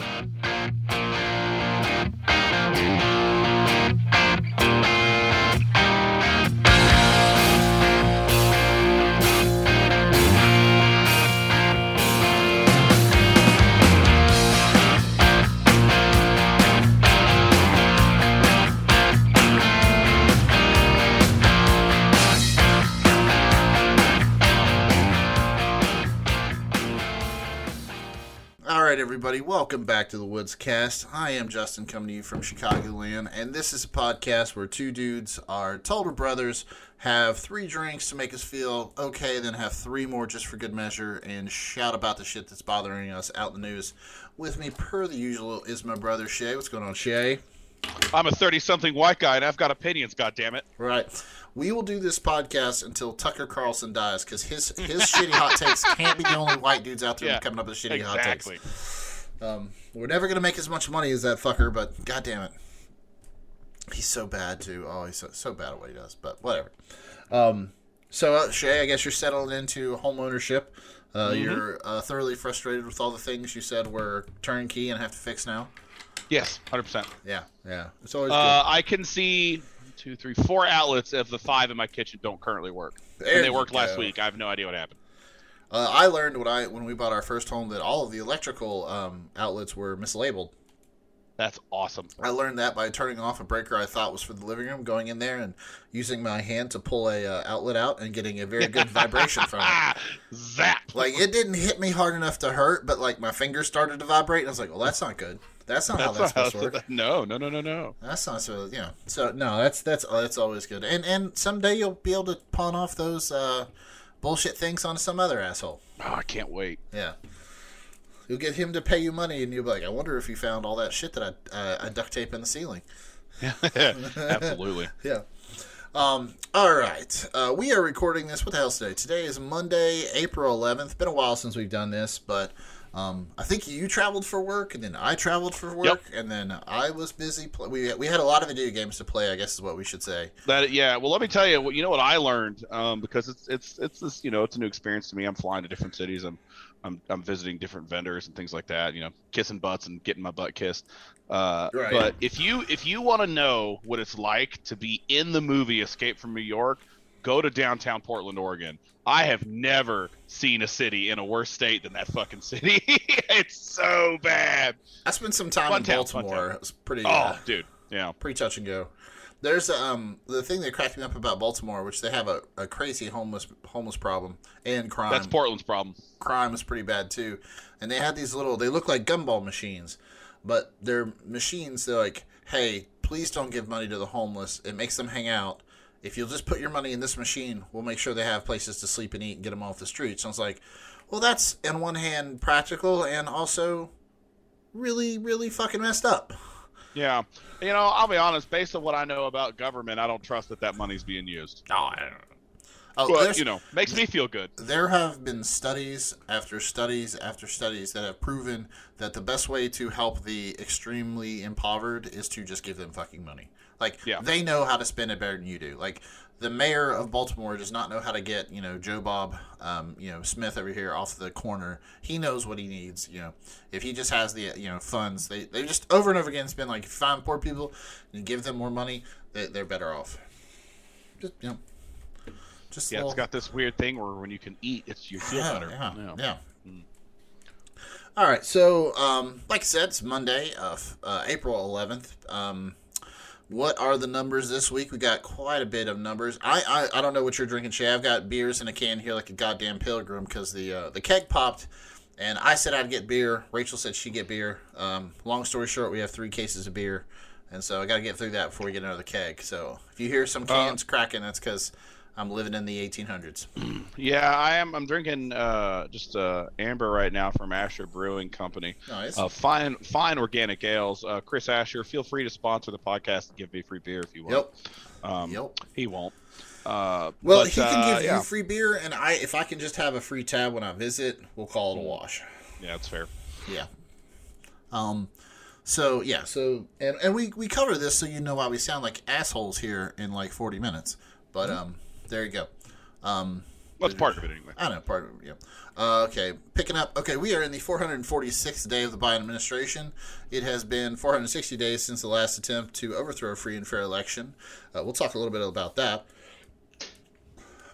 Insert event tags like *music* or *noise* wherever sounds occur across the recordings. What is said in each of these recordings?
All everybody, welcome back to the Woods Cast. I am Justin, coming to you from Chicagoland, and this is a podcast where two dudes are total brothers, have three drinks to make us feel okay, then have three more just for good measure, and shout about the shit that's bothering us out in the news. With me, per the usual, is my brother Shay. What's going on, Shay? I'm a 30 something white guy and I've got opinions, God damn it! Right. We will do this podcast until Tucker Carlson dies because his his shitty hot takes can't be the only white dudes out there Yeah, coming up with shitty hot takes. Um, we're never gonna make as much money as that fucker, but god damn it, he's so bad too. Oh, he's so, so bad at what he does. But whatever. Um, so uh, Shay, I guess you're settled into home ownership. Uh, Mm-hmm. You're uh, thoroughly frustrated with all the things you said were turnkey and have to fix now. Yes, 100%. Yeah, yeah. It's always Uh, I can see one, two, three, four outlets of the five in my kitchen don't currently work. There and they worked last week. I have no idea what happened. Uh, I learned when I when we bought our first home that all of the electrical um, outlets were mislabeled. That's awesome. I learned that by turning off a breaker I thought was for the living room, going in there and using my hand to pull a uh, outlet out and getting a very good vibration from it. *laughs* Zap! Like it didn't hit me hard enough to hurt, but like my fingers started to vibrate, and I was like, "Well, that's not good. That's not how that's supposed to work. *laughs* No, no, no, no, no. That's not so. You know. So no, that's that's that's always good. And and someday you'll be able to pawn off those uh, bullshit things on some other asshole. Oh, I can't wait. Yeah. You'll get him to pay you money, and you'll be like, "I wonder if you found all that shit that I uh, I duct tape in the ceiling." Yeah, *laughs* absolutely. *laughs* Yeah. Um, all right. Uh, we are recording this. What the hell's today? Today is Monday, April 11th. Been a while since we've done this, but um, I think you traveled for work, and then I traveled for work, and then I was busy. We we had a lot of video games to play. I guess is what we should say. That yeah. Well, let me tell you. what You know what I learned um, because it's it's it's this you know it's a new experience to me. I'm flying to different cities. I'm I'm I'm visiting different vendors and things like that. You know, kissing butts and getting my butt kissed. Uh, Right. But if you if you want to know what it's like to be in the movie Escape from New York, go to downtown Portland, Oregon. I have never seen a city in a worse state than that fucking city. *laughs* it's so bad. I spent some time Fun in town, Baltimore. It was pretty. Oh, Uh, dude. Yeah. pretty touch and go. There's um the thing that cracked me up about Baltimore, which they have a, a crazy homeless homeless problem and crime. That's Portland's problem. crime is pretty bad too. And they had these little, they look like gumball machines, but they're machines. They're like, hey, please don't give money to the homeless. It makes them hang out. If you'll just put your money in this machine, we'll make sure they have places to sleep and eat and get them off the streets. So I was like, well, that's in one hand practical and also really, really fucking messed up. Yeah. You know, I'll be honest, based on what I know about government, I don't trust that that money's being used. No, I don't know. Oh, But, you know, makes me feel good. there have been studies after studies after studies that have proven that the best way to help the extremely impoverished is to just give them fucking money. Like Yeah. they know how to spend it better than you do. Like the mayor of Baltimore does not know how to get you know Joe Bob, um, you know Smith over here off the corner. He knows what he needs. You know, if he just has the you know funds, they they just over and over again spend like you find poor people and give them more money, they, they're better off. Just you know, just Yeah, little- it's got this weird thing where when you can eat, it's you feel yeah, better. Yeah, yeah. All right, so um, like I said, it's Monday, uh, f- uh, April 11th. Um, what are the numbers this week? We got quite a bit of numbers. I, I, I don't know what you're drinking, Shay. I've got beers in a can here like a goddamn pilgrim because the uh, the keg popped, and I said I'd get beer. Rachel said she'd get beer. Um, long story short, we have three cases of beer, and so I got to get through that before we get another keg. So if you hear some cans cracking, that's because I'm living in the 1800s. *clears throat* Yeah, I am. I'm drinking uh, just uh, amber right now from Asher Brewing Company. Nice. Uh, fine, fine organic ales. Uh, Chris Asher, feel free to sponsor the podcast and give me free beer if you want. Yep. Um, Yep. He won't. Uh, Well, but, he can uh, give yeah. you free beer, and I, if I can just have a free tab when I visit, we'll call it Mm. a wash. Yeah, that's fair. Yeah. Um. So yeah. So and and we we cover this so you know why we sound like assholes here in like forty minutes. But Mm-hmm. um, there you go. Um, What's part of it anyway? I know part of it. Yeah. Uh, okay, picking up. Okay, we are in the 446th day of the Biden administration. It has been 460 days since the last attempt to overthrow a free and fair election. Uh, we'll talk a little bit about that.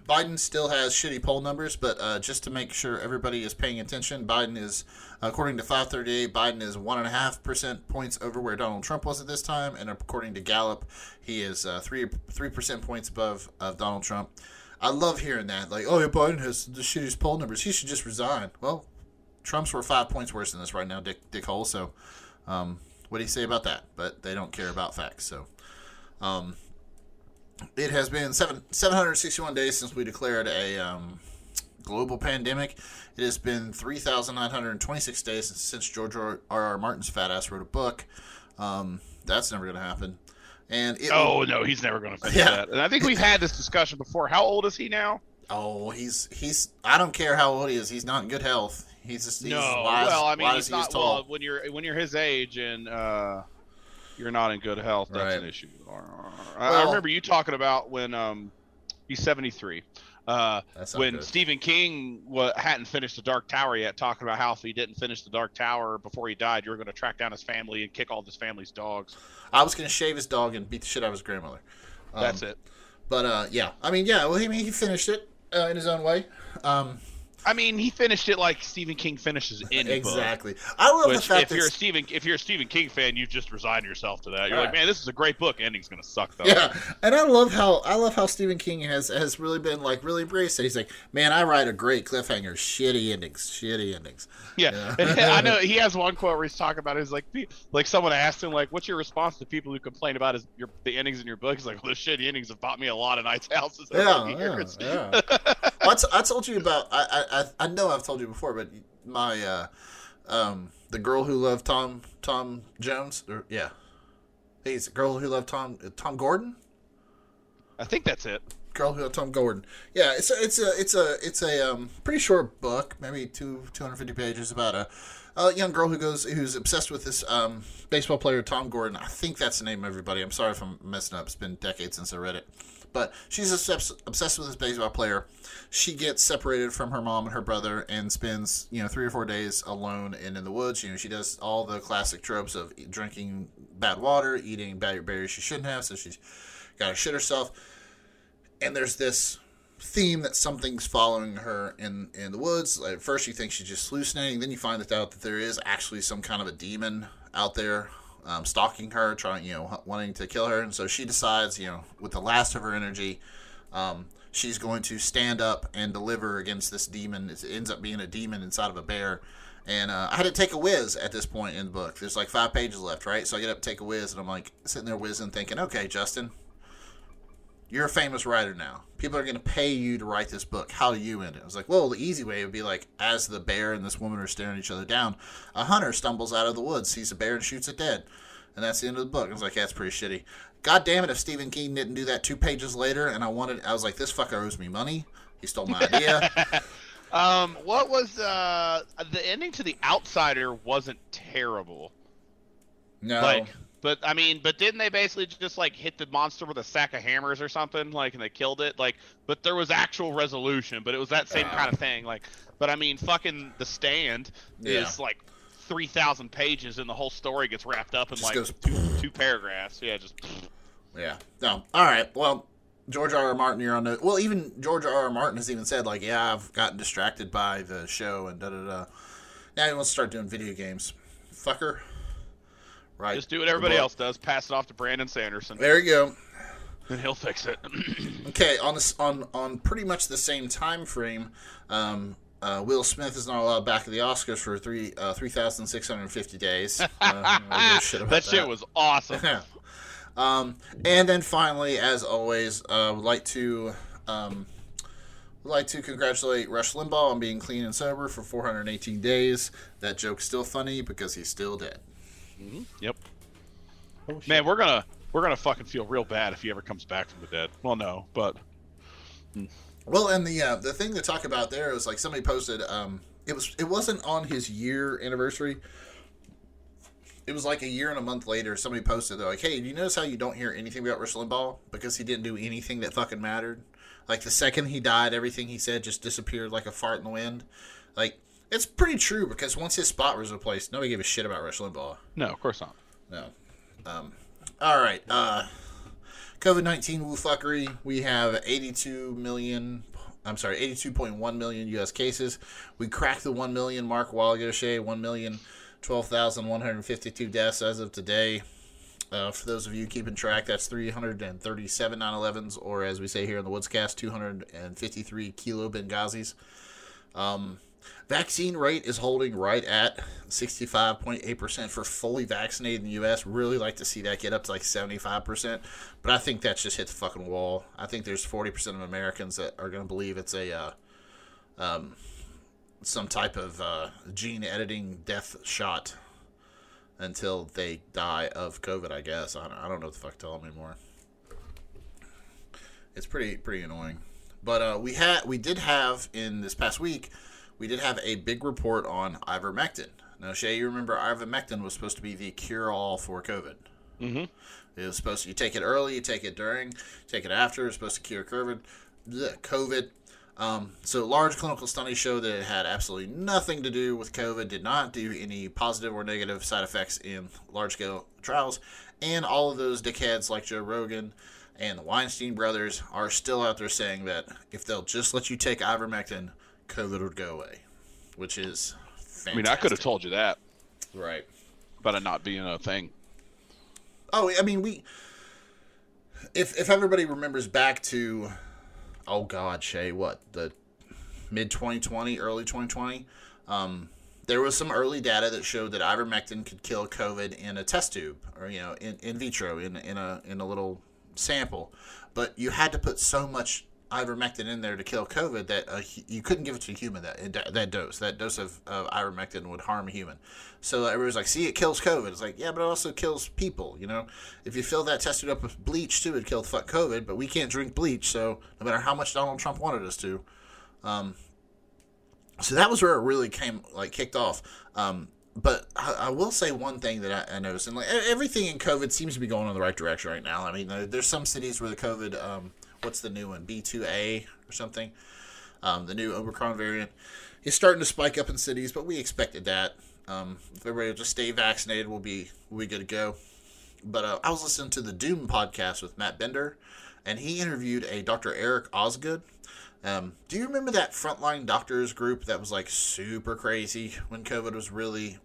Biden still has shitty poll numbers, but uh, just to make sure everybody is paying attention, Biden is, according to 538, Biden is one and a half percent points over where Donald Trump was at this time, and according to Gallup, he is uh, three three percent points above of Donald Trump. I love hearing that. Like, oh, yeah, Biden has the shittiest poll numbers. He should just resign. Well, Trump's were five points worse than this right now, Dick Dick Hole. So, um, what do you say about that? But they don't care about facts. So, um, it has been seven 761 days since we declared a um, global pandemic. It has been 3,926 days since George R. R. Martin's fat ass wrote a book. Um, that's never going to happen. And it, Oh no, he's never going to finish Yeah. that. And I think we've had this discussion before. How old is he now? oh, he's he's. I don't care how old he is. He's not in good health. He's just he's no, wise, well, I mean, he's not. tall. Well, when you're when you're his age and uh, you're not in good health, that's Right. an issue. I, I remember you talking about when um, he's 73. Uh, when good. Stephen King wa- hadn't finished the Dark Tower yet, talking about how if he didn't finish the Dark Tower before he died, you were going to track down his family and kick all his family's dogs. I was going to shave his dog and beat the shit out of his grandmother. Um, That's it. But uh, yeah, I mean, yeah. Well, he he finished it uh, in his own way. Um, I mean, he finished it like Stephen King finishes any book. exactly. I love the fact if that you're a Stephen, if you're a Stephen King fan, you just resign yourself to that. You're Right. like, man, this is a great book. Ending's gonna suck though. Yeah, and I love how I love how Stephen King has has really been like really embraced it. He's like, man, I write a great cliffhanger, shitty endings, shitty endings. Yeah, Yeah. I know *laughs* he has one quote where he's talking about it. He's like, like someone asked him like, "What's your response to people who complain about his your the endings in your book?" He's like, "Well, the shitty endings have bought me a lot of nice houses." Yeah, yeah, yeah. *laughs* Well, I, told you about. I, I I- know I've told you before, but my uh, um, the girl who loved Tom Tom Jones. Or, yeah, he's the girl who loved Tom Tom Gordon. I think that's it. Girl Who Loved Tom Gordon. Yeah, it's a, it's a it's a it's a um, pretty short book, maybe two two hundred fifty pages about a, a young girl who goes who's obsessed with this um, baseball player Tom Gordon. I think that's the name. Of everybody, I'm sorry if I'm messing up. It's been decades since I read it, but she's obsessed with this baseball player. She gets separated from her mom and her brother and spends you know three or four days alone and in the woods. You know she does all the classic tropes of drinking bad water, eating bad berries she shouldn't have, so she's got to shit herself and there's this theme that something's following her in in the woods. At first, you think she's just hallucinating. Then you find out that there is actually some kind of a demon out there um, stalking her, trying you know wanting to kill her. And so she decides, you know, with the last of her energy, um, she's going to stand up and deliver against this demon. It ends up being a demon inside of a bear. And uh, I had to take a whiz at this point in the book. There's like five pages left, right? So I get up, take a whiz, and I'm like sitting there whizzing, thinking, okay, Justin, you're a famous writer now. People are going to pay you to write this book. How do you end it? I was like, well, the easy way would be like, as the bear and this woman are staring each other down, a hunter stumbles out of the woods, sees a bear, and shoots it dead. And that's the end of the book. I was like, that's pretty shitty. God damn it, if Stephen King didn't do that two pages later, and I wanted, I was like, this fucker owes me money. He stole my idea. *laughs* Um, what was uh the ending to the Outsider wasn't terrible. No. Like, but I mean, but didn't they basically just like hit the monster with a sack of hammers or something? Like, and they killed it. Like, but there was actual resolution. But it was that same kind of thing. Like, but I mean, fucking the stand Yeah. is like three thousand pages, and the whole story gets wrapped up in Just like goes- two, two paragraphs. Yeah, just *laughs* Yeah. No. All right. Well, George R. R. Martin, you're on the. Well, even George R. R. Martin has even said like, yeah, I've gotten distracted by the show and da da da. Now he wants to start doing video games. Fucker. Right. just do what everybody else does. Pass it off to Brandon Sanderson, There you go. and he'll fix it. *clears throat* Okay, on this on on pretty much the same time frame, um, uh, Will Smith is not allowed back at the Oscars for three uh, three thousand six hundred fifty days. Uh, I don't give a *laughs* shit about that shit was awesome. *laughs* Um, and then finally, as always, uh, would like to um, would like to congratulate Rush Limbaugh on being clean and sober for 418 days. That joke's still funny because he's still dead. Yep. Oh. Man, we're gonna we're gonna fucking feel real bad if he ever comes back from the dead. Well, no, but Well, and the uh, the thing to talk about there is like somebody posted. Um, it was it wasn't on his year anniversary. It was like a year and a month later. Somebody posted they're like, "Hey, do you notice how you don't hear anything about Rush Limbaugh because he didn't do anything that fucking mattered? Like the second he died, everything he said just disappeared like a fart in the wind. Like it's pretty true because once his spot was replaced, nobody gave a shit about Rush Limbaugh. No, of course not. No. Um, all right. Uh, COVID nineteen woo fuckery. We have eighty two million. I'm sorry, eighty two point one million U.S. cases. We cracked the one million mark a while ago. Shay, one million twelve thousand one hundred fifty two deaths as of today. Uh, for those of you keeping track, that's 337 911s, or as we say here in the Woodscast, 253 kilo Benghazis. Um, vaccine rate is holding right at 65.8% for fully vaccinated in the U.S. Really like to see that get up to like 75%, but I think that's just hit the fucking wall. I think there's 40% of Americans that are going to believe it's a uh, um, some type of uh, gene editing death shot until they die of COVID. I guess I don't, I don't know what the fuck to tell them anymore. It's pretty pretty annoying, but uh, we had we did have in this past week we did have a big report on ivermectin. Now, Shay, you remember ivermectin was supposed to be the cure all for COVID. Mm-hmm. It was supposed to you take it early, you take it during, take it after. It's supposed to cure COVID. Blech, COVID. Um, so large clinical studies show that it had absolutely nothing to do with COVID. Did not do any positive or negative side effects in large scale trials, and all of those dickheads like Joe Rogan and the Weinstein brothers are still out there saying that if they'll just let you take ivermectin, COVID would go away, which is fantastic. I mean, I could have told you that right. about it not being a thing. Oh, I mean, we. If if everybody remembers back to, oh God, Shay, what the mid 2020, early 2020, um, there was some early data that showed that ivermectin could kill COVID in a test tube or you know in, in vitro in in a in a little sample, but you had to put so much ivermectin in there to kill COVID that you couldn't give it to a human that that dose. That dose of, of ivermectin would harm a human. So everybody's like, "See, it kills COVID." It's like, yeah, but it also kills people. You know, if you fill that test up with bleach too, it killed fuck COVID. But we can't drink bleach, so no matter how much Donald Trump wanted us to. Um, so that was where it really came like kicked off. Um, but I, will say one thing that I, I, noticed, and like everything in COVID seems to be going in the right direction right now. I mean, there's some cities where the COVID um, what's the new one B2A or something, um, the new Omicron variant is starting to spike up in cities, but we expected that. Um, if everybody will just stay vaccinated, we'll be we'll good to go. But uh, I was listening to the Doom podcast with Matt Bender, and he interviewed a Dr. Eric Osgood. Um, do you remember that frontline doctors group that was like super crazy when COVID was really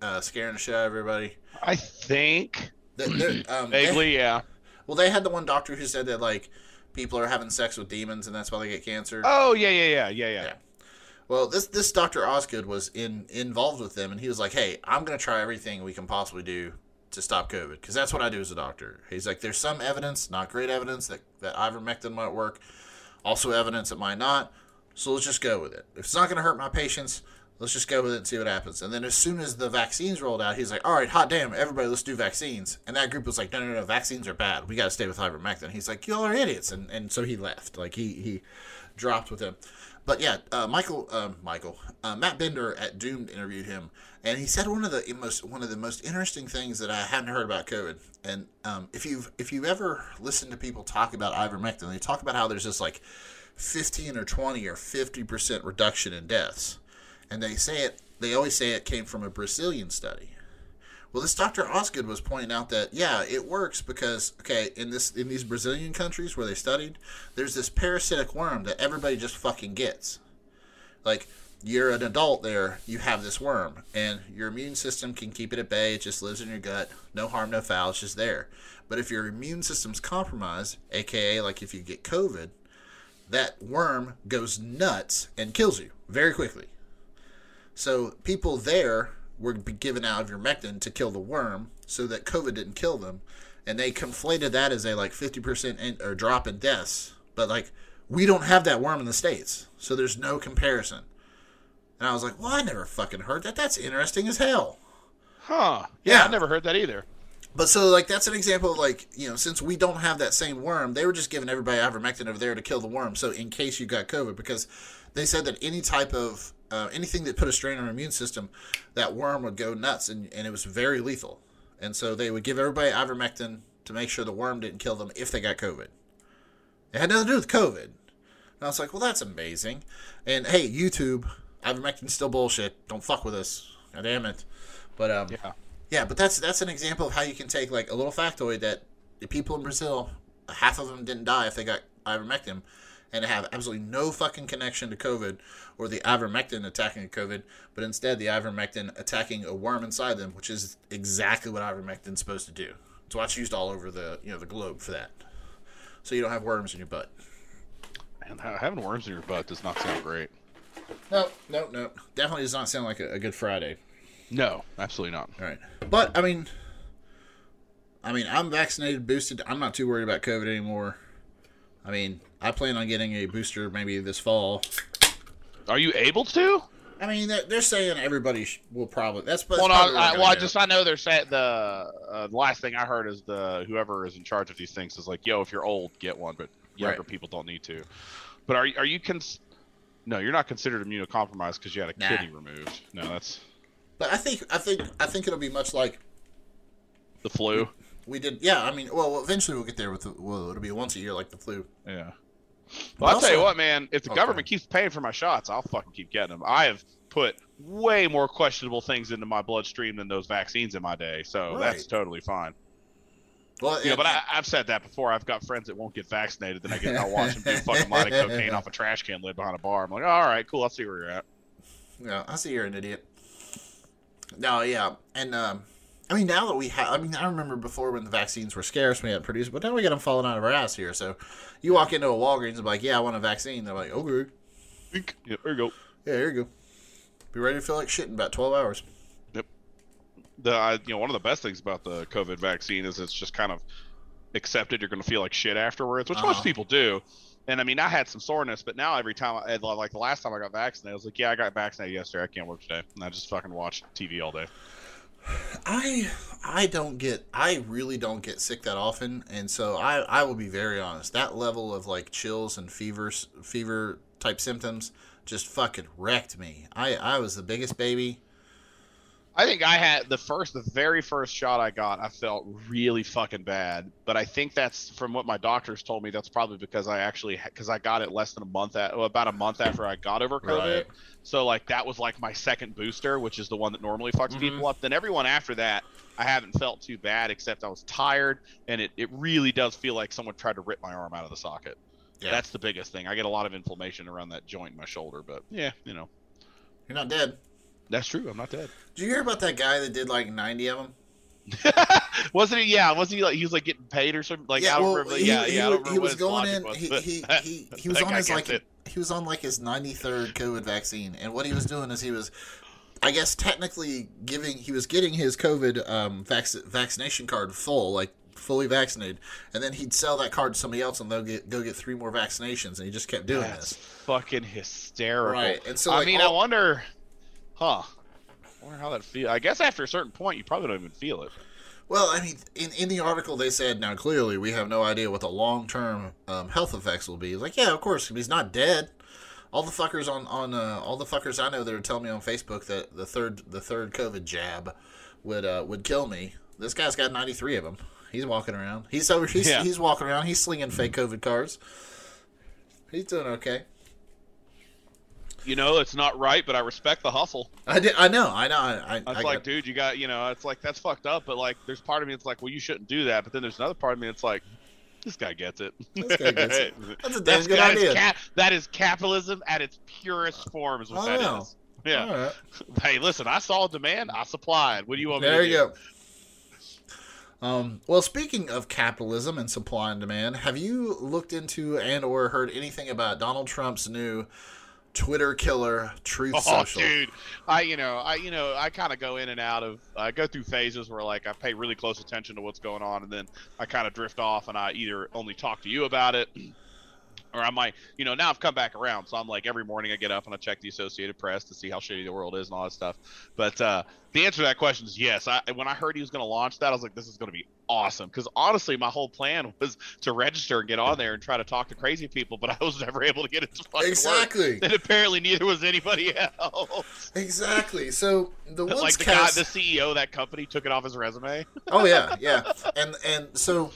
uh, scaring the shit out of everybody? I think. The, um, *clears throat* Vaguely, they, yeah. Well, they had the one doctor who said that like people are having sex with demons and that's why they get cancer. Oh yeah, yeah, yeah, yeah, yeah. yeah. Well, this this Doctor Osgood was in involved with them, and he was like, "Hey, I'm gonna try everything we can possibly do to stop COVID because that's what I do as a doctor." He's like, "There's some evidence, not great evidence, that that ivermectin might work. Also, evidence it might not. So let's just go with it. If it's not gonna hurt my patients, let's just go with it and see what happens. And then as soon as the vaccines rolled out, he's like, all right, hot damn, everybody, let's do vaccines. And that group was like, no, no, no, vaccines are bad. We got to stay with ivermectin. He's like, y'all are idiots. And, and so he left. Like he, he dropped with him. But yeah, uh, Michael, uh, Michael, uh, Matt Bender at Doomed interviewed him, and he said one of the most one of the most interesting things that I hadn't heard about COVID. And um, if you've if you ever listened to people talk about ivermectin, they talk about how there's this like fifteen or twenty or fifty percent reduction in deaths and they say it they always say it came from a Brazilian study. Well, this Dr. Osgood was pointing out that yeah, it works because okay, in this in these Brazilian countries where they studied, there's this parasitic worm that everybody just fucking gets. Like you're an adult there, you have this worm, and your immune system can keep it at bay. It just lives in your gut, no harm, no foul. It's just there. But if your immune system's compromised, aka like if you get COVID, that worm goes nuts and kills you very quickly. So people there were given out of ivermectin to kill the worm so that COVID didn't kill them. And they conflated that as a like 50% in, or drop in deaths. But like, we don't have that worm in the States. So there's no comparison. And I was like, well, I never fucking heard that. That's interesting as hell. Huh. Yeah, yeah. I never heard that either. But so like that's an example of like you know since we don't have that same worm, they were just giving everybody ivermectin over there to kill the worm. So in case you got COVID, because they said that any type of uh, anything that put a strain on our immune system, that worm would go nuts, and, and it was very lethal. And so they would give everybody ivermectin to make sure the worm didn't kill them if they got COVID. It had nothing to do with COVID. And I was like, well, that's amazing. And hey, YouTube, ivermectin's still bullshit. Don't fuck with us. God damn it. But um, Yeah. yeah, but that's that's an example of how you can take like a little factoid that the people in Brazil, half of them didn't die if they got ivermectin, and have absolutely no fucking connection to COVID or the ivermectin attacking COVID, but instead the ivermectin attacking a worm inside them, which is exactly what ivermectin's supposed to do. It's why it's used all over the you know the globe for that, so you don't have worms in your butt. And having worms in your butt does not sound great. No, no, no, definitely does not sound like a, a good Friday. No, absolutely not. All right. But I mean, I mean, I'm vaccinated, boosted. I'm not too worried about COVID anymore. I mean, I plan on getting a booster maybe this fall. Are you able to? I mean, they're, they're saying everybody sh- will probably. That's, that's Well, no, I, well, I just I know they're saying the uh, the last thing I heard is the whoever is in charge of these things is like, yo, if you're old, get one, but younger Right. people don't need to. But are you- are you cons? No, you're not considered immunocompromised because you had a Nah. kidney removed. No, that's But I think I think I think it'll be much like the flu. We did. Yeah, I mean, well, eventually we'll get there with. The, well, it'll be once a year like the flu. Yeah. Well, I'll tell you what, man. If the Okay. government keeps paying for my shots, I'll fucking keep getting them. I have put way more questionable things into my bloodstream than those vaccines in my day, so that's totally fine. Well, Yeah, but I, I've said that before. I've got friends that won't get vaccinated, then I get I watch them do *laughs* fucking line of cocaine off a trash can lid behind a bar. I'm like, all right, cool. I'll see where you're at. Yeah, I see you're an idiot. No, yeah, and um, I mean now that we have, I mean I remember before when the vaccines were scarce, we had produced, but now we got them falling out of our ass here. So you walk into a Walgreens and be like, "Yeah, I want a vaccine." They're like, "Okay, Yeah, there you go. yeah, here you go. Be ready to feel like shit in about twelve hours." Yep. The I, you know one of the best things about the COVID vaccine is it's just kind of accepted. You're going to feel like shit afterwards, which Uh-huh. most people do. And I mean, I had some soreness, but now every time, I, like the last time I got vaccinated, I was like, yeah, I got vaccinated yesterday. I can't work today, and I just fucking watch TV all day. I I don't get I really don't get sick that often, and so I I will be very honest. That level of like chills and fevers fever type symptoms just fucking wrecked me. I I was the biggest baby. I think I had the first, the very first shot I got, I felt really fucking bad. But I think that's from what my doctors told me. That's probably because I actually because I got it less than a month at well, about a month after I got over COVID. Right. So like that was like my second booster, which is the one that normally fucks Mhm. people up. Then everyone after that, I haven't felt too bad, except I was tired, and it, it really does feel like someone tried to rip my arm out of the socket. Yeah. That's the biggest thing. I get a lot of inflammation around that joint in my shoulder, but yeah, you know, You're not dead. That's true. I'm not dead. Did you hear about that guy that did like 90 of them? *laughs* wasn't he? Yeah, wasn't he like he was like getting paid or something? Like I don't remember. he, yeah, he, yeah, he what was going in. was, he, he, *laughs* he, he was on his like it. he was on like his 93rd COVID vaccine, and what he was doing is he was, I guess technically giving he was getting his COVID um vac- vaccination card full, like fully vaccinated, and then he'd sell that card to somebody else, and they'll get go get three more vaccinations, and he just kept doing That's this. fucking hysterical. Right, and so I mean, all- I wonder, huh? I wonder how that feel. I guess after a certain point, you probably don't even feel it. Well, I mean, in, in the article they said, now clearly we have no idea what the long term um, health effects will be. It's like, yeah, of course, he's not dead. All the fuckers on on uh, all the fuckers I know that are telling me on Facebook that the third the third COVID jab would uh, would kill me. This guy's got ninety three of them. He's walking around. He's over. He's, Yeah. he's walking around. He's slinging fake COVID cards. He's doing okay. You know, it's not right, but I respect the hustle. I, did, I know. I know. I, I, It's I like, got- dude, you got, you know, it's like that's fucked up. But like, there's part of me that's like, well, you shouldn't do that. But then there's another part of me that's like, this guy gets it. This guy gets it. *laughs* that's a damn That's good that is idea. ca- that is capitalism at its purest form, is what Oh, that yeah. is. Yeah. Right. *laughs* Hey, listen, I saw demand, I supplied. What do you want me to do? There you go. Um, well, speaking of capitalism and supply and demand, have you looked into and or heard anything about Donald Trump's new Twitter killer, Truth Oh, Social? dude, I you know I you know I kind of go in and out of I go through phases where like I pay really close attention to what's going on, and then I kind of drift off, and I either only talk to you about it, or I might you know now I've come back around, so I'm like every morning I get up and I check the Associated Press to see how shitty the world is and all that stuff. But uh, the answer to that question is yes. I when I heard he was going to launch that, I was like, this is going to be awesome because honestly, my whole plan *laughs* was to register and get on there and try to talk to crazy people, but I was never *laughs* able to get it to fucking work. Exactly. *laughs* And apparently neither was anybody else. Exactly. So the Woods like the guy, the CEO of that company took it off his resume. oh yeah, yeah, and and so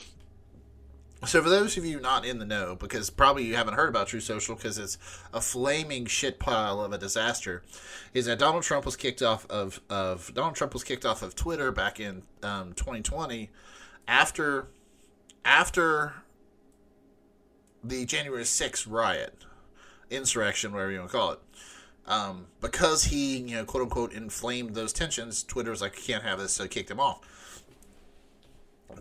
So for those of you not in the know, because probably you haven't heard about Truth Social because it's a flaming shit pile of a disaster, is that Donald Trump was kicked off of, of Donald Trump was kicked off of Twitter back in um, 2020 after after the January 6th riot, insurrection, whatever you want to call it. Um, because he, you know, quote unquote, inflamed those tensions, Twitter was like, "You can't have this," so kicked him off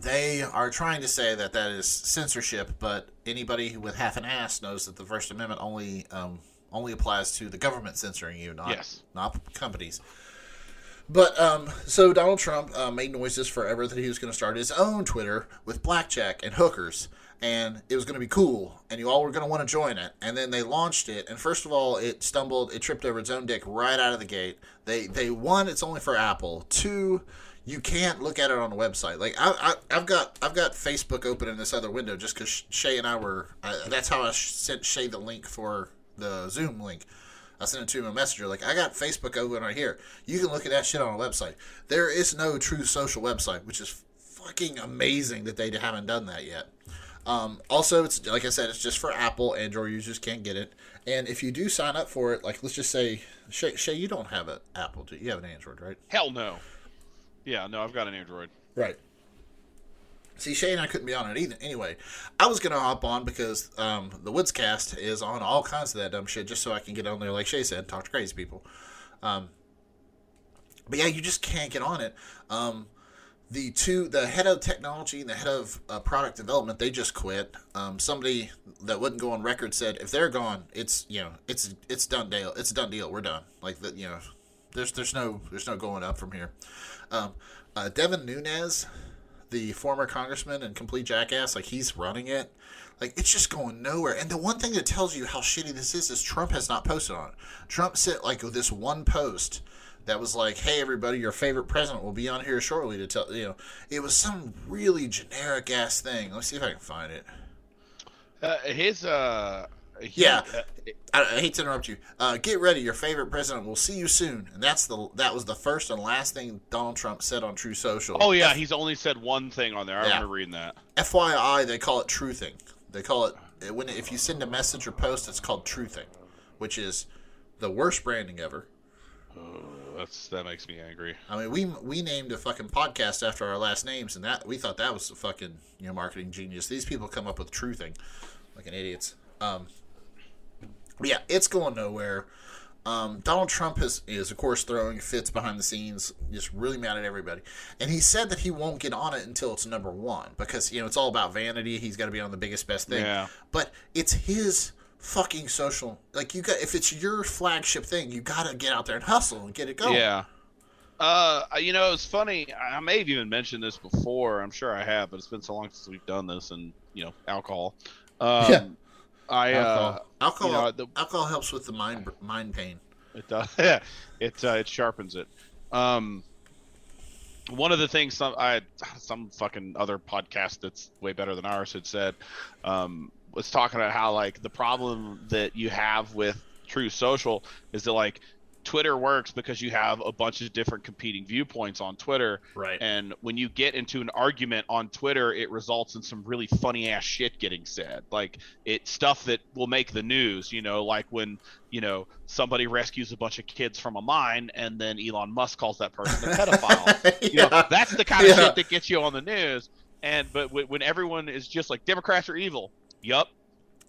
they are trying to say that that is censorship, but anybody with half an ass knows that the First Amendment only um, only applies to the government censoring you, not Yes. not companies. But um, so Donald Trump uh, made noises forever that he was going to start his own Twitter with blackjack and hookers, and it was going to be cool, and you all were going to want to join it. And then they launched it, and first of all, it stumbled, it tripped over its own dick right out of the gate. They they one, it's only for Apple. Two, you can't look at it on a website. Like I, I've got I've got Facebook open in this other window just because Shay and I were. I, that's how I sent Shay the link for the Zoom link. I sent it to him a messenger. Like, I got Facebook open right here. You can look at that shit on a website. There is no truth social website, which is fucking amazing that they haven't done that yet. Um, also, it's like I said, it's just for Apple. Android users can't get it. And if you do sign up for it, like let's just say, Shay, Shay you don't have an Apple, do you? You have an Android, right? Hell no. Yeah, no, I've got an Android. Right. See, Shay and I couldn't be on it either. Anyway, I was gonna hop on because um, the Woodscast is on all kinds of that dumb shit, just so I can get on there, like Shay said, talk to crazy people. Um, but yeah, you just can't get on it. Um, the two, the head of technology and the head of uh, product development, they just quit. Um, somebody that wouldn't go on record said, if they're gone, it's you know, it's it's done deal. It's a done deal. We're done. Like that, you know, there's there's no there's no going up from here. Um, uh, Devin Nunes, the former congressman and complete jackass, like he's running it. Like it's just going nowhere. And the one thing that tells you how shitty this is is Trump has not posted on it. Trump sent like this one post that was like, "Hey everybody, your favorite president will be on here shortly to tell you know." It was some really generic ass thing. Let's see if I can find it. Uh, his uh, he- Yeah. uh, I, I hate to interrupt you. Uh, get ready, your favorite president will see you soon. And that's the that was the first and last thing Donald Trump said on Truth Social. oh yeah, he's only said one thing on there. I Yeah. remember reading that. FYI, they call it truthing. They call it when if you send a message or post, it's called truthing, which is the worst branding ever. That's that makes me angry. I mean, we we named a fucking podcast after our last names, and that we thought that was a fucking you know marketing genius. These people come up with truthing, like an idiots. Um, yeah, it's going nowhere. Um, Donald Trump is is of course throwing fits behind the scenes, just really mad at everybody. And he said that he won't get on it until it's number one because you know it's all about vanity. He's got to be on the biggest best thing. Yeah. But it's his fucking social. Like you got if it's your flagship thing, you got to get out there and hustle and get it going. Yeah. Uh, you know, it's funny. I may have even mentioned this before. I'm sure I have, but it's been so long since we've done this, and you know, alcohol. Um, Yeah. I uh, alcohol. Alcohol, you know, the- alcohol helps with the mind mind pain. It does. *laughs* Yeah, it uh, it sharpens it. Um, one of the things some I some fucking other podcast that's way better than ours had said um, was talking about how like the problem that you have with Truth Social is that like Twitter works because you have a bunch of different competing viewpoints on Twitter, Right. and when you get into an argument on Twitter, it results in some really funny ass shit getting said. Like it stuff that will make the news, you know, like when, you know, somebody rescues a bunch of kids from a mine and then Elon Musk calls that person a pedophile. *laughs* You know, that's the kind of Yeah. shit that gets you on the news. And but when when everyone is just like Democrats are evil, yup,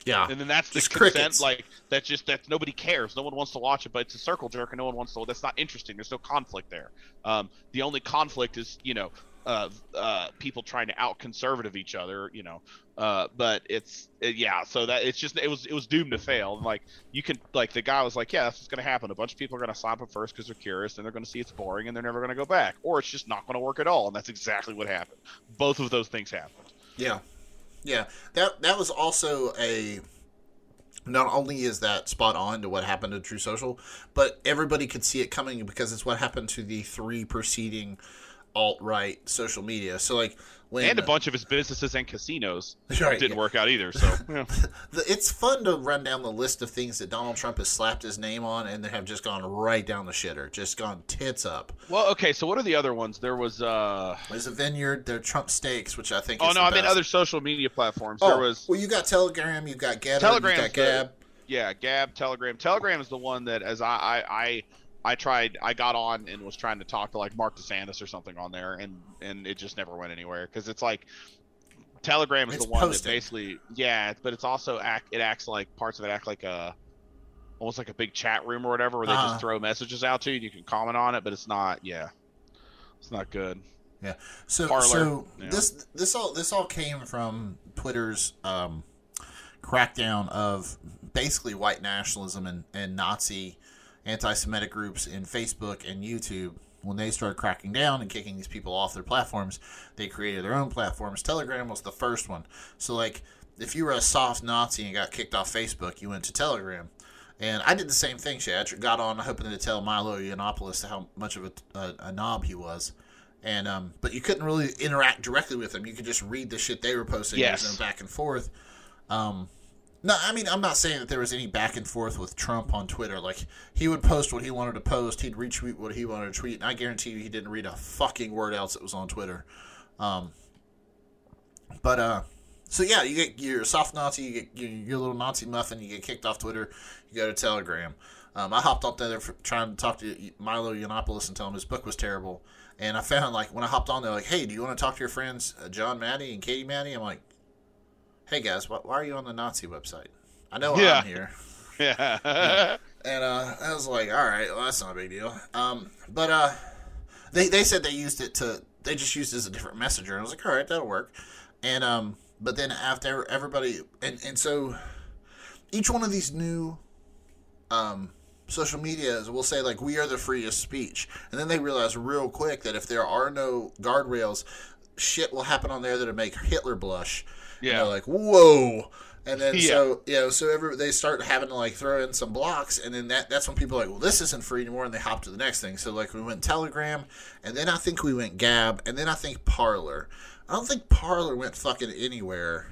yeah. and then that's the Just consent crickets. like that's just that nobody cares. No one wants to watch it but it's a circle jerk and no one wants to that's not interesting. There's no conflict there. Um, the only conflict is you know uh, uh, people trying to out conservative each other you know. Uh, but it's it, yeah so that it's just it was it was doomed to fail. And like you can like the guy was like yeah that's what's going to happen. A bunch of people are going to sign up first because they're curious and they're going to see it's boring and they're never going to go back. Or it's just not going to work at all. And that's exactly what happened. Both of those things happened. Yeah, yeah. That that was also a. Not only is that spot on to what happened to Truth Social, but everybody could see it coming because it's what happened to the three preceding alt right social media. So like when and a bunch of his businesses and casinos *laughs* Right, didn't yeah. work out either. So *laughs* yeah. it's fun to run down the list of things that Donald Trump has slapped his name on and they have just gone right down the shitter, just gone tits up. well, okay. So what are the other ones? There was uh There's a vineyard, there are Trump steaks, which I think. oh no, I mean other social media platforms. Oh, There was well, you got Telegram, you've got Gab, Telegram, Gab. yeah, Gab, Telegram. Telegram is the one that as I I. I I tried. I got on and was trying to talk to like Mark DeSantis or something on there, and and it just never went anywhere because it's like Telegram is It's the one posting. that basically yeah, but it's also act. It acts like parts of it act like a almost like a big chat room or whatever where they Uh-huh. just throw messages out to you and you can comment on it, but it's not. Yeah, it's not good. Yeah. So, Parler, so yeah. this this all this all came from Twitter's um, crackdown of basically white nationalism and, and Nazi anti-Semitic groups in Facebook and YouTube. When they started cracking down and kicking these people off their platforms, they created their own platforms. Telegram was the first one. So, like, if you were a soft Nazi and got kicked off Facebook, you went to Telegram. And I did the same thing, Chad. Got on hoping to tell Milo Yiannopoulos how much of a, a, a knob he was. And um, but you couldn't really interact directly with them. You could just read the shit they were posting Yes. and back and forth. Um, no, I mean I'm not saying that there was any back and forth with Trump on Twitter. Like he would post what he wanted to post, he'd retweet what he wanted to tweet, and I guarantee you he didn't read a fucking word else that was on Twitter. Um, but uh, so yeah, you get you're soft Nazi, you get your, your little Nazi muffin, you get kicked off Twitter, you go to Telegram. Um, I hopped up there for trying to talk to Milo Yiannopoulos and tell him his book was terrible. And I found like when I hopped on there, like, hey, do you want to talk to your friends uh, John Maddie and Katie Maddie? I'm like, hey guys, why, why are you on the Nazi website? I know Yeah. I'm here. *laughs* Yeah. *laughs* And uh, I was like, all right, well, that's not a big deal. Um, but uh, they they said they used it to they just used it as a different messenger. And I was like, all right, that'll work. And um, but then after everybody and and so each one of these new um social medias will say like we are the freest speech, and then they realize real quick that if there are no guardrails, shit will happen on there that'll make Hitler blush. Yeah. like, whoa. And then *laughs* Yeah. so you know, so every they start having to like throw in some blocks, and then that that's when people are like, well, this isn't free anymore, and they hop to the next thing. So like we went Telegram, and then I think we went Gab, and then I think Parler. I don't think Parler went fucking anywhere.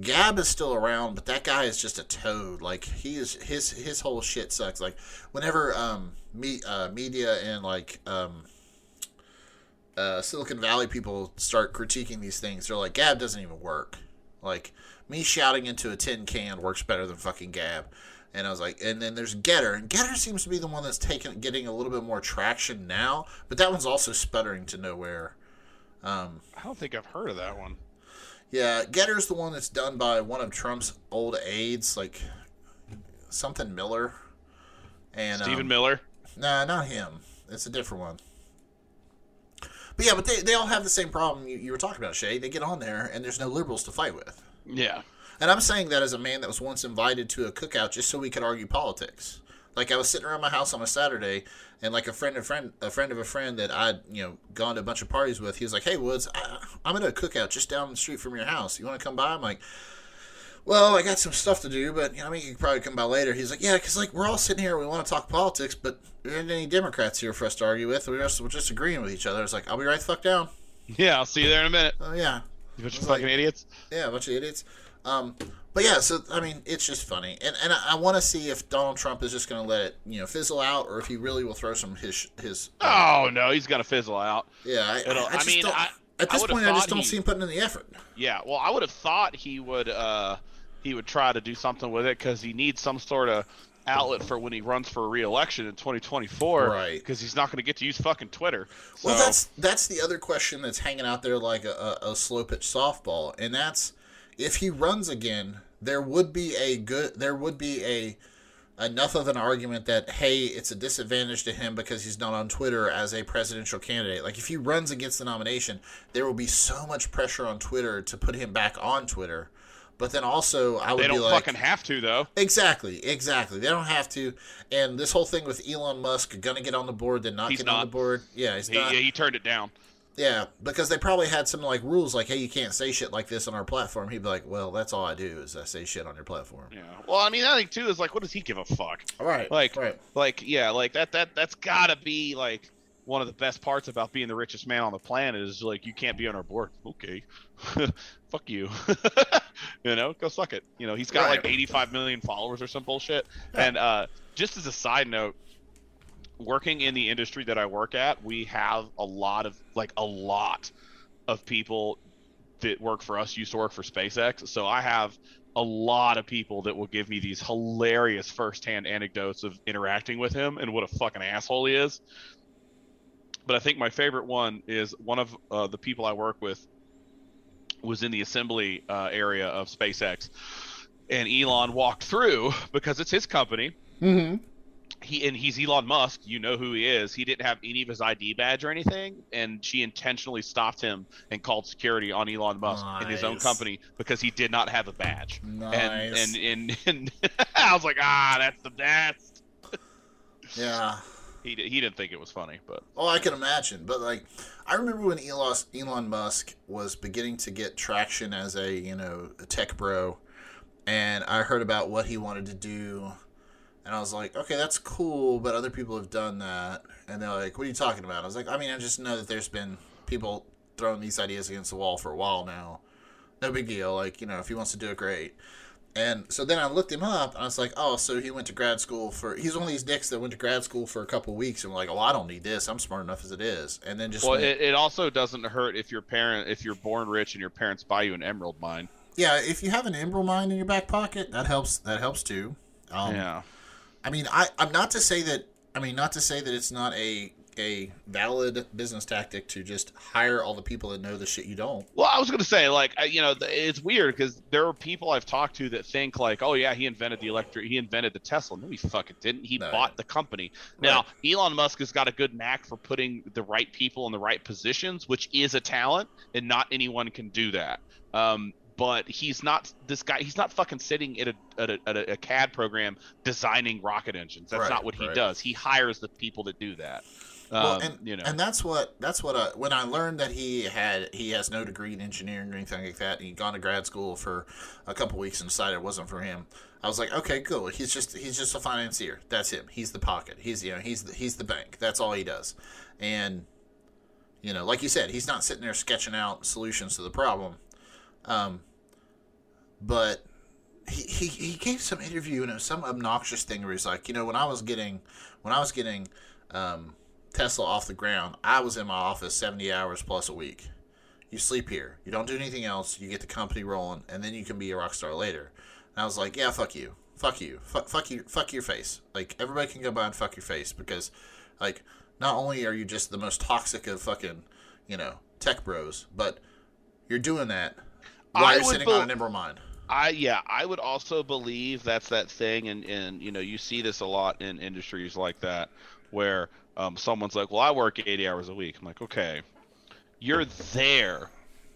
Gab is still around, but that guy is just a toad. Like he is his his whole shit sucks. Like whenever um me uh, media and like um uh, Silicon Valley people start critiquing these things, they're like Gab doesn't even work. Like me shouting into a tin can works better than fucking Gab. And I was like, and then there's Gettr, and Gettr seems to be the one that's taking getting a little bit more traction now, but that one's also sputtering to nowhere. Um, I don't think I've heard of that one. yeah, Gettr's the one that's done by one of Trump's old aides, like something Miller. And Stephen um, Miller. Nah, not him. It's a different one. But yeah, but they, they all have the same problem you, you were talking about, Shay. They get on there and there's no liberals to fight with. Yeah. And I'm saying that as a man that was once invited to a cookout just so we could argue politics. Like I was sitting around my house on a Saturday, and like a friend of friend a friend of a friend that I'd you know gone to a bunch of parties with, he was like, "Hey Woods, I, I'm at a cookout just down the street from your house. You want to come by?" I'm like, "Well, I got some stuff to do, but you know, I mean, you can probably come by later." He's like, "Yeah, because like we're all sitting here, we want to talk politics, but there aren't any Democrats here for us to argue with. We're just, we're just agreeing with each other." It's like, "I'll be right the fuck down." Yeah, I'll see you there in a minute. Oh yeah, You bunch of It's like- fucking idiots. yeah, a bunch of idiots. Um, but yeah, so I mean, it's just funny, and and I, I want to see if Donald Trump is just going to let it, you know, fizzle out, or if he really will throw some his his. Oh no, he's gonna fizzle out. yeah, I, I, I just mean, don't, at this point, I just don't he- see him putting in the effort. Yeah, well, I would have thought he would uh he would try to do something with it because he needs some sort of outlet for when he runs for re-election in 2024. Right. Because he's not going to get to use fucking Twitter. So, Well, that's that's the other question that's hanging out there like a, a, a slow pitch softball, and that's if he runs again, there would be a good, there would be a enough of an argument that hey, it's a disadvantage to him because he's not on Twitter as a presidential candidate. Like if he runs against the nomination, there will be so much pressure on Twitter to put him back on Twitter. But then also, I would be like they don't like, fucking have to though. Exactly, exactly. They don't have to. And this whole thing with Elon Musk gonna get on the board, then not He's get on the board. Yeah, he's He, not. yeah, he turned it down. Yeah, because they probably had some like rules like, hey, you can't say shit like this on our platform. He'd be like, well, that's all I do is I say shit on your platform. Yeah. Well, I mean, I think too is like, what does he give a fuck? All right, Like, right. like, yeah, like that. That that's gotta be like, one of the best parts about being the richest man on the planet is like you can't be on our board. Okay, *laughs* fuck you. *laughs* you know, go suck it. You know, he's got Right. like 85 million followers or some bullshit. Yeah. And uh, just as a side note, working in the industry that I work at, we have a lot of like a lot of people that work for us used to work for SpaceX. So I have a lot of people that will give me these hilarious firsthand anecdotes of interacting with him and what a fucking asshole he is. But I think my favorite one is one of uh, the people I work with was in the assembly uh, area of SpaceX, and Elon walked through because it's his company. Mm-hmm. He and he's Elon Musk. You know who he is. He didn't have any of his ID badge or anything, and she intentionally stopped him and called security on Elon Musk in his own company because he did not have a badge. Nice. And, and *laughs* and and *laughs* I was like, ah, that's the best. yeah. He he didn't think it was funny, but Oh, I can imagine. But like, I remember when Elon Elon Musk was beginning to get traction as a you know a tech bro, and I heard about what he wanted to do, and I was like, okay, that's cool, but other people have done that, and they're like, what are you talking about? I was like, I mean, I just know that there's been people throwing these ideas against the wall for a while now. No big deal. Like you know, if he wants to do it, great. And so then I looked him up, and I was like, oh, so he went to grad school for. He's one of these dicks that went to grad school for a couple of weeks, and like, oh, I don't need this. I'm smart enough as it is. And then just well, went- it, it also doesn't hurt if your parent if you're born rich and your parents buy you an emerald mine. yeah, if you have an emerald mine in your back pocket, that helps. That helps too. Um, yeah. I mean, I, I'm not to say that. I mean, not to say that it's not a a valid business tactic to just hire all the people that know the shit you don't. Well, I was gonna say, like, you know, it's weird because there are people I've talked to that think like, oh yeah, he invented the electric, he invented the Tesla. No, he fucking didn't. He No, bought the company. Now, Elon Musk has got a good knack for putting the right people in the right positions, which is a talent, and not anyone can do that. Um, but he's not this guy. He's not fucking sitting at a at a, at a, a CAD program designing rocket engines. That's Right, not what he right. does. He hires the people that do that. Um, Well, and you know, and that's what that's what I, when I learned that he had he has no degree in engineering or anything like that. And he'd gone to grad school for a couple weeks and decided it wasn't for him. I was like, okay, cool. He's just he's just a financier. That's him. He's the pocket. He's you know he's the, he's the bank. That's all he does. And you know, like you said, he's not sitting there sketching out solutions to the problem. Um, but he, he, he gave some interview and it was some obnoxious thing where he's like, you know, when I was getting when I was getting um, Tesla off the ground, I was in my office seventy hours plus a week. You sleep here. You don't do anything else. You get the company rolling, and then you can be a rock star later. And I was like, yeah, fuck you, fuck you, fuck, fuck you, fuck your face. Like everybody can go by and fuck your face because, like, not only are you just the most toxic of fucking, you know, tech bros, but you're doing that while I you're sitting bel- on an emerald mine. I yeah, I would also believe that's that thing, and and you know you see this a lot in industries like that, where um, someone's like, "Well, I work 80 hours a week." I'm like, "Okay, you're there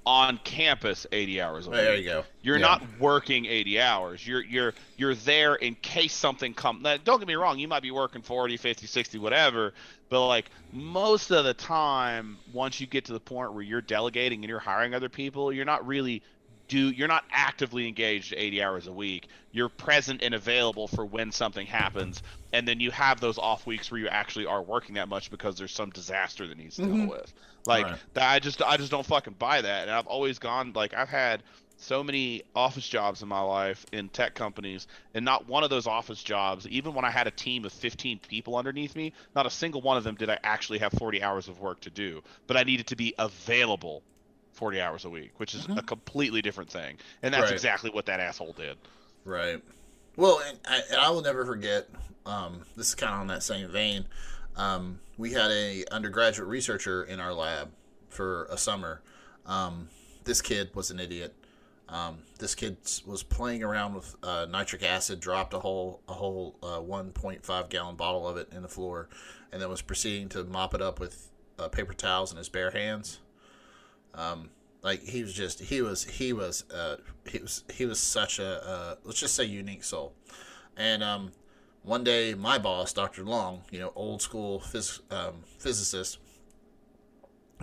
on campus 80 hours a week. There you go. You're Yeah. not working 80 hours. You're you're you're there in case something comes. Don't get me wrong. You might be working 40, 50, 60, whatever. But like most of the time, once you get to the point where you're delegating and you're hiring other people, you're not really do you're not actively engaged 80 hours a week. You're present and available for when something happens, and then you have those off weeks where you actually are working that much because there's some disaster that needs to deal mm-hmm. with. Like Right. that, I just I just don't fucking buy that. And I've always gone like I've had so many office jobs in my life in tech companies, and not one of those office jobs, even when I had a team of 15 people underneath me, not a single one of them did I actually have 40 hours of work to do. But I needed to be available 40 hours a week, which is a completely different thing. And that's Right. exactly what that asshole did. Right. Well, and I, and I will never forget. Um, this is kind of on that same vein. Um, we had a undergraduate researcher in our lab for a summer. Um, this kid was an idiot. Um, this kid was playing around with uh, nitric acid, dropped a whole a whole uh, 1.5 gallon bottle of it in the floor, and then was proceeding to mop it up with uh, paper towels in his bare hands. Um, like he was just he was he was uh, he was he was such a uh, let's just say unique soul, and um, one day my boss, Dr. Long, you know, old school phys- um, physicist,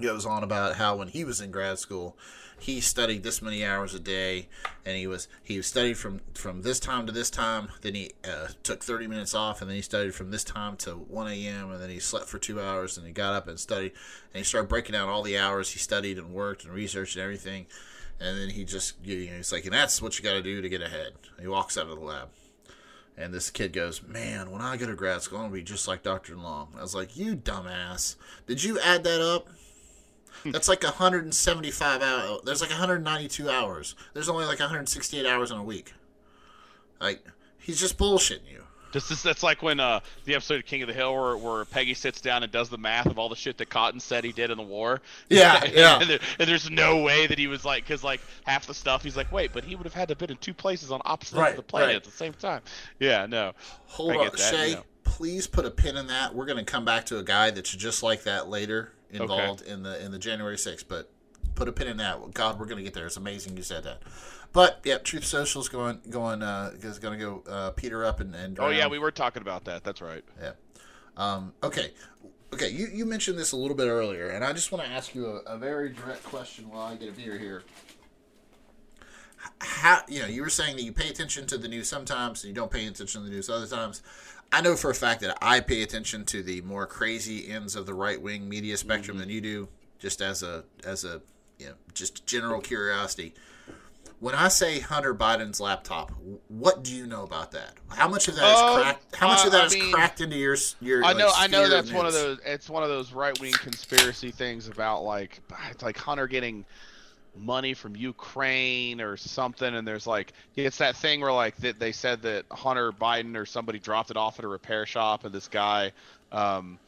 goes on about how when he was in grad school, he studied this many hours a day, and he was he studied from from this time to this time. Then he uh, took thirty minutes off, and then he studied from this time to one a.m. And then he slept for two hours, and he got up and studied, and he started breaking down all the hours he studied and worked and researched and everything. And then he just you know he's like, and that's what you got to do to get ahead. He walks out of the lab. And this kid goes, Man, when I go to grad school, I'm going to be just like Dr. Long. I was like, You dumbass. Did you add that up? *laughs* That's like 175 hours. There's like 192 hours. There's only like 168 hours in a week. Like, he's just bullshitting you. This is that's like when uh the episode of King of the Hill where, where Peggy sits down and does the math of all the shit that Cotton said he did in the war. *laughs* Yeah, yeah. and, there, and there's no way that he was like because like half the stuff he's like wait but he would have had to been in two places on opposite Right, of the planet right. at the same time. Yeah, no. Hold on, that, Shay. you know. Please put a pin in that. We're going to come back to a guy that's just like that later, involved in the in the January 6th. But put a pin in that. God, we're going to get there. It's amazing you said that. But yeah, Truth Social is going going uh, is to go uh, peter up and, and Oh yeah, we were talking about that. That's right. Yeah. Um, okay. Okay. You, you mentioned this a little bit earlier, and I just want to ask you a, a very direct question while I get a beer here. How you know you were saying that you pay attention to the news sometimes, and you don't pay attention to the news other times. I know for a fact that I pay attention to the more crazy ends of the right wing media spectrum than you do, just as a as a you know just general curiosity. When I say Hunter Biden's laptop, what do you know about that? How much of that is Um, cracked? How much uh, of that I is mean, cracked into your your? I like, know, I know that's one of those. It's one of those right wing conspiracy things about like it's like Hunter getting money from Ukraine or something, and there's like it's that thing where like that they said that Hunter Biden or somebody dropped it off at a repair shop, and this guy um,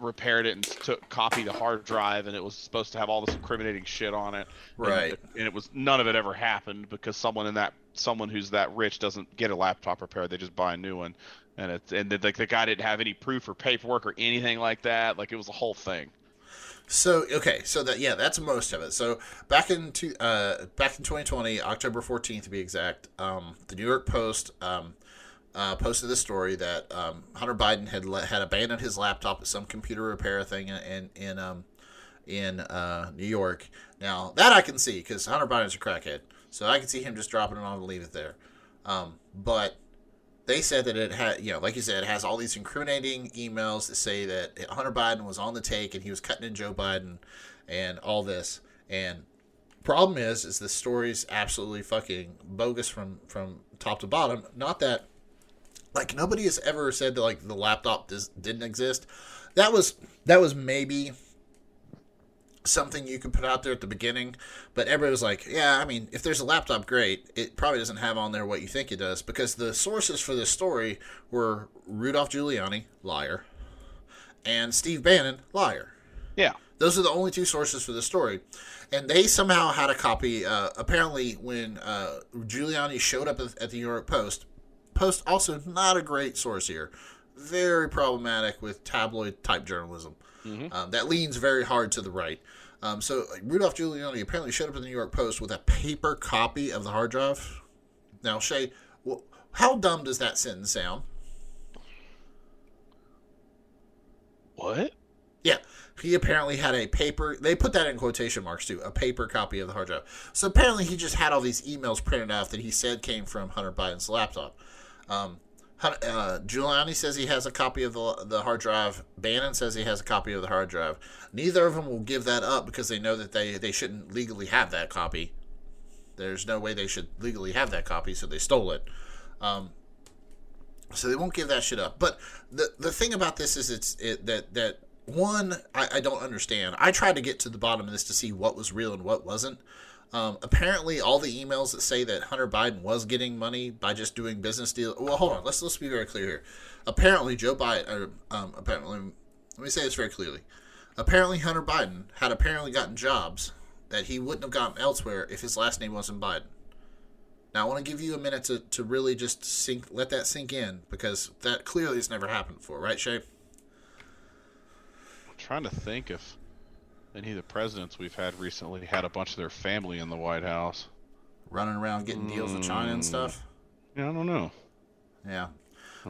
repaired it and took copied the hard drive, and it was supposed to have all this incriminating shit on it. Right. And, it was none of it ever happened because someone in that someone who's that rich doesn't get a laptop repaired; they just buy a new one. And it's and the, the guy didn't have any proof or paperwork or anything like that. Like it was a whole thing. So okay, so that yeah, that's most of it. So back in two, uh, back in 2020, October 14th to be exact, um, the New York Post um, uh, posted this story that um, Hunter Biden had let, had abandoned his laptop at some computer repair thing in in in, um, in uh, New York. Now that I can see because Hunter Biden's a crackhead, so I can see him just dropping it on and leave it there. Um, but they said that it had, you know, like you said, it has all these incriminating emails that say that Hunter Biden was on the take and he was cutting in Joe Biden and all this. And problem is, is the story's absolutely fucking bogus from from top to bottom. Not that, like, nobody has ever said that like the laptop dis- didn't exist. That was that was maybe something you could put out there at the beginning, but everybody was like, yeah, I mean, if there's a laptop, great. It probably doesn't have on there what you think it does because the sources for this story were Rudolph Giuliani, liar, and Steve Bannon, liar. Yeah. Those are the only two sources for the story. And they somehow had a copy. Uh, apparently, when uh, Giuliani showed up at at the New York Post, Post also not a great source here. Very problematic with tabloid type journalism um, that leans very hard to the right. Um, so like, Rudolph Giuliani apparently showed up at the New York Post with a paper copy of the hard drive. Now, Shay, how dumb does that sentence sound? What? Yeah, he apparently had a paper. They put that in quotation marks too. A paper copy of the hard drive. So apparently, he just had all these emails printed out that he said came from Hunter Biden's laptop. Um, uh, Giuliani says he has a copy of the the hard drive. Bannon says he has a copy of the hard drive. Neither of them will give that up because they know that they they shouldn't legally have that copy. There's no way they should legally have that copy, so they stole it. Um, so they won't give that shit up. But the the thing about this is it's it, that that one I, I don't understand. I tried to get to the bottom of this to see what was real and what wasn't. Um, apparently, all the emails that say that Hunter Biden was getting money by just doing business deals. Well, hold on. Let's let's be very clear here. Apparently, Joe Biden. Um, apparently, let me say this very clearly. Apparently, Hunter Biden had apparently gotten jobs that he wouldn't have gotten elsewhere if his last name wasn't Biden. Now, I want to give you a minute to, to really just sink, let that sink in because that clearly has never happened before, right, Shay? I'm trying to think if any of the presidents we've had recently had a bunch of their family in the White House. Running around getting deals with China and mm. stuff. Yeah, I don't know. Yeah.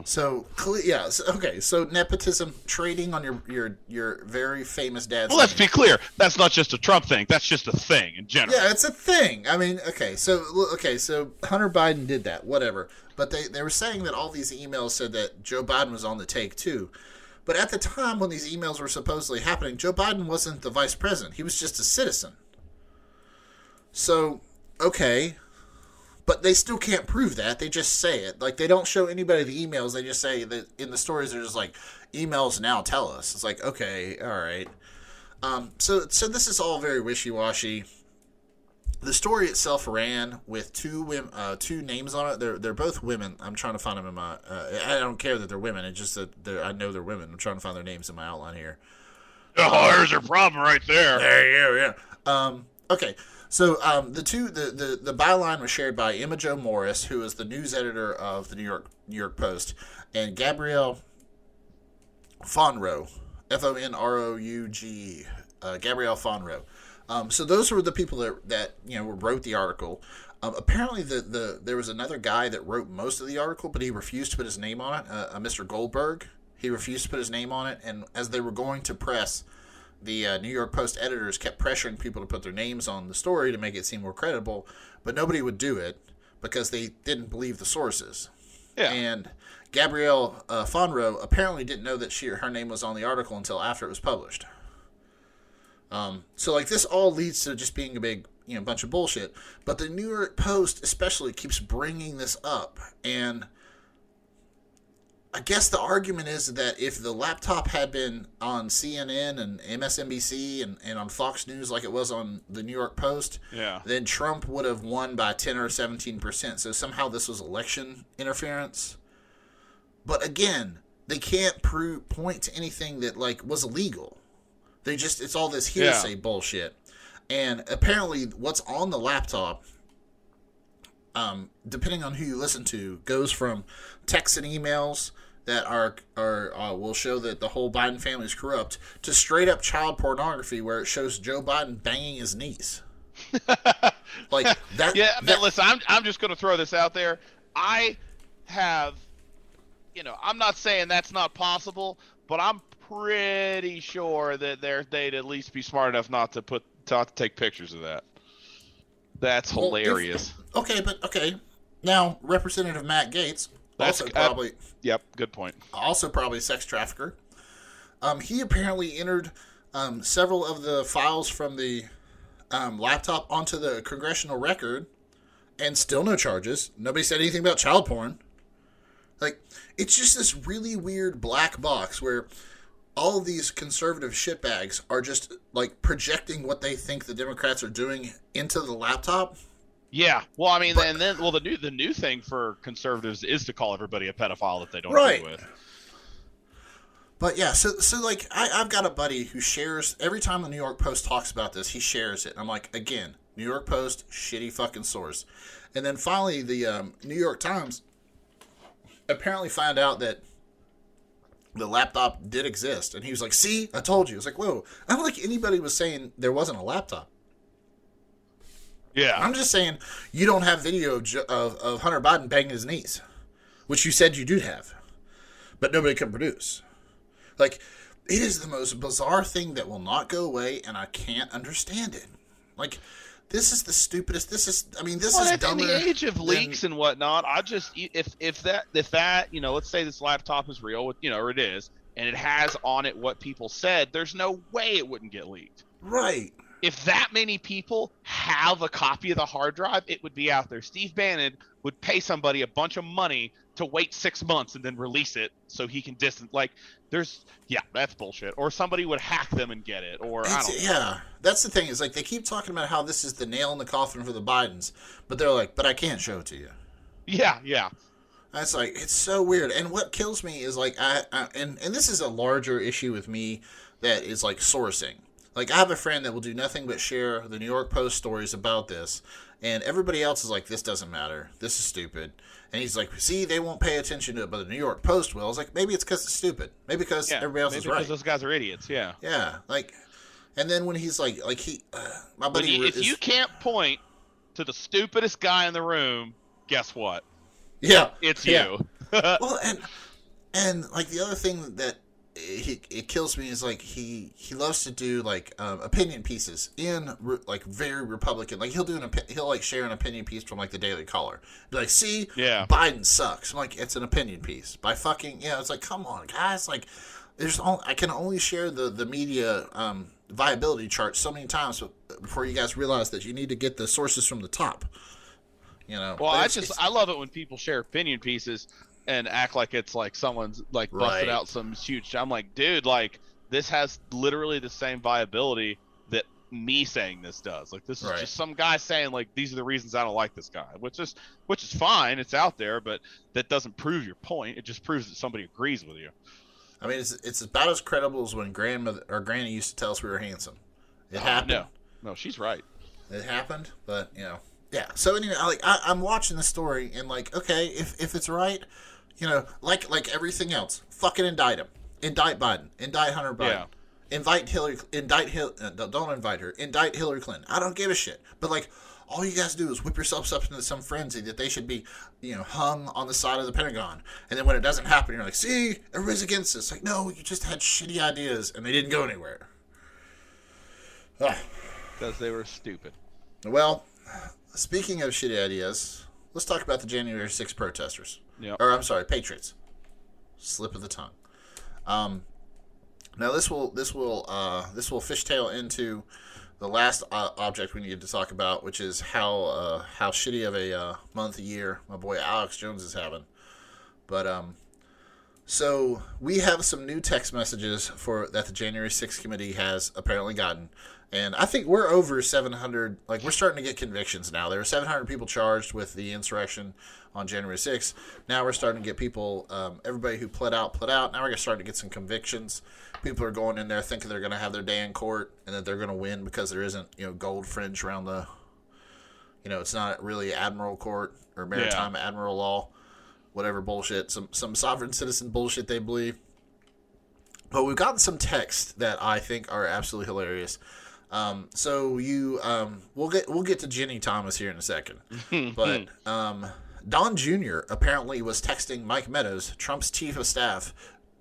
So yeah, so, okay. So nepotism, trading on your your your very famous dad's. Well, let's name. be clear. That's not just a Trump thing. That's just a thing in general. Yeah, it's a thing. I mean, okay, so okay, so Hunter Biden did that, whatever. But they they were saying that all these emails said that Joe Biden was on the take too. But at the time when these emails were supposedly happening, Joe Biden wasn't the vice president. He was just a citizen. So, okay, but they still can't prove that. They just say it. Like they don't show anybody the emails. They just say that in the stories they're just like emails now tell us. It's like, okay, all right. Um, so so this is all very wishy-washy the story itself ran with two women, uh, two names on it. They're they're both women. I'm trying to find them in my. Uh, I don't care that they're women. It's just that they're, I know they're women. I'm trying to find their names in my outline here. Oh, there's your problem right there. There you go. Yeah. Um, okay. So um, the two the, the the byline was shared by Emma Jo Morris, who is the news editor of the New York New York Post, and Gabrielle Fonro, F O N R O U G, uh, Gabrielle Fonro. Um, so those were the people that that you know wrote the article. Um, apparently, the, the there was another guy that wrote most of the article, but he refused to put his name on it. Uh, uh, Mr. Goldberg, he refused to put his name on it, and as they were going to press, the uh, New York Post editors kept pressuring people to put their names on the story to make it seem more credible, but nobody would do it because they didn't believe the sources. Yeah. And Gabrielle uh, Fonro apparently didn't know that she her name was on the article until after it was published. Um, so like this all leads to just being a big you know bunch of bullshit. But the New York Post especially keeps bringing this up, and I guess the argument is that if the laptop had been on CNN and MSNBC and, and on Fox News like it was on the New York Post, Yeah. then Trump would have won by 10 or 17 percent. So somehow this was election interference. But again, they can't prove point to anything that like was illegal. They just it's all this hearsay bullshit. And apparently, what's on the laptop, um, depending on who you listen to, goes from texts and emails that are are uh, will show that the whole Biden family is corrupt to straight up child pornography where it shows Joe Biden banging his niece. *laughs* like that. Yeah, that, listen, I'm I'm just going to throw this out there. I have, you know, I'm not saying that's not possible, but I'm pretty sure that they're they'd at least be smart enough not to put not to take pictures of that. That's Well, if- hilarious. Okay, but okay. Now, Representative Matt Gaetz, That's- also uh, probably Yep, good point. also probably a sex trafficker. Um, he apparently entered um, several of the files from the um, laptop onto the congressional record, and still no charges. Nobody said anything about child porn. Like, it's just this really weird black box where all these conservative shitbags are just like projecting what they think the Democrats are doing into the laptop. Yeah. Well, I mean, But- and then well, the new the new thing for conservatives is to call everybody a pedophile that they don't Right. agree with. But yeah, so so like I, I've got a buddy who shares every time the New York Post talks about this, he shares it. I'm like, again, New York Post, shitty fucking source. And then finally, the um, New York Times apparently found out that the laptop did exist, and he was like, "See, I told you." It's like, whoa, I don't think anybody was saying there wasn't a laptop. Yeah. I'm just saying you don't have video of, of, Hunter Biden banging his knees, which you said you do have, but nobody can produce. Like, it is the most bizarre thing that will not go away, and I can't understand it. Like, this is the stupidest. This is, I mean, this Well, is in the age of than- leaks and whatnot, I just if if that if that you know, let's say this laptop is real, you know, or it is, and it has on it what people said, there's no way it wouldn't get leaked. right. If that many people have a copy of the hard drive, it would be out there. Steve Bannon would pay somebody a bunch of money to wait six months and then release it so he can distance. Like, there's yeah, that's bullshit. Or somebody would hack them and get it. Or I don't. yeah, that's the thing. Is like they keep talking about how this is the nail in the coffin for the Bidens, but they're like, "But I can't show it to you." Yeah, yeah. That's like it's so weird. And what kills me is like I, I and and this is a larger issue with me that is like sourcing. Like I have a friend that will do nothing but share the New York Post stories about this, and everybody else is like, "This doesn't matter. This is stupid." And he's like, "See, they won't pay attention to it, but the New York Post will." I was like, "Maybe it's because it's stupid. Maybe because Yeah, everybody else maybe is because right." those guys are idiots. Yeah. Yeah, like, and then when he's like, like he, uh, my buddy, you, if is- you can't point to the stupidest guy in the room, guess what? yeah, It's Yeah. you. *laughs* well, and And like the other thing that he it kills me is like he he loves to do like um, opinion pieces in re- like very Republican. Like he'll do an he'll like share an opinion piece from like the Daily Caller. Be like, see, Yeah. Biden sucks. I'm like, it's an opinion piece by fucking yeah. It's like, come on, guys. Like, there's all I can only share the the media um, viability chart so many times before you guys realize that you need to get the sources from the top. You know. Well, I just I love it when people share opinion pieces and act like it's like someone's like busted Right. out some huge. I'm like, dude, like this has literally the same viability that me saying this does. Like this is Right. just some guy saying like these are the reasons I don't like this guy, which is which is fine. It's out there, but that doesn't prove your point. It just proves that somebody agrees with you. I mean, it's it's about as credible as when grandmother or granny used to tell us we were handsome. It Oh, happened. No, no, she's right. It happened, but you know, yeah. So anyway, I, like I, I'm watching the story and like, okay, if if it's right, you know, like like everything else, fucking indict him, indict Biden, indict Hunter Biden, Yeah. invite Hillary, indict Hill, uh, don't- invite her, indict Hillary Clinton. I don't give a shit. But like, all you guys do is whip yourselves up into some frenzy that they should be, you know, hung on the side of the Pentagon. And then when it doesn't happen, you're like, see, everybody's against us. Like, no, you just had shitty ideas and they didn't go anywhere. Ah. Because they were stupid. Well, speaking of shitty ideas, let's talk about the January 6 protesters. Yep. Or I'm sorry, patriots. Slip of the tongue. Um, now this will this will uh, this will fishtail into the last uh, object we need to talk about, which is how uh, how shitty of a uh, month a year my boy Alex Jones is having. But um, so we have some new text messages for that the January 6th committee has apparently gotten. And I think we're over 700. Like, we're starting to get convictions now. There were 700 people charged with the insurrection on January 6th. Now we're starting to get people, um, everybody who pled out, pled out. Now we're starting to start to get some convictions. People are going in there thinking they're going to have their day in court and that they're going to win because there isn't, you know, gold fringe around the, you know, it's not really admiral court or maritime admiral law, whatever bullshit, some some sovereign citizen bullshit they believe. But we've gotten some texts that I think are absolutely hilarious. Um, so you, um, we'll get we'll get to Ginni Thomas here in a second, *laughs* but um, Don Jr. apparently was texting Mike Meadows, Trump's chief of staff,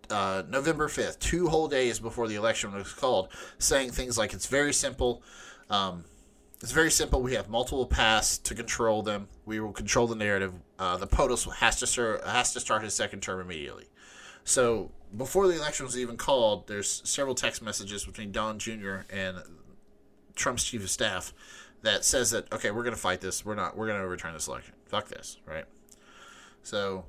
uh, November fifth, two whole days before the election was called, saying things like it's very simple. Um, it's very simple. We have multiple paths to control them. We will control the narrative. Uh, the POTUS has to ser- has to start his second term immediately. So before the election was even called, there's several text messages between Don Jr. and Trump's chief of staff that says that okay, we're going to fight this. We're not. We're going to overturn this election. Fuck this, right? So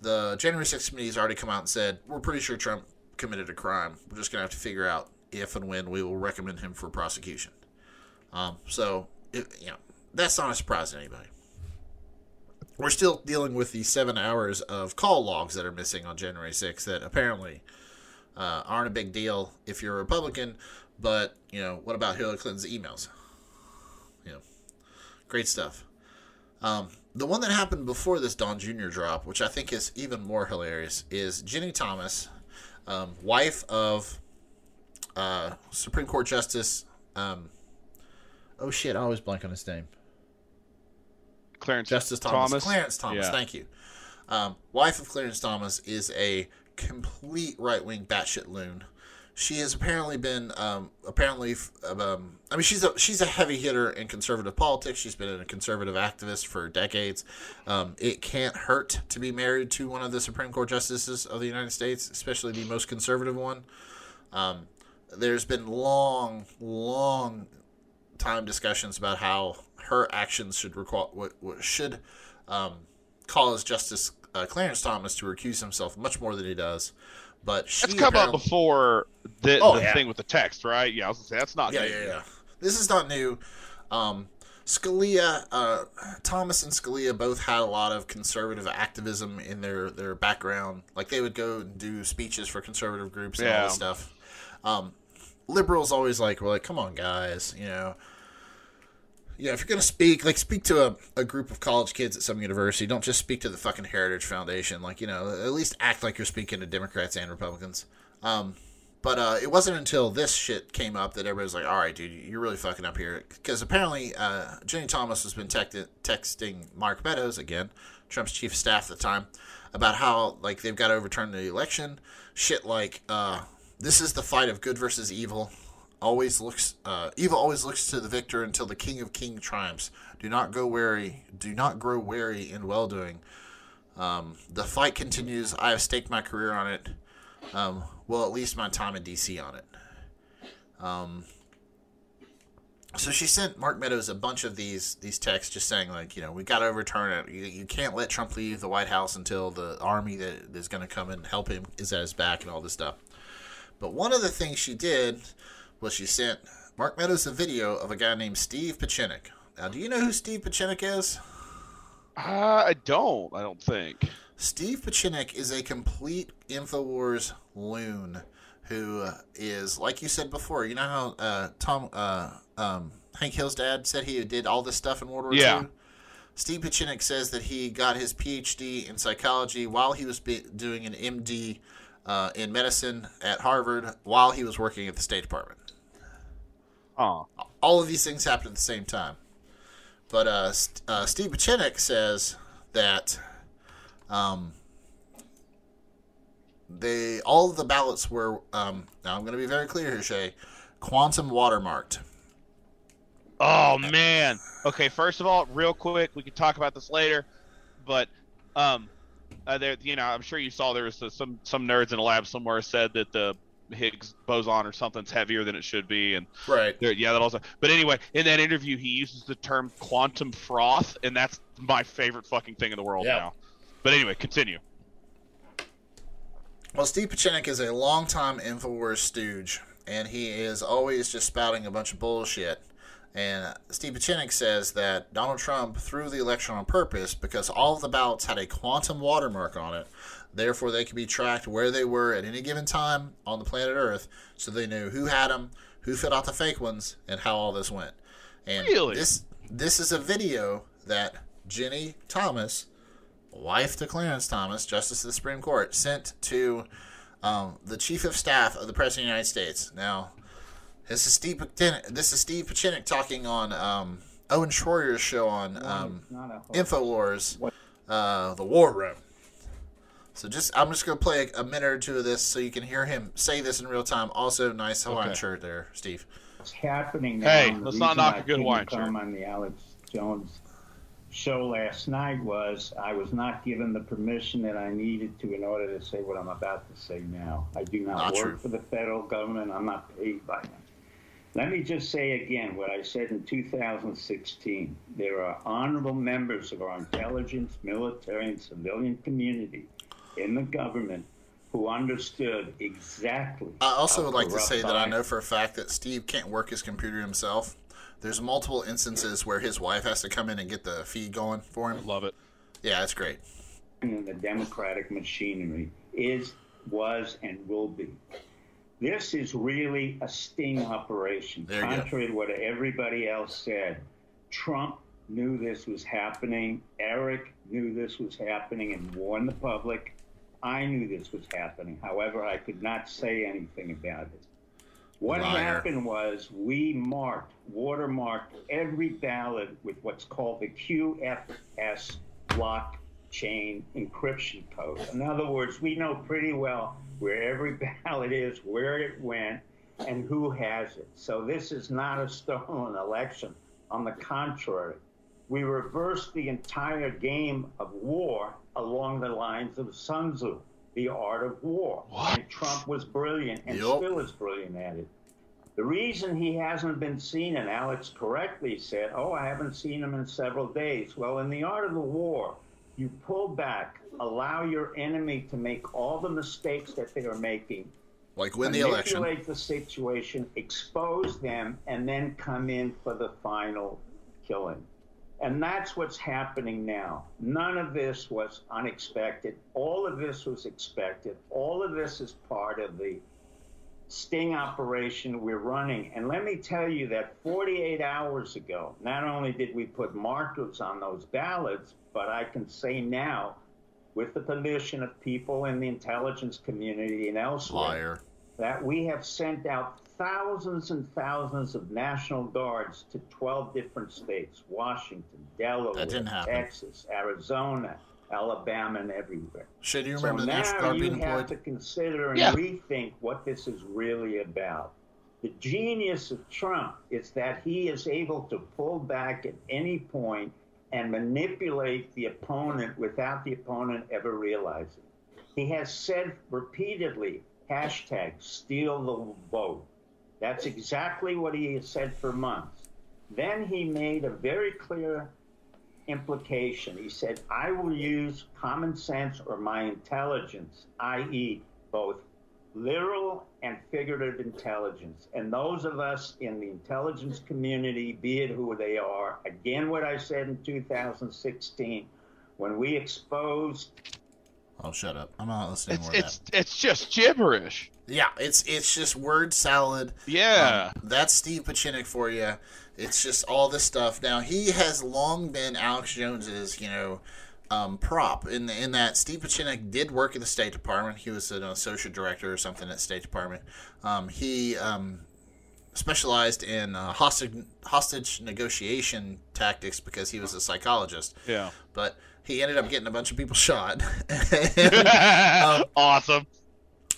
the January 6th committee has already come out and said we're pretty sure Trump committed a crime. We're just going to have to figure out if and when we will recommend him for prosecution. Um, so it, you know that's not a surprise to anybody. We're still dealing with the seven hours of call logs that are missing on January 6th that apparently uh, aren't a big deal if you're a Republican, but you know what about Hillary Clinton's emails? You know, great stuff. Um, the one that happened before this Don Jr. drop, which I think is even more hilarious, is Ginni Thomas, um, wife of uh, Supreme Court Justice. Um, oh shit! I always blank on his name. Clarence Justice Thomas. Thomas. Clarence Thomas. Yeah. Thank you. Um, wife of Clarence Thomas is a complete right wing batshit loon. She has apparently been um, apparently um, I mean she's a she's a heavy hitter in conservative politics. She's been a conservative activist for decades. Um, it can't hurt to be married to one of the Supreme Court justices of the United States, especially the most conservative one. Um, there's been long, long time discussions about how her actions should require what, what should um, cause Justice uh, Clarence Thomas to recuse himself much more than he does. But she That's come up before the, Oh, the yeah. thing with the text, right? Yeah, I was gonna say that's not. Yeah, new. yeah, yeah. This is not new. Um, Scalia, uh, Thomas and Scalia both had a lot of conservative activism in their, their background. Like they would go and do speeches for conservative groups and all this stuff. Um, liberals always like were like, come on, guys, you know. Yeah, if you're gonna speak, like speak to a, a group of college kids at some university. Don't just speak to the fucking Heritage Foundation. Like you know, at least act like you're speaking to Democrats and Republicans. Um, but uh, it wasn't until this shit came up that everybody was like, "All right, dude, you're really fucking up here." Because apparently, uh, Ginni Thomas has been texting Mark Meadows again, Trump's chief of staff at the time, about how like they've got to overturn the election. Shit like uh, this is the fight of good versus evil. Always looks uh, evil always looks to the victor until the king of king triumphs. Do not go weary. Do not grow weary in well doing. Um, the fight continues. I have staked my career on it. Um, well, at least my time in DC on it. Um, so she sent Mark Meadows a bunch of these these texts, just saying like, you know, we got to overturn it. You, you can't let Trump leave the White House until the army that is going to come and help him is at his back and all this stuff. But one of the things she did was she sent Mark Meadows a video of a guy named Steve Pieczenik. Now, do you know who Steve Pieczenik is? Uh, I don't. I don't think. Steve Pieczenik is a complete Infowars loon who is, like you said before, you know how uh, Tom uh, um, Hank Hill's dad said he did all this stuff in World War Yeah. II? Steve Pieczenik says that he got his PhD in psychology while he was be- doing an MD uh, in medicine at Harvard while he was working at the State Department. Oh, All of these things happened at the same time. But uh, St- uh, Steve Pieczenik says that um, they all of the ballots were. Um, now I'm going to be very clear here, Shay. Quantum watermarked. Oh man. Okay, first of all, real quick, we can talk about this later, but um, uh, there, you know, I'm sure you saw there was uh, some some nerds in a lab somewhere said that the Higgs boson or something's heavier than it should be, and Right. there, yeah, that also. But anyway, in that interview, he uses the term quantum froth, and that's my favorite fucking thing in the world Yeah. now. But anyway, continue. Well, Steve Pieczenik is a longtime Infowars stooge, and he is always just spouting a bunch of bullshit. And Steve Pieczenik says that Donald Trump threw the election on purpose because all of the ballots had a quantum watermark on it. Therefore, they could be tracked where they were at any given time on the planet Earth, so they knew who had them, who filled out the fake ones, and how all this went. And Really? this this is a video that Ginni Thomas, wife to Clarence Thomas, Justice of the Supreme Court, sent to um, the Chief of Staff of the President of the United States. Now, this is Steve. Pieczenik- This is Steve Pieczenik talking on um, Owen Schroyer's show on um, Infowars, uh, the War Room. So just, I'm just gonna play a, a minute or two of this so you can hear him say this in real time. Also, nice Hawaiian Okay. shirt there, Steve. What's happening now? Hey, let's not knock I a good couldn't Hawaiian shirt. on the Alex Jones show last night was I was not given the permission that I needed to in order to say what I'm about to say now. I do not, Not work true. for the federal government. I'm not paid by them. Let me just say again what I said in 2016. There are honorable members of our intelligence, military, and civilian community in the government who understood exactly. I also would like to say that I know for a fact that Steve can't work his computer himself. There's multiple instances where his wife has to come in and get the feed going for him. Love it. Yeah, that's great. in the democratic machinery is, was, and will be. This is really a sting operation. There. Contrary to what everybody else said, Trump knew this was happening. Eric knew this was happening and warned the public. I knew this was happening. However, I could not say anything about it. What Liar. happened was we marked, watermarked every ballot with what's called the QFS blockchain encryption code. In other words, we know pretty well where every ballot is, where it went, and who has it. So this is not a stolen *laughs* election. On the contrary, we reversed the entire game of war along the lines of Sun Tzu, the art of war. What? And Trump was brilliant and Yup. still is brilliant at it. The reason he hasn't been seen, and Alex correctly said, Oh, I haven't seen him in several days. Well, in the art of the war, you pull back, allow your enemy to make all the mistakes that they are making, Like win the election. manipulate the situation, expose them, and then come in for the final killing. And that's what's happening now. None of this was unexpected. All of this was expected. All of this is part of the sting operation we're running. And let me tell you that 48 hours ago, not only did we put markers on those ballots, but I can say now, with the permission of people in the intelligence community and elsewhere, Liar. that we have sent out thousands and thousands of National Guards to 12 different states Washington, Delaware, That didn't happen. Texas, Arizona, Alabama, and everywhere. Shit, do you remember so the National now Guard you being have to consider and Yeah. rethink what this is really about. The genius of Trump is that he is able to pull back at any point and manipulate the opponent without the opponent ever realizing. He has said repeatedly, hashtag steal the vote. That's exactly what he has said for months. Then he made a very clear implication. He said, I will use common sense or my intelligence, i.e., both literal and figurative intelligence. And those of us in the intelligence community, be it who they are, again, what I said in 2016, when we exposed Oh, shut up! I'm not listening it's, to it's, it's just gibberish. Yeah, it's it's just word salad. Yeah. Um, that's Steve Pieczenik for you. It's just all this stuff. Now he has long been Alex Jones's, you know, um, prop in the, in that Steve Pieczenik did work at the State Department. He was an associate director or something at State Department. Um, he um, specialized in uh, hostage hostage negotiation tactics because he was a psychologist. yeah. But he ended up getting a bunch of people shot. *laughs* Um, awesome.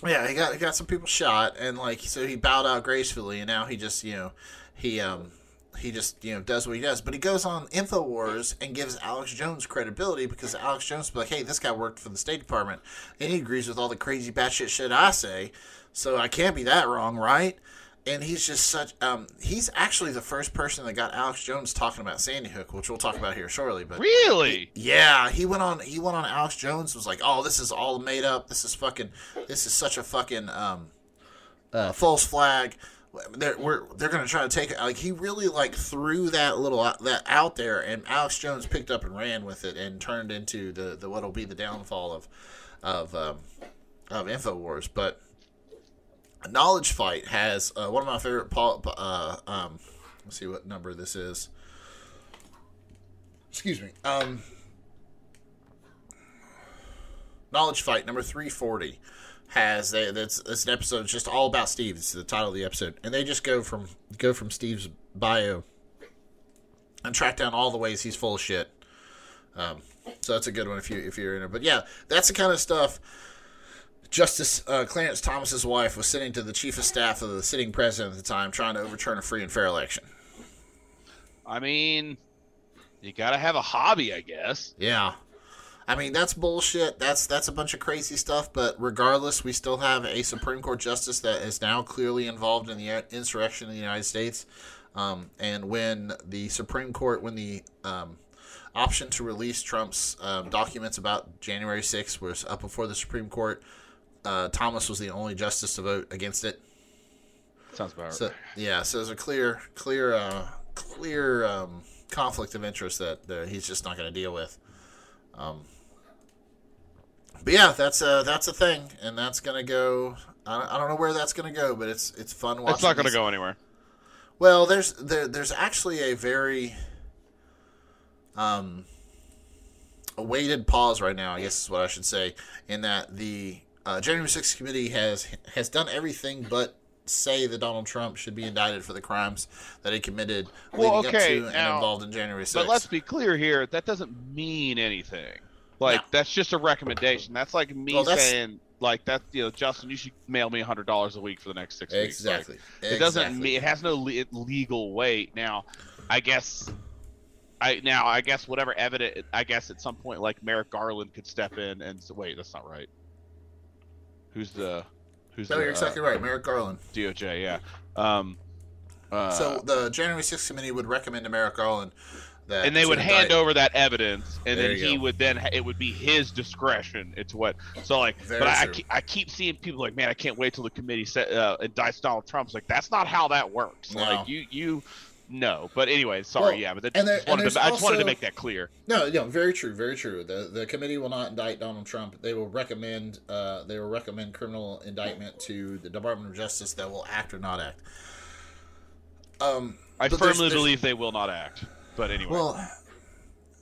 yeah, he got he got some people shot, and like so he bowed out gracefully, and now he just you know he um he just you know does what he does, but he goes on Infowars and gives Alex Jones credibility because Alex Jones be like, hey, this guy worked for the State Department, and he agrees with all the crazy batshit shit I say, so I can't be that wrong, right? And he's just such um he's actually the first person that got Alex Jones talking about Sandy Hook, which we'll talk about here shortly, but Really? yeah, he went on. He went on. Alex Jones was like, "Oh, this is all made up. This is fucking. This is such a fucking um, uh, false flag. They're we're they're gonna try to take it." Like he really like threw that little out- that out there, and Alex Jones picked up and ran with it and turned into the the what'll be the downfall of of um, of Infowars. But Knowledge Fight has uh, one of my favorite. Paul, uh, um, let's see what number this is. Excuse me. Um, Knowledge Fight number three forty has they that's it's an episode just all about Steve. It's the title of the episode, and they just go from go from Steve's bio and track down all the ways he's full of shit. Um, so that's a good one if you if you're in it. But yeah, that's the kind of stuff. Justice uh, Clarence Thomas's wife was sitting to the chief of staff of the sitting president at the time, trying to overturn a free and fair election. I mean, you gotta have a hobby, I guess. Yeah. I mean that's bullshit. That's that's a bunch of crazy stuff. But regardless, we still have a Supreme Court justice that is now clearly involved in the insurrection in the United States. Um, and when the Supreme Court, when the um, option to release Trump's um, documents about January 6th was up before the Supreme Court, uh, Thomas was the only justice to vote against it. Sounds about right. Yeah, so there's a clear, clear, uh, clear um, conflict of interest that uh, he's just not going to deal with. Um, but yeah, that's a that's a thing, and that's going to go. I don't, I don't know where that's going to go, but it's it's fun watching. it's not gonna these- go anywhere. Well, there's there, there's actually a very um a weighted pause right now. I guess is what I should say, in that the uh, January 6th committee has has done everything but say that Donald Trump should be indicted for the crimes that he committed Well, leading okay, up to and involved in January 6th. But let's be clear here. That doesn't mean anything. Like No. that's just a recommendation. That's like me Well, that's- saying, like that. You know, Justin, you should mail me a hundred dollars a week for the next six weeks. Like, exactly. it doesn't mean it has no le- legal weight. Now, I guess. I now I guess whatever evidence I guess at some point like Merrick Garland could step in and say, wait that's not right. Who's the who's No, the you're uh, exactly right, Merrick Garland. DOJ? Yeah. Um, uh, so the January 6th committee would recommend to Merrick Garland that and they would hand over that evidence, and There then he go. would then it would be his discretion. It's what so like, Very but I, I, keep, I keep seeing people like, man, I can't wait till the committee set, uh, indicts Donald Trump's like that's not how that works. No. Like you you no. But anyway, sorry, Well, yeah, but that, and there- just wanted there's to, I just wanted to make that clear. No, no, very true, very true. The the committee will not indict Donald Trump. They will recommend uh, they will recommend criminal indictment to the Department of Justice that will act or not act. Um, I firmly there's- there's- believe they will not act. But anyway, Well,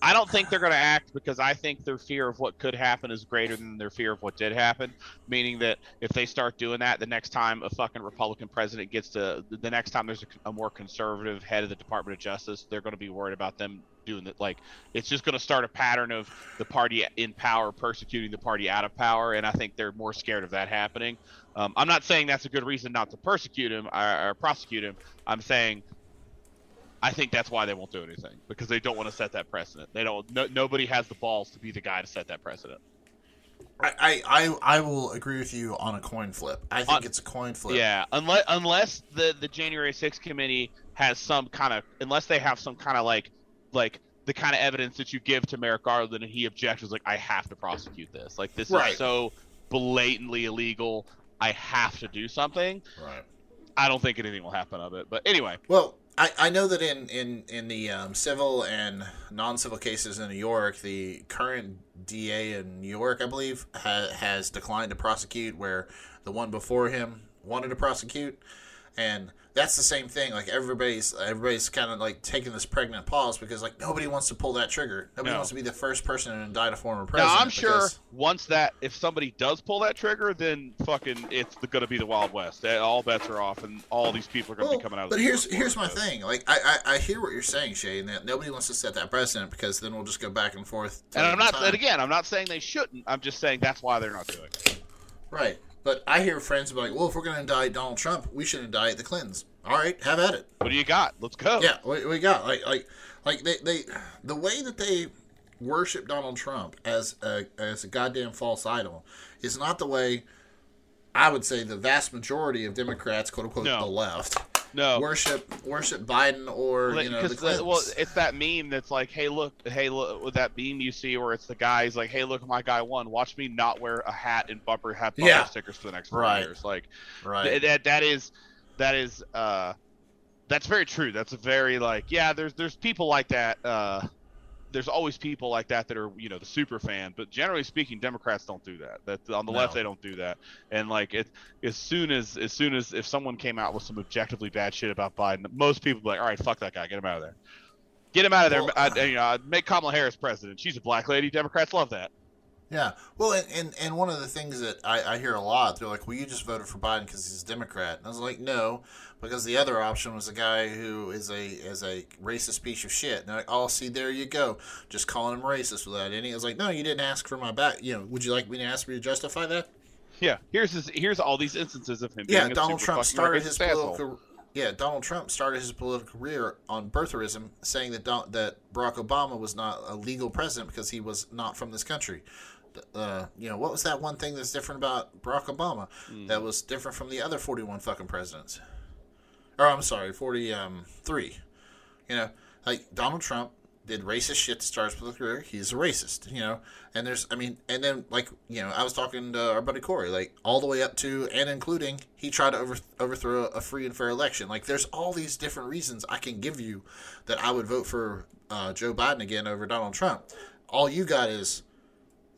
I don't think they're going to act because I think their fear of what could happen is greater than their fear of what did happen. Meaning that if they start doing that, the next time a fucking Republican president gets to, the next time there's a, a more conservative head of the Department of Justice, they're going to be worried about them doing that. Like it's just going to start a pattern of the party in power persecuting the party out of power, and I think they're more scared of that happening. Um, I'm not saying that's a good reason not to persecute him or, or prosecute him. I'm saying I think that's why they won't do anything because they don't want to set that precedent. They don't. No, nobody has the balls to be the guy to set that precedent. I, I, I will agree with you on a coin flip. I think On- it's a coin flip. Yeah, unless unless the the January 6th committee has some kind of unless they have some kind of like like the kind of evidence that you give to Merrick Garland and he objects is like I have to prosecute this. Like this Right. is so blatantly illegal. I have to do something. Right. I don't think anything will happen of it. But anyway, Well, I, know that in in in the um, civil and non-civil cases in New York, the current DA in New York, I believe, ha, has declined to prosecute, where the one before him wanted to prosecute, and that's the same thing. Like everybody's everybody's kind of like taking this pregnant pause because like nobody wants to pull that trigger. Nobody No. wants to be the first person to indict a former now president. I'm sure once that if somebody does pull that trigger, then fucking it's going to be the Wild West. All bets are off, and all these people are going to Well, be coming out. Of but here's here's my thing. Like I, I I hear what you're saying, Shay, and that nobody wants to set that precedent because then we'll just go back and forth. And I'm not. And again, I'm not saying they shouldn't. I'm just saying that's why they're not doing it. Right. But I hear friends be like, well, if we're going to indict Donald Trump, we should indict the Clintons. All right, have at it. What do you got? Let's go. Yeah, we, we got like like like they, they the way that they worship Donald Trump as a as a goddamn false idol is not the way I would say the vast majority of Democrats, quote unquote, No. the left, No. worship worship Biden or Like, you know the Clintons. well, it's that meme that's like, hey, look, hey, look, with that meme you see where it's the guy's like, hey, look, my guy won. Watch me not wear a hat and bumper hat bumper Yeah. stickers for the next four Right. years. Like right. th- that that is that is uh that's very true. That's a very like yeah. There's there's people like that. Uh, there's always people like that that are you know the super fan, but generally speaking, Democrats don't do that. That on the No. left they don't do that. And like it, as soon as as soon as if someone came out with some objectively bad shit about Biden, most people be like, all right, fuck that guy, get him out of there, get him out of there. Well, I, you know, I'd make Kamala Harris president. She's a black lady. Democrats love that. Yeah. Well, and, and, and one of the things that I, I hear a lot, they're like, well, you just voted for Biden because he's a Democrat. And I was like, no, because the other option was a guy who is a is a racist piece of shit. And they're like, oh, see, there you go. Just calling him racist without any. I was like, no, you didn't ask for my back. You know, would you like me to ask me to justify that? Yeah. Here's his, here's all these instances of him. Yeah, being a Donald Trump started his asshole. political. Yeah, Donald Trump started his political career on birtherism, saying that Don, that Barack Obama was not a legal president because he was not from this country. Uh, you know, what was that one thing that's different about Barack Obama Hmm. that was different from the other forty-one fucking presidents? Or I'm sorry, forty-three. You know, like Donald Trump did racist shit to start his career. He's a racist, you know. And there's, I mean, and then like you know, I was talking to our buddy Corey, like all the way up to and including he tried to over, overthrow a free and fair election. Like there's all these different reasons I can give you that I would vote for uh, Joe Biden again over Donald Trump. All you got is,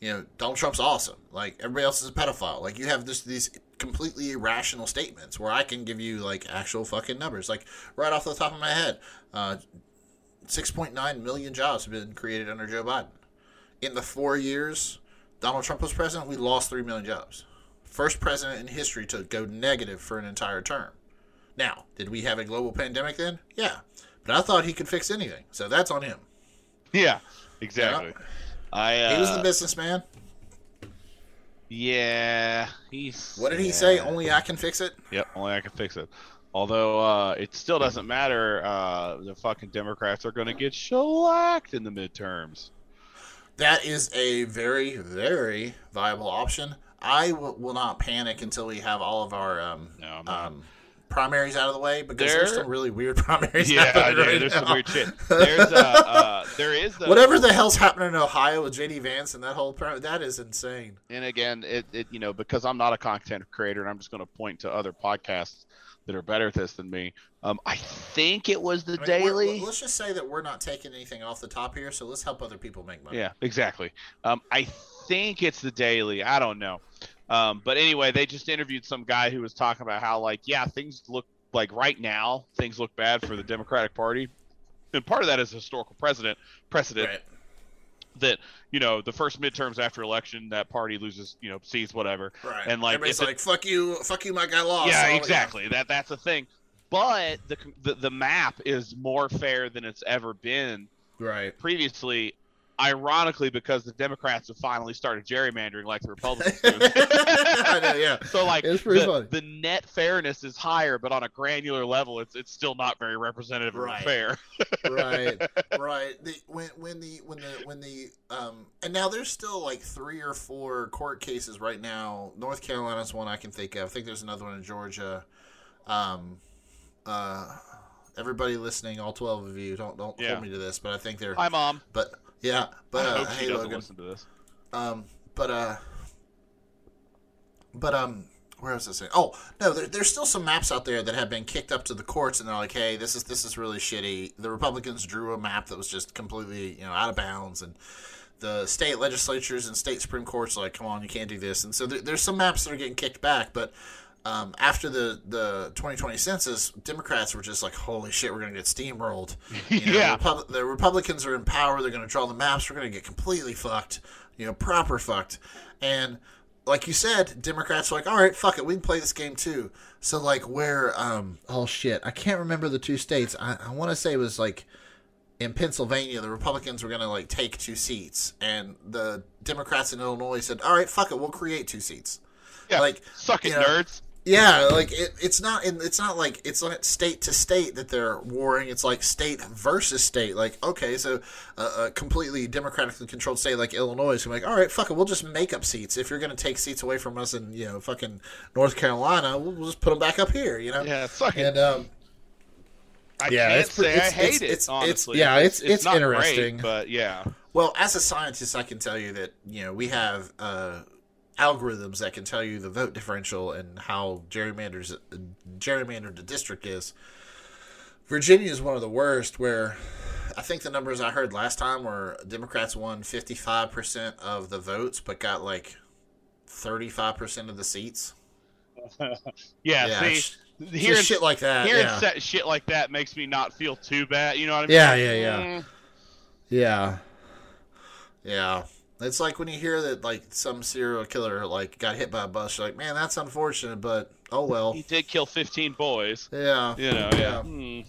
you know, Donald Trump's awesome. Like everybody else is a pedophile. Like you have just these completely irrational statements where I can give you like actual fucking numbers. Like right off the top of my head, uh, 6.9 million jobs have been created under Joe Biden. In the four years Donald Trump was president, we lost 3 million jobs. First president in history to go negative for an entire term. Now, did we have a global pandemic then? Yeah. But I thought he could fix anything. So that's on him. Yeah, exactly. I uh, He was the businessman. Yeah, he's. What did he yeah. say? Only I can fix it? Yep, only I can fix it. Although uh, it still doesn't matter. Uh, the fucking Democrats are going to get shellacked in the midterms. That is a very, very viable option. I w- will not panic until we have all of our um, No, I'm not. um, primaries out of the way because there's some really weird *laughs* primaries. yeah, dude, right there's now. some weird shit. *laughs* There's uh, uh, there is the Whatever the hell's happening in Ohio with JD Vance and that whole prim- that is insane. and again, it, it you know because I'm not a content creator and I'm just going to point to other podcasts that are better at this than me. Um, I think it was the I mean, Daily. let's just say that we're not taking anything off the top here, so let's help other people make money. Yeah, exactly. Um, I think it's the Daily. I don't know. Um, but anyway, they just interviewed some guy who was talking about how, like, yeah, things look like right now things look bad for the Democratic Party, and part of that is historical precedent precedent Right. that you know the first midterms after election that party loses you know seats whatever. Right. And, like, everybody's if it- like, "Fuck you, fuck you, my guy lost." yeah, All- exactly. That that's a thing. But the, the the map is more fair than it's ever been Right. previously, ironically, because the Democrats have finally started gerrymandering like the Republicans *laughs* do. Know. Yeah. So like the, the net fairness is higher, but on a granular level, it's it's still not very representative Right. or fair. right *laughs* right the, when when the when the when the um and now there's still like three or four court cases right now north carolina's one i can think of i think there's another one in georgia um uh everybody listening all 12 of you don't don't Yeah. hold me to this but i think they're Hi, mom. but yeah but I uh, hope she hey doesn't logan listen to this. um, but uh, but um, where was I saying? Oh no, there, there's still some maps out there that have been kicked up to the courts, and they're like, hey, this is this is really shitty. The Republicans drew a map that was just completely you know out of bounds, and the state legislatures and state supreme courts are like, come on, you can't do this. And so there, there's some maps that are getting kicked back, but. Um, after the, the 2020 census, Democrats were just like, "Holy shit, we're gonna get steamrolled." You know, *laughs* Yeah. the, Repub- the Republicans are in power. They're gonna draw the maps. We're gonna get completely fucked. You know, proper fucked. And like you said, Democrats are like, all right, fuck it, we can play this game too. So like where um oh shit, I can't remember the two states. I, I want to say it was like in Pennsylvania, the Republicans were gonna like take two seats, and the Democrats in Illinois said, all right, fuck it, we'll create two seats. Yeah, Like suck it, you know, nerds. Yeah, like it, it's not in, it's not like it's not state to state that they're warring. It's like state versus state. Like okay, so uh, a completely democratically controlled state like Illinois is like, all right, fuck it, we'll just make up seats. If you're gonna take seats away from us in you know fucking North Carolina, we'll, we'll just put them back up here. You know. Yeah, suck it. And um, I yeah, can't it's say I it's- hate it's- it. it's- it's- honestly, yeah, it's- it's not interesting. great, but yeah, Well, as a scientist, I can tell you that you know we have uh, algorithms that can tell you the vote differential and how gerrymanders gerrymandered the district is. Virginia is one of the worst. Where I think the numbers I heard last time were Democrats won fifty five percent of the votes, but got like thirty five percent of the seats. *laughs* yeah. Yeah, see, sh- hearing shit like that. hearing Yeah. set shit like that makes me not feel too bad. You know what I mean? Yeah, yeah, yeah. Mm, Yeah. Yeah. It's like when you hear that like some serial killer like got hit by a bus, you're like, man, that's unfortunate, but oh well. He did kill 15 boys. Yeah. You know, yeah. Hmm.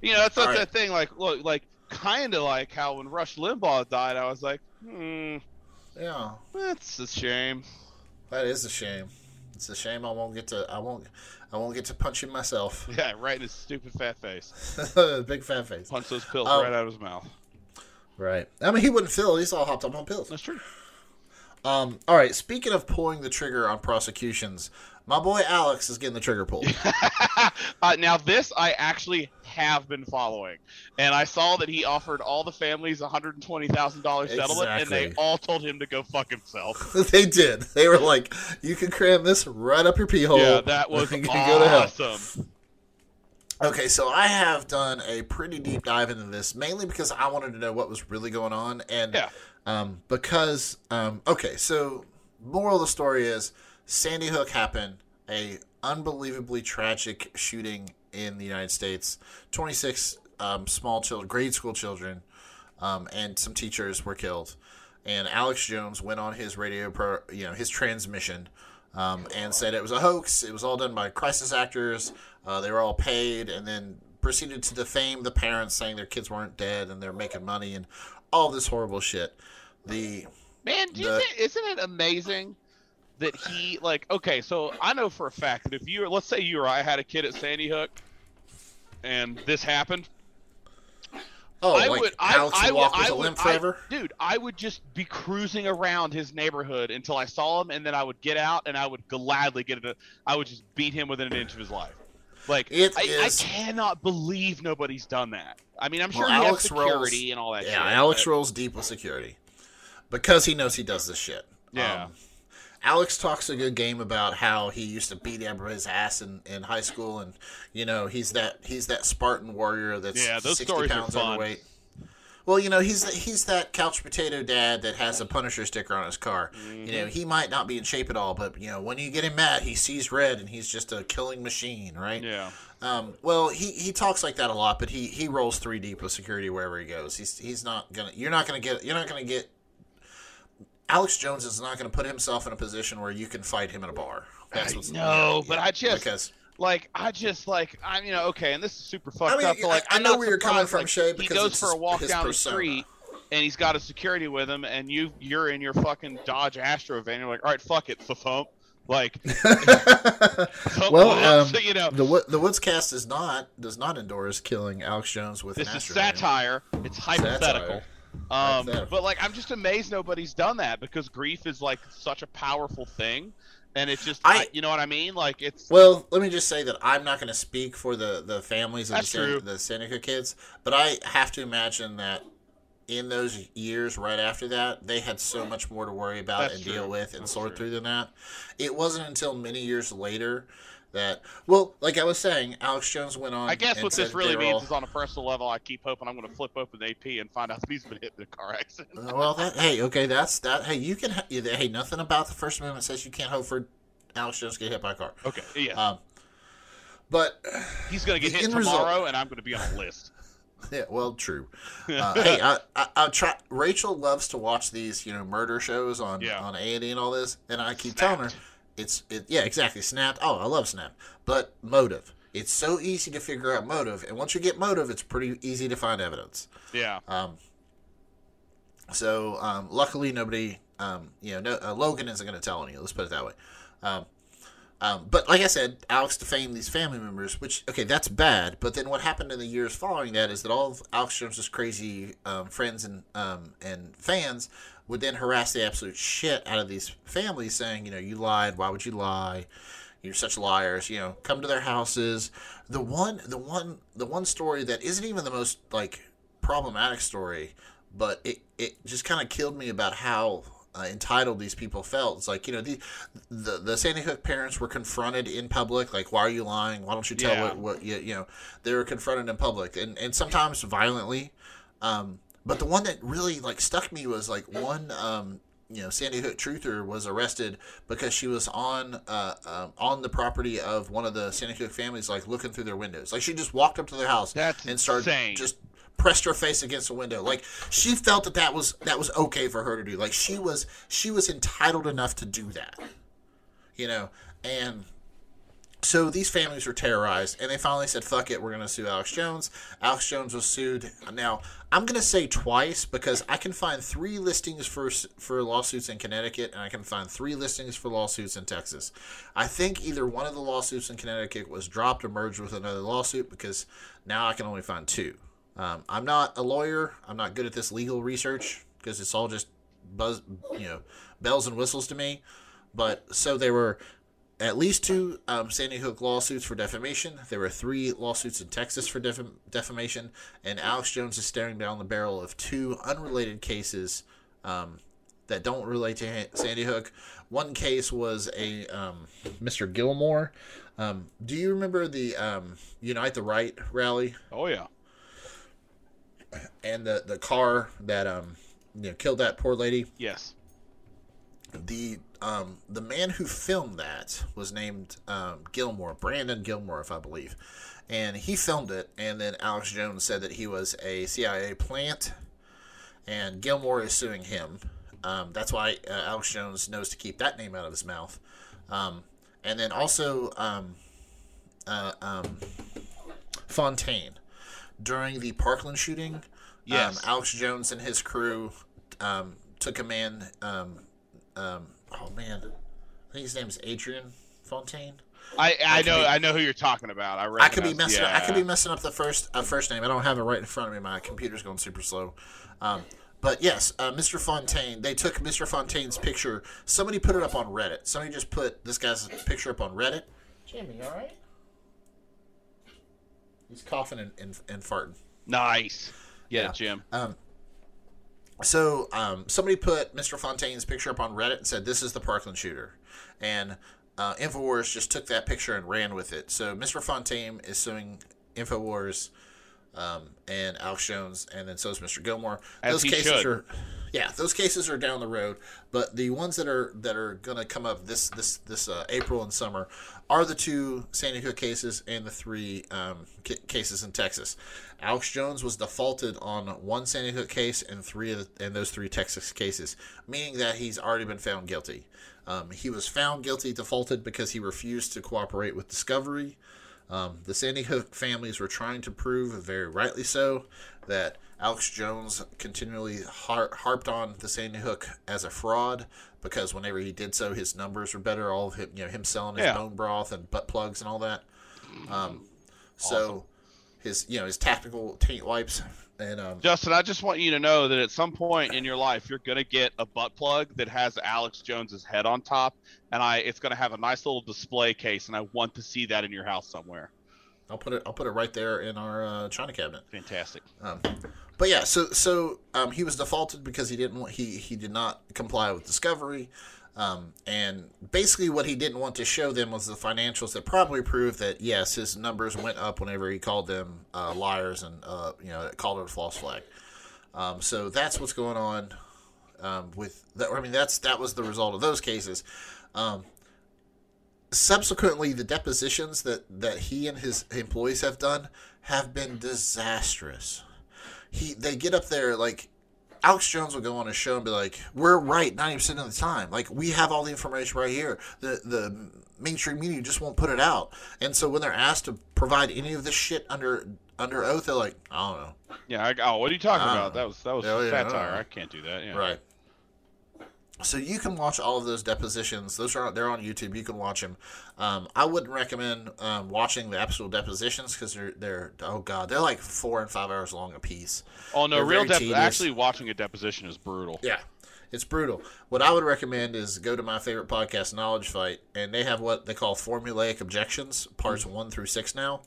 You know, that's, All that's right. that thing. Like, look, like kind of like how when Rush Limbaugh died, I was like, hmm, Yeah. that's a shame. That is a shame. It's a shame I won't get to I won't I won't get to punch him myself. *laughs* Yeah, right in his stupid fat face. *laughs* Big fat face. Punch those pills Um, right out of his mouth. Right. I mean he wouldn't feel he's all hopped up on pills. That's true. Um all right, speaking of pulling the trigger on prosecutions, my boy Alex is getting the trigger pulled. *laughs* uh, now this I actually have been following, and I saw that he offered all the families a hundred and twenty thousand dollars settlement, and they all told him to go fuck himself. *laughs* they did. They were like, "You can cram this right up your pee hole." yeah, that was *laughs* You go to hell. awesome. Okay, so I have done a pretty deep dive into this, mainly because I wanted to know what was really going on, and Yeah. um, because um, okay, so moral of the story is Sandy Hook happened, a unbelievably tragic shooting in the United States. Twenty six um, small children, grade school children, um, and some teachers were killed. And Alex Jones went on his radio, pro, you know, his transmission, um, and said it was a hoax. It was all done by crisis actors. Uh, they were all paid, and then proceeded to defame the parents, saying their kids weren't dead and they're making money and all this horrible shit. The Man, The- think, isn't it amazing that he like? Okay, so I know for a fact that if you, let's say you or I had a kid at Sandy Hook, and this happened, oh, I like would, I, Alex I would would, walk with I a limp forever. dude, I would just be cruising around his neighborhood until I saw him, and then I would get out, and I would gladly get it. I would just beat him within an inch of his life. Like It I, is- I cannot believe nobody's done that. I mean, I'm sure Well, Alex has rolls- and all that. yeah, shit, Alex but- rolls deep with security because he knows he does this shit. Yeah. Um, Alex talks a good game about how he used to beat everybody's ass in, in high school, and you know he's that he's that Spartan warrior that's Yeah, those sixty stories are pounds fun. overweight. Well, you know he's he's that couch potato dad that has a Punisher sticker on his car. Mm-hmm. You know he might not be in shape at all, but you know when you get him mad, he sees red and he's just a killing machine, right? Yeah. Um, well, he, he talks like that a lot, but he, he rolls three deep with security wherever he goes. He's he's not gonna. You're not gonna get. You're not gonna get. Alex Jones is not gonna put himself in a position where you can fight him in a bar. That's what's No, but I just- because Like I just like I'm you know okay, and this is super fucked I mean, up. But like I- I know where you're coming from, like, Shay, He goes for a walk down persona. the street, and he's got a security with him, and you you're in your fucking Dodge Astro van. You're like, all right, fuck it, thump. Like, *laughs* *laughs* well, um, so, *laughs* you know, the the Woods cast does not does not endorse killing Alex Jones with this is Astro satire. It's hypothetical. Satire. Um, Hypothetical. but like, I'm just amazed nobody's done that because grief is like such a powerful thing, and it's just, I- I, you know what I mean? Like, it's Well, let me just say that I'm not going to speak for the, the families of the, That's the Seneca kids, but I have to imagine that in those years right after that, they had so much more to worry about That's and true. deal with and That's sort true. through than that. It wasn't until many years later that, well, like I was saying, Alex Jones went on. I guess what this really means all- is on a personal level, I keep hoping I'm going to flip open AP and find out *laughs* that he's been hit in a car accident. Uh, well, that, hey, okay, that's that. Hey, you can. Hey, nothing about the First Amendment says you can't hope for Alex Jones to get hit by a car. Okay, yeah. Um, but he's going to get hit end result- tomorrow, and I'm going to be on a list. *laughs* Yeah, well, true. *laughs* Uh, hey, I, I, I try. Rachel loves to watch these, you know, murder shows on Yeah. on A and E and all this, and I keep Snapped. telling her, it's it. Yeah, exactly. Snapped. Oh, I love Snap, but motive. It's so easy to figure out motive, and once you get motive, it's pretty easy to find evidence. Yeah. Um, so um, luckily, nobody, um, you know, no, uh, Logan isn't going to tell any. Let's put it that way. Um, um, but like I said, Alex defamed these family members, which okay, that's bad. But then what happened in the years following that is that all of Alex Jones's crazy um, friends and um, and fans would then harass the absolute shit out of these families, saying, you know, you lied. Why would you lie? You're such liars. You know, come to their houses. The one, the one, the one story that isn't even the most like problematic story, but it it just kind of killed me about how uh, entitled these people felt. It's like you know the the the Sandy Hook parents were confronted in public, like why are you lying? Why don't you tell Yeah. what what you, you know? They were confronted in public, and and sometimes violently. Um, but the one that really like stuck me was like one um, you know Sandy Hook truther was arrested because she was on uh, um, on the property of one of the Sandy Hook families, like looking through their windows. Like she just walked up to their house That's and started insane. just pressed her face against the window. Like she felt that that was that was okay for her to do. Like she was she was entitled enough to do that, you know. And so these families were terrorized, and they finally said, "Fuck it, we're going to sue Alex Jones." Alex Jones was sued. Now I'm going to say twice because I can find three listings for for lawsuits in Connecticut, and I can find three listings for lawsuits in Texas. I think either one of the lawsuits in Connecticut was dropped or merged with another lawsuit because now I can only find two. Um, I'm not a lawyer. I'm not good at this legal research because it's all just buzz, you know, bells and whistles to me. But so they were at least two um, Sandy Hook lawsuits for defamation. There were three lawsuits in Texas for def- defamation, and Alex Jones is staring down the barrel of two unrelated cases um, that don't relate to Ha- Sandy Hook. One case was a um, Mr. Gilmore. Um, do you remember the um, Unite the Right rally? Oh yeah. and the the car that um you know killed that poor lady Yes. the um the man who filmed that was named um Gilmore Brandon Gilmore if I believe and he filmed it and then Alex Jones said that he was a CIA plant and Gilmore is suing him um, that's why uh, Alex Jones knows to keep that name out of his mouth um, and then also um, uh, um, Fontaine during the Parkland shooting. Yes. Um, Alex Jones and his crew um, took a man. Um, um, oh man, I think his name is Adrian Fontaine. I I could know be- I know who you're talking about. I I could be messing. Up, I could be messing up the first uh, first name. I don't have it right in front of me. My computer's going super slow. Um, but yes, uh, Mr. Fontaine. They took Mr. Fontaine's picture. Somebody put it up on Reddit. Somebody just put this guy's picture up on Reddit. Jimmy, all right? He's coughing and, and, and farting. Nice. Yeah, Yeah. Jim. Um, so um, somebody put Mr. Fontaine's picture up on Reddit and said, "This is the Parkland shooter," and uh, Infowars just took that picture and ran with it. So Mr. Fontaine is suing Infowars um, and Alex Jones, and then so is Mr. Gilmore. As Those cases should. are, Yeah, those cases are down the road, but the ones that are that are going to come up this this this uh, April and summer are the two Sandy Hook cases and the three um, ca- cases in Texas. Alex Jones was defaulted on one Sandy Hook case and three of the, and those three Texas cases, meaning that he's already been found guilty. Um, he was found guilty defaulted because he refused to cooperate with discovery. Um, the Sandy Hook families were trying to prove, very rightly so, that Alex Jones continually har- harped on the Sandy Hook as a fraud because whenever he did so, his numbers were better. All of him, you know, him selling his Yeah. bone broth and butt plugs and all that. Um, so his, you know, his tactical taint wipes and um, Justin, I just want you to know that at some point in your life, you're gonna get a butt plug that has Alex Jones's head on top, and I it's gonna have a nice little display case, and I want to see that in your house somewhere. I'll put it, I'll put it right there in our uh, china cabinet. Fantastic. Um, but yeah, so so um, he was defaulted because he didn't want, he he did not comply with discovery, um, and basically what he didn't want to show them was the financials that probably proved that yes, his numbers went up whenever he called them uh, liars and uh, you know called it a false flag. Um, so that's what's going on um, with that. I mean, that's that was the result of those cases. Subsequently, the depositions that that he and his employees have done have been disastrous. He they get up there like Alex Jones will go on a show and be like, "We're right ninety percent of the time. Like we have all the information right here. The the mainstream media just won't put it out." And so when they're asked to provide any of this shit under under oath, they're like, "I don't know." Yeah. I, oh, what are you talking about? That was that was Yeah, yeah, satire. yeah. I can't do that. Yeah. Right. So you can watch all of those depositions. Those are they're on YouTube. You can watch them. Um, I wouldn't recommend um, watching the actual depositions because they're they're oh god they're like four and five hours long a piece. Oh no, They're real dep- actually watching a deposition is brutal. Yeah, it's brutal. What I would recommend is go to my favorite podcast, Knowledge Fight, and they have what they call formulaic objections, parts one through six now,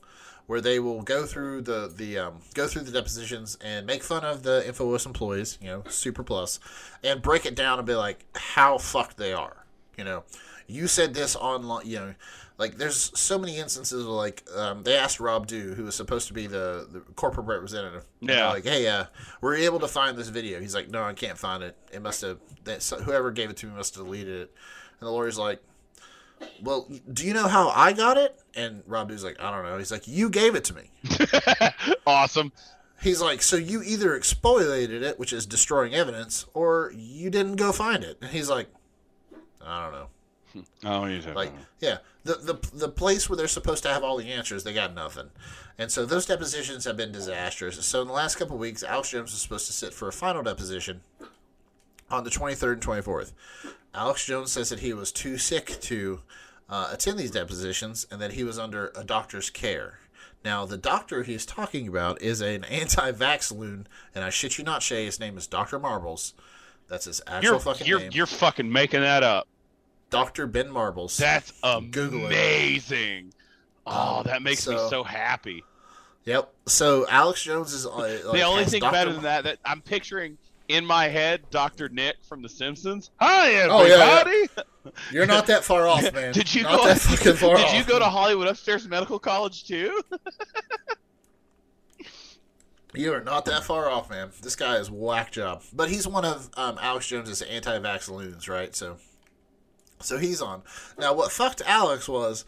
where they will go through the the um, go through the depositions and make fun of the Infowars employees, you know, Super Plus, and break it down and be like how fucked they are. You know, you said this online, you know. Like there's so many instances of like um, they asked Rob Dew, who was supposed to be the, the corporate representative. Yeah. Like, hey, uh, we're able to find this video. He's like, no, I can't find it. It must have that whoever gave it to me must have deleted it. And the lawyer's like, well, do you know how I got it? And Rob Dew's like, I don't know. He's like, you gave it to me. *laughs* awesome. He's like, so you either exfoliated it, which is destroying evidence, or you didn't go find it. And he's like, I don't know. *laughs* Oh, you Like, yeah, the, the the place where they're supposed to have all the answers, they got nothing, and so those depositions have been disastrous. So in the last couple of weeks, Alex Jones was supposed to sit for a final deposition on the 23rd and 24th. Alex Jones says that he was too sick to uh, attend these depositions, and that he was under a doctor's care. Now, the doctor he's talking about is an anti-vax loon, and I shit you not, Shay, his name is Doctor Marbles. That's his actual you're fucking you're name. you're fucking making that up. Doctor Ben Marbles. That's Google it. amazing. Oh, that makes me so- so happy. Yep. So Alex Jones is uh, like, the only thing Dr. better than that that I'm picturing in my head, Doctor Nick from The Simpsons. Hi, Oh, yeah, everybody. *laughs* You're not that far off, man. *laughs* Did you not go? that fucking far *laughs* did off. you go to Hollywood Upstairs Medical College too? You are not that far off, man. This guy is whack job. But he's one of um, Alex Jones's anti-vax loons, right? So, so he's on. Now, what fucked Alex was,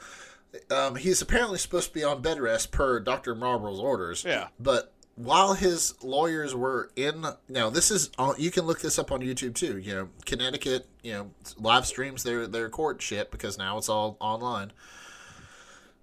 um, he's apparently supposed to be on bed rest per Doctor Marble's orders. Yeah. But while his lawyers were in, now this is you can look this up on YouTube too. You know, Connecticut, you know, live streams their their court shit because now it's all online.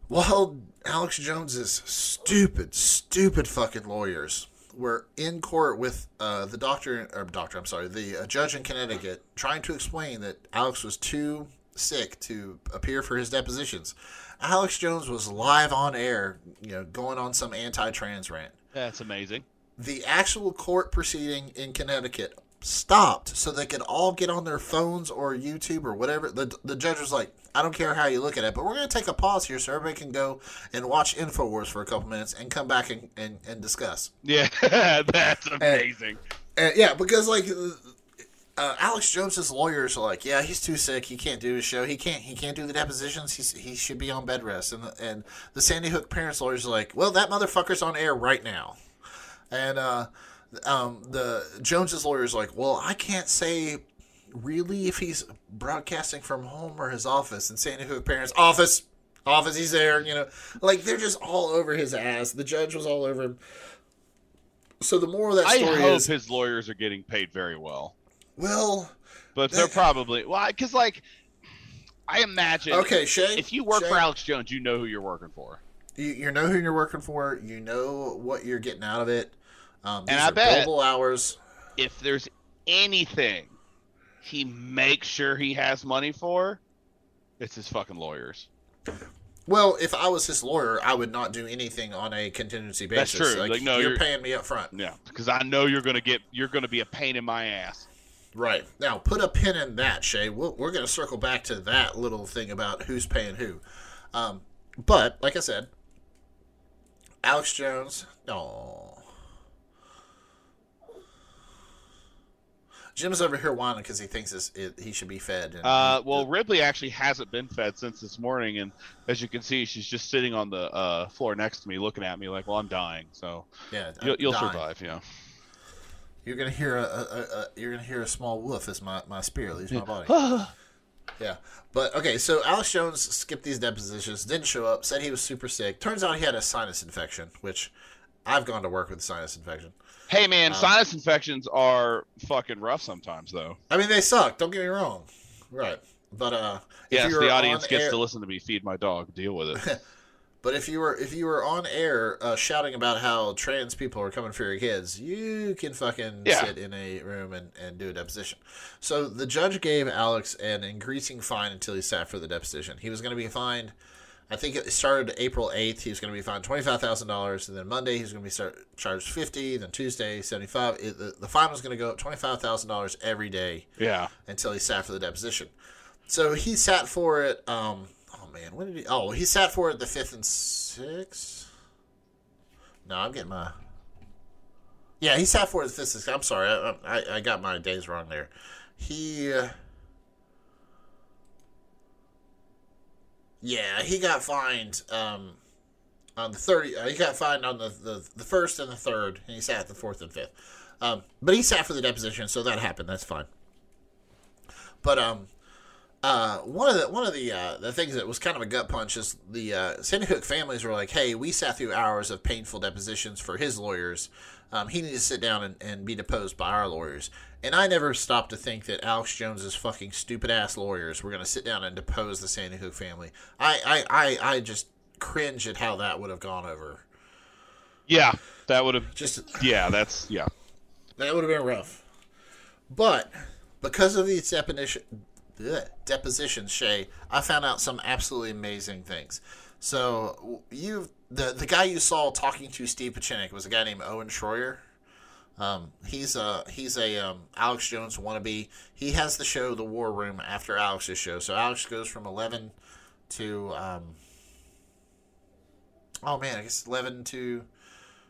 While Alex Jones's stupid, stupid fucking lawyers were in court with uh, the doctor, or doctor, I'm sorry, the uh, judge in Connecticut, trying to explain that Alex was too sick to appear for his depositions. Alex Jones was live on air, you know, going on some anti-trans rant. That's amazing. The actual court proceeding in Connecticut stopped so they could all get on their phones or YouTube or whatever. The, the judge was like, I don't care how you look at it, but we're going to take a pause here so everybody can go and watch InfoWars for a couple minutes and come back and, and, and discuss. Yeah, *laughs* that's amazing. And, yeah, because like uh, Alex Jones's lawyers are like, yeah, he's too sick. He can't do his show. He can't. He can't do the depositions. He's, he should be on bed rest. And the, and the Sandy Hook parents lawyers are like, well, that motherfucker's on air right now. And uh, um, the Jones's lawyer is like, well, I can't say really if he's broadcasting from home or his office. And Sandy Hook parents office, office, he's there. You know, like they're just all over his ass. The judge was all over him. So the moral of that I story hope is, his lawyers are getting paid very well, well, but they're probably well because like I imagine. okay, Shay. If you work Shay, for Alex Jones, you know who you're working for. you, you know who you're working for. You know what you're getting out of it. Um, these And I bet- hours. If there's anything he makes sure he has money for, it's his fucking lawyers. Well, if I was his lawyer, I would not do anything on a contingency basis. That's true. Like, Like, no, you're, you're- paying me up front. Yeah, because I know you're gonna get you're gonna be a pain in my ass. Right. Now, put a pin in that, Shay. We'll, we're going to circle back to that little thing about who's paying who. Um, but, like I said, Alex Jones. Oh. Jim's over here whining because he thinks it's, it, he should be fed. And Uh, well, Ripley actually hasn't been fed since this morning, and as you can see, she's just sitting on the uh, floor next to me, looking at me like, "Well, I'm dying, so yeah, you'll, you'll dying. survive." Yeah. You're gonna hear a, a, a, a you're gonna hear a small woof as my, my spirit leaves my body. *laughs* Yeah, but okay. So Alex Jones skipped these depositions, didn't show up, said he was super sick. Turns out he had a sinus infection, which I've gone to work with sinus infection. hey, man, Um, sinus infections are fucking rough sometimes, though. I mean, they suck. Don't get me wrong. Right, but uh, Yes, you the audience on gets air- to listen to me feed my dog. Deal with it. *laughs* But if you were if you were on air uh, shouting about how trans people are coming for your kids, you can fucking Yeah. sit in a room and, and do a deposition. So the judge gave Alex an increasing fine until he sat for the deposition. He was going to be fined. I think it started April eighth. He was going to be fined twenty five thousand dollars, and then Monday he was going to be start, charged fifty. Then Tuesday seventy five. The, the fine was going to go up twenty five thousand dollars every day yeah. until he sat for the deposition. So he sat for it. Um, man, when did he? Oh, he sat for the fifth and sixth. No, I'm getting my. Yeah, he sat for the fifth sixth. I'm sorry, I, I, I got my days wrong there. He. Uh, yeah, he got fined. Um, on the thirty, uh, he got fined on the, the the first and the third, and he sat the fourth and fifth. Um, but he sat for the deposition, so that happened. That's fine. But um, uh, one of the one of the uh, the things that was kind of a gut punch is the uh, Sandy Hook families were like, "Hey, we sat through hours of painful depositions for his lawyers. Um, he needs to sit down and, and be deposed by our lawyers." And I never stopped to think that Alex Jones's fucking stupid ass lawyers were going to sit down and depose the Sandy Hook family. I I, I, I just cringe at how that would have gone over. Yeah. That would have. Just Yeah. That's yeah. That would have been rough. But because of these deposition, bleh, depositions, Shay, I found out some absolutely amazing things. So you, the the guy you saw talking to Steve Pieczenik was a guy named Owen Schroyer. Um, he's a he's a um, Alex Jones wannabe. He has the show The War Room after Alex's show. So Alex goes from eleven to um, oh man, I guess eleven to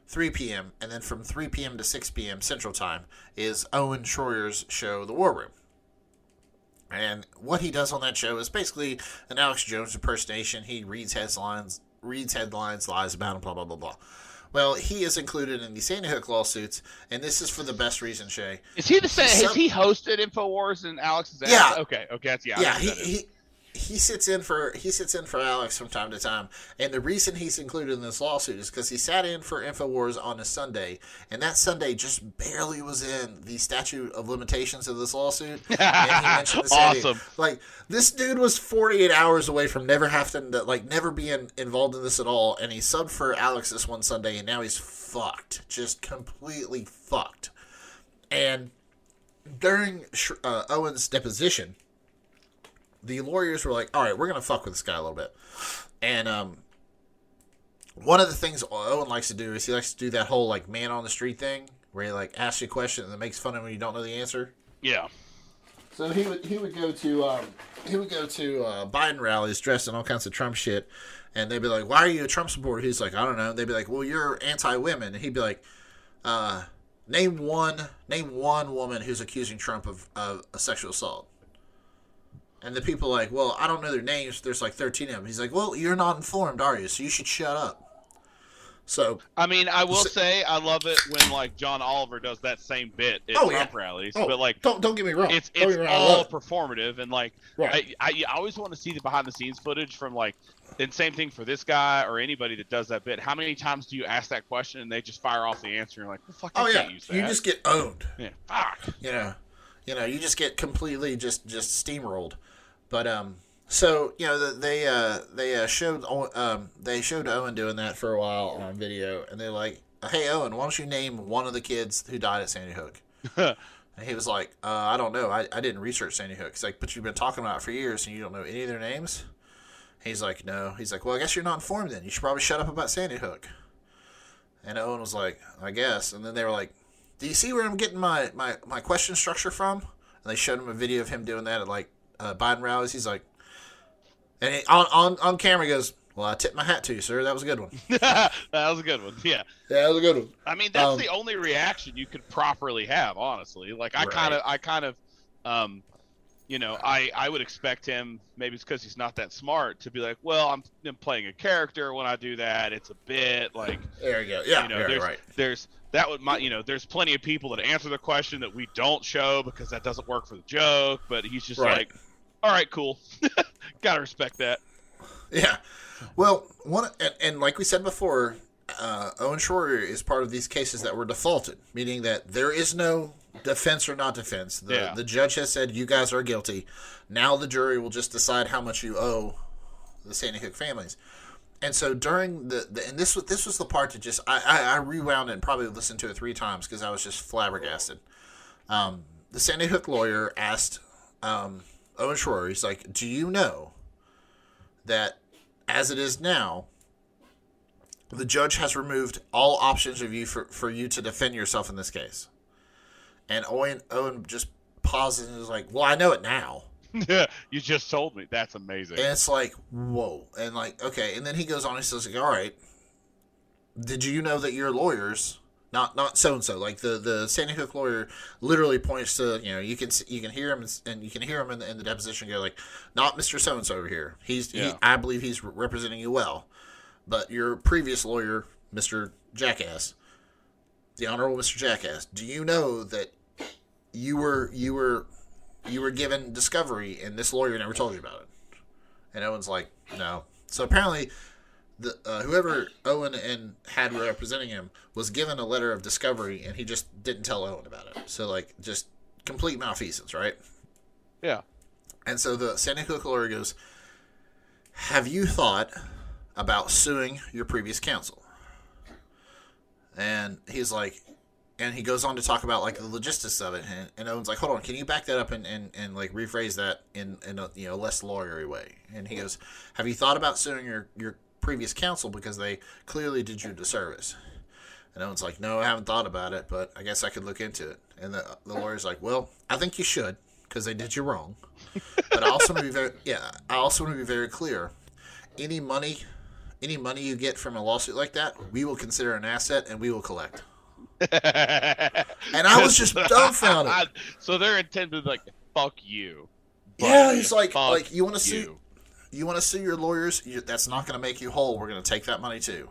3 p.m. and then from 3 p.m. to 6 p.m. Central Time is Owen Schroyer's show, The War Room. And what he does on that show is basically an Alex Jones impersonation. He reads headlines, reads headlines, lies about him, blah blah blah blah. Well, he is included in the Sandy Hook lawsuits, and this is for the best reason, Shay. Is he the same? Some- Has he hosted Infowars and Alex's? ass? Yeah. Okay. Okay. That's yeah. Yeah, he, he he sits in for he sits in for Alex from time to time, and the reason he's included in this lawsuit is because he sat in for Infowars on a Sunday, and that Sunday just barely was in the statute of limitations of this lawsuit. and he mentioned *laughs* the Sandy- Awesome. Like this dude was 48 hours away from never having to like never being involved in this at all, and he subbed for Alex this one Sunday, and now he's fucked, just completely fucked. And during uh, Owen's deposition, the lawyers were like, "All right, we're gonna fuck with this guy a little bit," and um, one of the things Owen likes to do is he likes to do that whole like man on the street thing, where he like asks you a question and then makes fun of when you don't know the answer. Yeah. So he would he would go to um, he would go to uh, Biden rallies dressed in all kinds of Trump shit, and they'd be like, "Why are you a Trump supporter?" He's like, "I don't know." They'd be like, "Well, you're anti-women," and he'd be like, uh, "Name one name one woman who's accusing Trump of, of a sexual assault." And the people are like, "Well, I don't know their names. There's like 13 of them." He's like, "Well, you're not informed, are you? So you should shut up." So I mean, I will So- say I love it when like John Oliver does that same bit at Oh, Trump yeah. rallies, oh, but like don't don't get me wrong. it's it's wrong, all performative and like right. I, I I always want to see the behind the scenes footage from like and same thing for this guy or anybody that does that bit. How many times do you ask that question and they just fire off the answer and you're like, well, fuck, oh, I oh yeah, can't use that. you just get owned. yeah, fuck. you know, you know, you just get completely just just steamrolled. But um, so you know, the, they uh they uh, showed um they showed Owen doing that for a while on video, and they're like, "Hey Owen, why don't you name one of the kids who died at Sandy Hook?" *laughs* and he was like, uh, "I don't know. I, I didn't research Sandy Hook." He's like, "But you've been talking about it for years, and you don't know any of their names." He's like, "No." He's like, "Well, I guess you're not informed then. You should probably shut up about Sandy Hook." And Owen was like, "I guess." And then they were like, do you see where I'm getting my, my, my question structure from? And they showed him a video of him doing that at like uh, Biden rallies. He's like, and he, on, on on camera he goes, "Well, I tip my hat to you, sir. That was a good one. *laughs* that was a good one. Yeah. Yeah, that was a good one." I mean, that's Um, the only reaction you could properly have, honestly. Like, I kind of, I kind of, um, you know, I, I would expect him, maybe it's because he's not that smart, to be like, well, I'm, I'm playing a character when I do that. It's a bit like, There you go. Yeah, you know, yeah, there's, right. there's that would my, you know, there's plenty of people that answer the question that we don't show because that doesn't work for the joke. But he's just Right. like, all right, cool, *laughs* gotta respect that. Yeah. Well, one and, and like we said before, uh, Owen Schroyer is part of these cases that were defaulted, meaning that there is no defense or not defense. The, Yeah. the judge has said you guys are guilty. Now the jury will just decide how much you owe the Sandy Hook families. And so during the, the and this was this was the part that just I, I, I rewound it and probably listened to it three times because I was just flabbergasted. Um, the Sandy Hook lawyer asked um, Oh, Owen Schroyer, he's like, "Do you know that as it is now, the judge has removed all options of you for, for you to defend yourself in this case. And Owen Owen just pauses and is like, Well, I know it now. Yeah, *laughs* you just told me. That's amazing. And it's like, whoa. And like, okay. And then he goes on, he says, like, All right, did you know that your lawyers not not so and so like the the Sandy Hook lawyer literally points to you know you can you can hear him and, you can hear him in the, in the deposition go like not Mr. So and so over here he's he, I believe he's representing you well but your previous lawyer Mr. Jackass the honorable Mr. Jackass do you know that you were you were you were given discovery and this lawyer never told you about it and Owen's like no so apparently the uh, whoever Owen and had were representing him was given a letter of discovery, and he just didn't tell Owen about it. So like, just complete malfeasance, right? yeah. And so the Sandy Hook lawyer goes, "Have you thought about suing your previous counsel?" And he's like, and he goes on to talk about like the logistics of it, and, and Owen's like, "Hold on, can you back that up and, and, and like rephrase that in in a you know less lawyery way?" And he goes, "Have you thought about suing your your previous counsel because they clearly did you a disservice?" And Owen's like, "No, I haven't thought about it, but I guess I could look into it." And the the lawyer's like, "Well, I think you should because they did you wrong." but I also want to be very *laughs* yeah. I also want to be very clear. Any money, any money you get from a lawsuit like that, we will consider an asset and we will collect. And I was just *laughs* dumbfounded. so they're intended like fuck you. Yeah, he's like, like you want to sue, you. want to sue your lawyers. You, that's not going to make you whole. We're going to take that money too.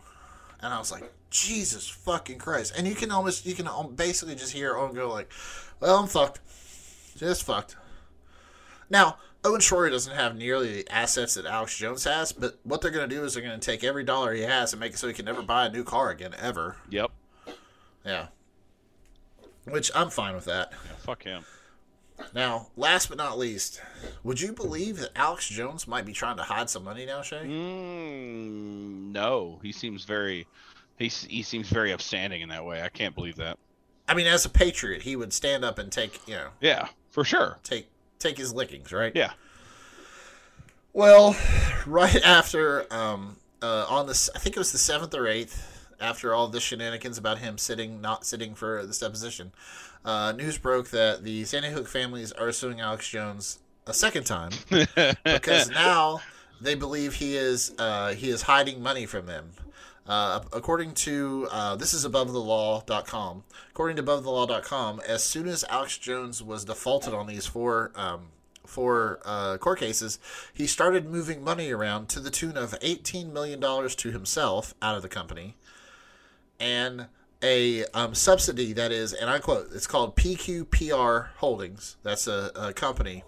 And I was like, Jesus fucking Christ! And you can almost, you can basically just hear Owen go like, "Well, I'm fucked, just fucked." Now, Owen Schroyer doesn't have nearly the assets that Alex Jones has, but what they're going to do is they're going to take every dollar he has and make it so he can never buy a new car again ever. Yep. Yeah. Which I'm fine with that. Yeah, fuck him. Now, last but not least, would you believe that Alex Jones might be trying to hide some money now, Shay? Mm, no, he seems very. He he seems very upstanding in that way. I can't believe that. I mean, as a patriot, he would stand up and take, you know, Yeah, for sure. take take his lickings, right? Yeah. Well, *laughs* right after, um, uh, on this, I think it was the seventh or eighth, after all this shenanigans about him sitting, not sitting for this deposition, uh, news broke that the Sandy Hook families are suing Alex Jones a second time *laughs* because now they believe he is uh, he is hiding money from them. Uh, according to uh, this is abovethelaw.com. According to abovethelaw.com, as soon as Alex Jones was defaulted on these four um, four uh, court cases, he started moving money around to the tune of eighteen million dollars to himself out of the company, and a um, subsidy that is, and I quote, it's called PQPR Holdings. That's a, a company.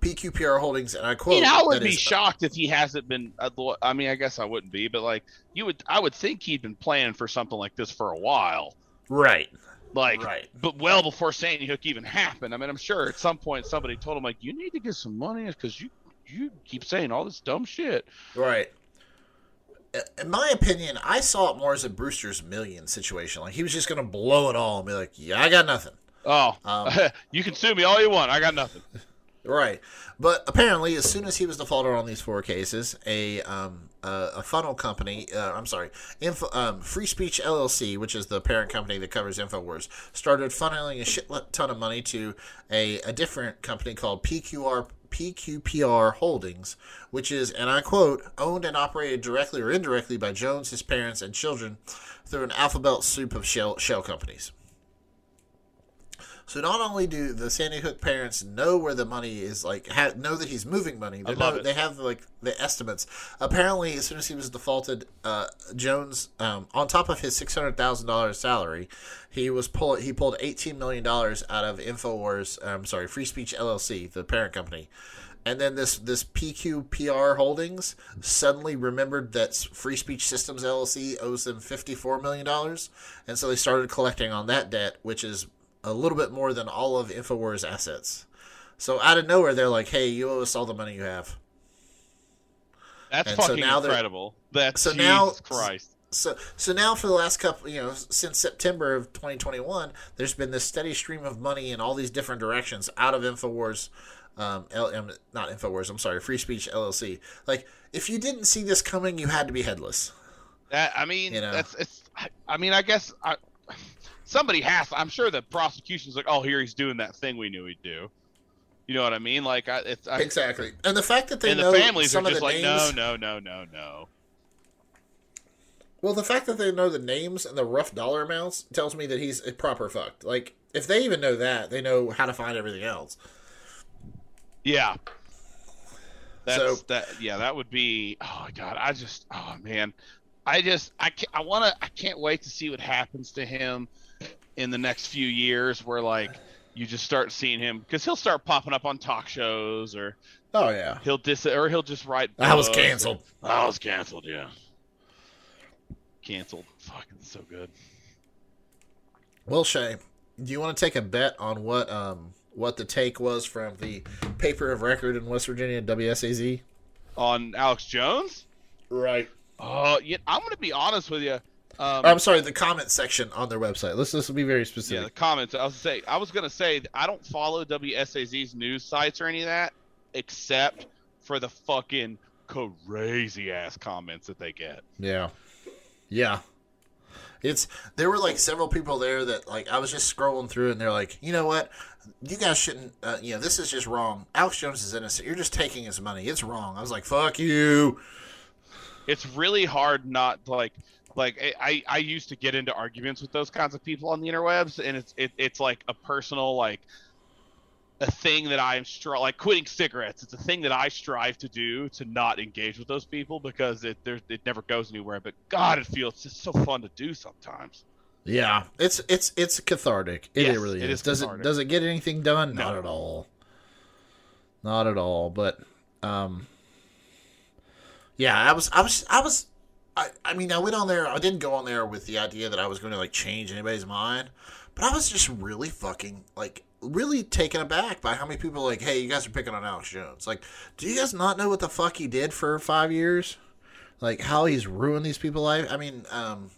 PQPR Holdings, and I I quote. mean, I would that be is- shocked if he hasn't been. uh, I mean, I guess I wouldn't be, but like you would, I would think he'd been planning for something like this for a while, Right. like, Right. but well before Sandy Hook even happened. I mean, I'm sure at some point somebody told him like, you need to get some money because you you keep saying all this dumb shit. Right. In my opinion, I saw it more as a Brewster's Million situation. Like he was just going to blow it all and be like, "Yeah, I got nothing." Oh, Um, *laughs* you can sue me all you want. I got nothing. Right. But apparently, as soon as he was defaulted on these four cases, a um, uh, a funnel company, uh, I'm sorry, Info, um, Free Speech LLC, which is the parent company that covers Infowars, started funneling a shit ton of money to a, a different company called PQR PQPR Holdings, which is, and I quote, owned and operated directly or indirectly by Jones, his parents, and children through an alphabet soup of shell shell companies. So not only do the Sandy Hook parents know where the money is, like ha- know that he's moving money, they love know it. they have like the estimates. Apparently, as soon as he was defaulted, uh, Jones, um, on top of his six hundred thousand dollars salary, he was pull he pulled eighteen million dollars out of Infowars. I'm sorry, Free Speech LLC, the parent company. And then this this PQPR Holdings suddenly remembered that Free Speech Systems LLC owes them fifty four million dollars, and so they started collecting on that debt, which is a little bit more than all of Infowars assets. So out of nowhere, they're like, "Hey, you owe us all the money you have." That's And so fucking now they're- incredible. That's so Jesus now- Christ. So so now for the last couple, you know, since September of 2021, there's been this steady stream of money in all these different directions out of Infowars. Um, L, um, not Infowars. I'm sorry, Free Speech LLC. Like, if you didn't see this coming, you had to be headless. That I mean, You know. that's it's. I, I mean, I guess I, somebody has. I'm sure the prosecution's like, oh, here he's doing that thing we knew he'd do. You know what I mean? Like, I, it's I, Exactly. And the fact that they and know the families some are just like, names, no, no, no, no, no. Well, the fact that they know the names and the rough dollar amounts tells me that he's a proper fucked. Like, if they even know that, they know how to find everything else. Yeah. That's So- that. Yeah, that would be. Oh my god, I just. Oh man, I just. I can't. I want to. I can't wait to see what happens to him in the next few years. Where like you just start seeing him because he'll start popping up on talk shows or Oh yeah, he'll dis or he'll just write. I was books. canceled. I was canceled. Yeah. Canceled. Fucking so good. Well, Shay, do you want to take a bet on what um what the take was from the paper of record in West Virginia, WSAZ? On Alex Jones. Right. Oh, yeah. I'm gonna be honest with you. Um, I'm sorry, the comment section on their website. Let's let's be very specific. Yeah, the comments. I was say I was gonna say I don't follow WSAZ's news sites or any of that, except for the fucking crazy ass comments that they get. Yeah. Yeah. It's there were like several people there that like I was just scrolling through and they're like, you know what, you guys shouldn't. Uh, you know, this is just wrong. Alex Jones is innocent. You're just taking his money. It's wrong. I was like, fuck you. It's really hard not like like I- I used to get into arguments with those kinds of people on the interwebs, and it's it, it's like a personal like a thing that I'm stri- like quitting cigarettes. It's a thing that I strive to do to not engage with those people because it there it never goes anywhere. But God, it feels just so fun to do sometimes. Yeah, it's it's it's cathartic. It, Yes, really it is. is Does it does it get anything done? Not at all. Not at all. But um, yeah, I was I was I was. I, I mean, I went on there. I didn't go on there with the idea that I was going to like change anybody's mind, but I was just really fucking like really taken aback by how many people like, hey, you guys are picking on Alex Jones. Like, do you guys not know what the fuck he did for five years? Like how he's ruined these people's life. I mean, um,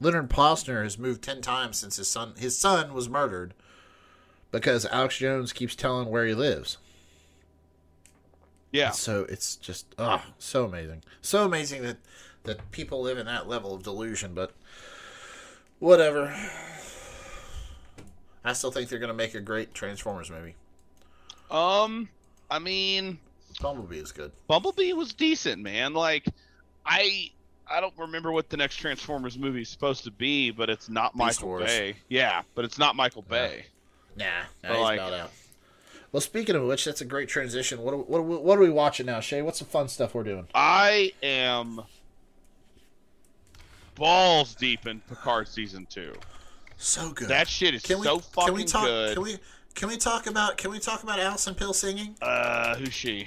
Leonard Pozner has moved ten times since his son his son was murdered because Alex Jones keeps telling where he lives. Yeah. So it's just oh so amazing. So amazing that that people live in that level of delusion, but whatever. I still think they're gonna make a great Transformers movie. Um, I mean, Bumblebee is good. Bumblebee was decent, man. Like, I I don't remember what the next Transformers movie is supposed to be, but it's not Beast Michael Wars. Bay. Yeah, but it's not Michael Bay. Nah, nah like out. Well, speaking of which, that's a great transition. What are, what are, we- what are we watching now, Shay? What's the fun stuff we're doing? I am balls deep in Picard season two. So good. That shit is can we, so fucking can we talk, good. Can we can we talk about can we talk about Alison Pill singing? Uh, who's she?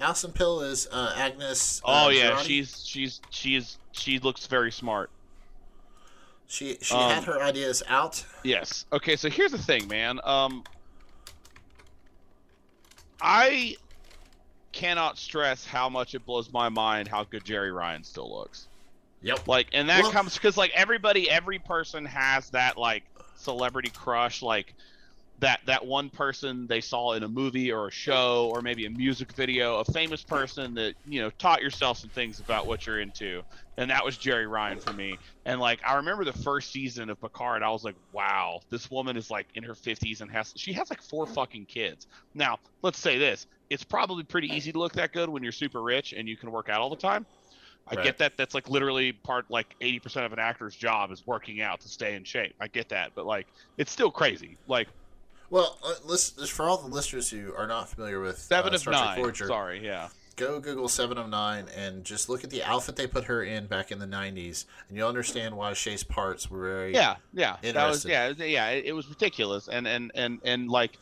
Alison Pill is uh, Agnes. Uh, Oh yeah, Jurati. she's she's she's she looks very smart. she she um, had her ideas out. Yes. Okay, so here's the thing, man. Um I cannot stress how much it blows my mind how good Jeri Ryan still looks. Yep. Like and that Well- comes cuz like everybody every person has that like celebrity crush like that that one person they saw in a movie or a show or maybe a music video, a famous person that, you know, taught yourself some things about what you're into. And that was Jeri Ryan for me. And like I remember the first season of Picard, I was like, wow, this woman is like in her 50s and has she has like four fucking kids. Now, let's say this. It's probably pretty easy to look that good when you're super rich and you can work out all the time. I Right. get that that's like literally part like 80% of an actor's job is working out to stay in shape. I get that, but like it's still crazy. Like Well, uh, listen, for all the listeners who are not familiar with 7 uh, of Star Trek 9. Voyager, Sorry, yeah. go Google Seven of Nine and just look at the outfit they put her in back in the '90s, and you'll understand why Shay's parts were very Yeah, yeah. That was yeah, it was- yeah, it, it was ridiculous and and and and like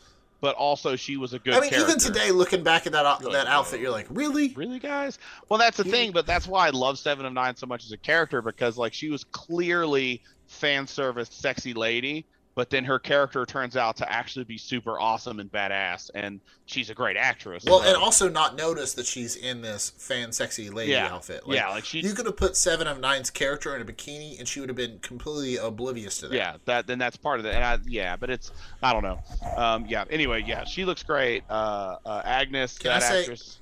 but also she was a good I mean, even today, looking back at that Good that outfit, you're like, really? Really, guys? Well, that's the You- thing, but that's why I love Seven of Nine so much as a character because, like, she was clearly fan service, sexy lady, but then her character turns out to actually be super awesome and badass, and she's a great actress. Well, and also not notice that she's in this fan sexy lady yeah, outfit. Like, yeah, like she, You could have put Seven of Nine's character in a bikini, and she would have been completely oblivious to that. yeah, that then that's part of it, and I, yeah, but it's I don't know, um, yeah. Anyway, yeah, she looks great. Uh, uh Agnes, Can that say- actress.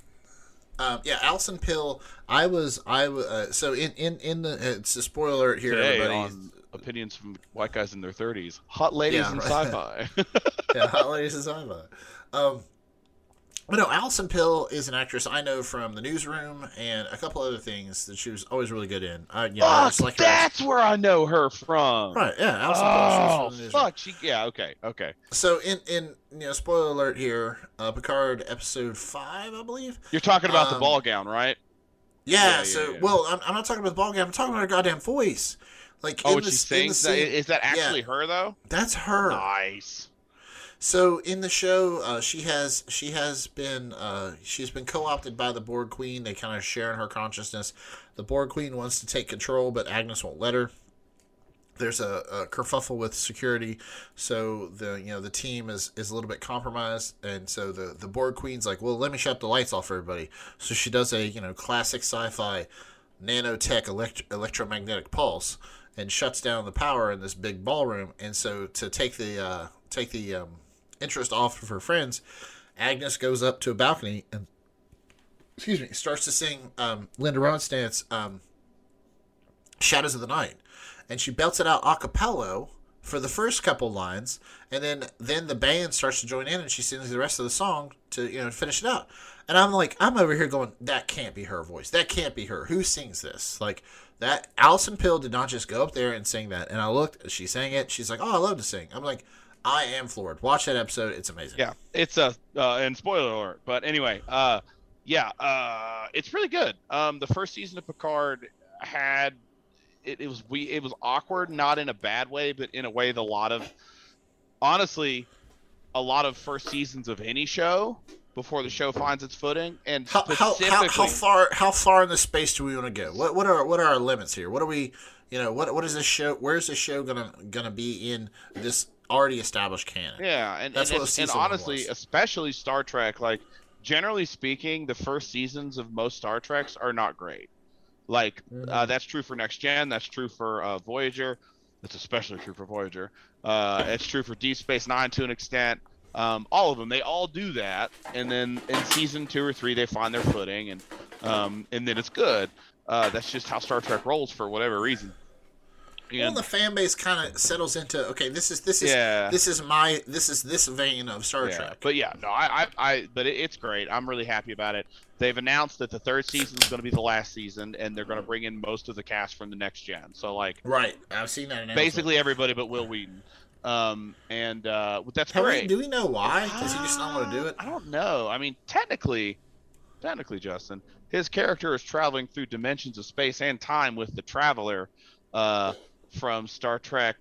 Um, yeah, Alison Pill. I was, I was. Uh, so in in in the it's a spoiler here, Today everybody. on opinions from white guys in their thirties, hot ladies Yeah, in right. sci-fi. *laughs* *laughs* yeah, Hot Ladies in Sci-Fi. Um, but no, Alison Pill is an actress I know from The Newsroom and a couple other things that she was always really good in. I, you know, I Fuck, just like that's where I know her from. right. Yeah, Pill. Was Oh from The Newsroom. fuck! She yeah okay okay. So in in you know spoiler alert here, uh, Picard episode five, I believe. You're talking about the Um, ball gown, right? Yeah. Yeah, yeah, so yeah. well, I'm, I'm not talking about the ball game. I'm talking about her goddamn voice. Like Oh, in the, she in the sings, that, is that actually her though? that's her. Nice. So in the show, uh, she has she has been uh, she's been co-opted by the Borg Queen. They kind of share in her consciousness. The Borg Queen wants to take control, but Agnes won't let her. There's a, a kerfuffle with security, so the you know the team is, is a little bit compromised, and so the the Borg Queen's like, well, let me shut the lights off for everybody. So she does a you know classic sci-fi nanotech elect- electromagnetic pulse and shuts down the power in this big ballroom. And so to take the uh, take the um, interest off of her friends, Agnes goes up to a balcony and excuse me starts to sing um, Linda Ronstadt's um, "Shadows of the Night," and she belts it out a cappella for the first couple lines, and then then the band starts to join in, and she sings the rest of the song to you know finish it out. And I'm like, I'm over here going, that can't be her voice. That can't be her. Who sings this? Like that. Alison Pill did not just go up there and sing that. And I looked, she sang it. She's like, oh, I love to sing. I'm like, I am floored. Watch that episode. It's amazing. Yeah, it's a uh, and spoiler alert. But anyway, uh, yeah, uh, it's really good. Um, the first season of Picard had it, it was we it was awkward, not in a bad way, but in a way that a lot of honestly, a lot of first seasons of any show before the show finds its footing, and How, how, specifically, how, how far how far in the space do we want to go? What what are what are our limits here? What are we you know what what is this show? Where's this show gonna gonna be in this already established canon? Yeah, and That's and, what and, and honestly, was. especially Star Trek, like generally speaking, the first seasons of most Star Treks are not great. Like uh, Mhm. that's true for Next Gen, that's true for uh, Voyager, That's especially true for Voyager. Uh, it's true for Deep Space Nine to an extent. Um, all of them, they all do that, and then in season two or three, they find their footing, and um, and then it's good. Uh, that's just how Star Trek rolls for whatever reason. Well, the fan base kind of settles into okay. This is this is yeah, this is my this is this vein of Star yeah. Trek. But yeah, no, I, I, I but it, it's great. I'm really happy about it. They've announced that the third season is going to be the last season, and they're going to bring in most of the cast from the next gen. So like Right, I've seen that. basically everybody but Wil Wheaton. Um, and uh, that's Have we- great. do we know why? Does he just not want to do it? I don't know. I mean, technically, technically, Justin, his character is traveling through dimensions of space and time with the Traveler uh, from Star Trek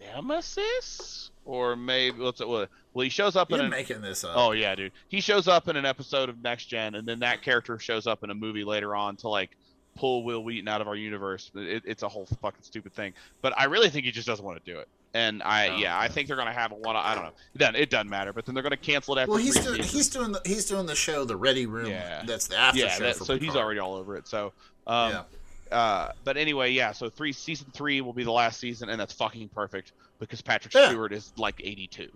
Nemesis, or maybe what's it? Well, well, he shows up You're in an, making this up. Oh yeah, dude. He shows up in an episode of Next Gen, and then that character shows up in a movie later on to like pull Wil Wheaton out of our universe. It, it's a whole fucking stupid thing. But I really think he just doesn't want to do it. And I Oh, yeah, I think they're gonna have a lot of I don't know. Then it doesn't matter. But then they're gonna cancel it after well, he's three doing seasons. he's doing the he's doing the show, the Ready Room. Yeah. That's the after yeah, show that, for so he's already all over it. So um, yeah. uh, but anyway, yeah. So three season three will be the last season, and that's fucking perfect because Patrick Yeah. Stewart is like 82,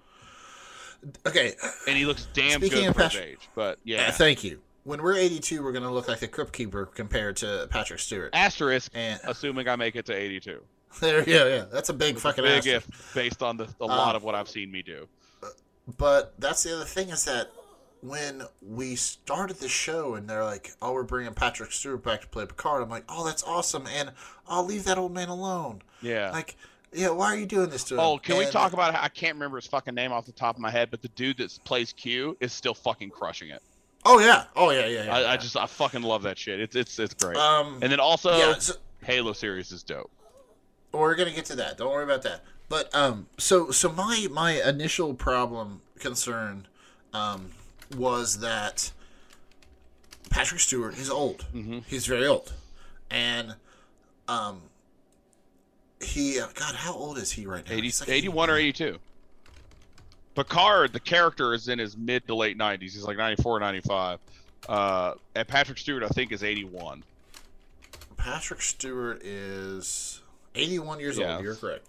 Okay. and he looks damn Speaking good of for his age. But Uh, yeah, thank you. When we're 82, we're going to look like the Crypt Keeper compared to Patrick Stewart. asterisk, And *laughs* assuming I make it to 82. there, yeah, yeah, that's a big It's a fucking big asterisk. if based on the, a lot Um, of what I've seen me do. But that's the other thing is that when we started the show and they're like, "Oh, we're bringing Patrick Stewart back to play Picard," I'm like, "Oh, that's awesome," and I'll leave that old man alone. Yeah. Like, yeah, why are you doing this to him? oh, can we talk about? I can't remember his fucking name off the top of my head, but the dude that plays Q is still fucking crushing it. Oh yeah, oh yeah, yeah. yeah I, yeah. I just I fucking love that shit. It's it's it's great. um, and then also yeah, so, Halo series is dope. we're gonna get to that. Don't worry about that. But um, so so my my initial problem concern um was that Patrick Stewart is old. Mhm. He's very old, and um, he uh, God, how old is he right now? 80, like 81 or 82. Picard, the character, is in his mid to late 90s. He's like 94 95. Uh, and Patrick Stewart, I think, is 81. Patrick Stewart is 81 years Yeah. old. You're correct.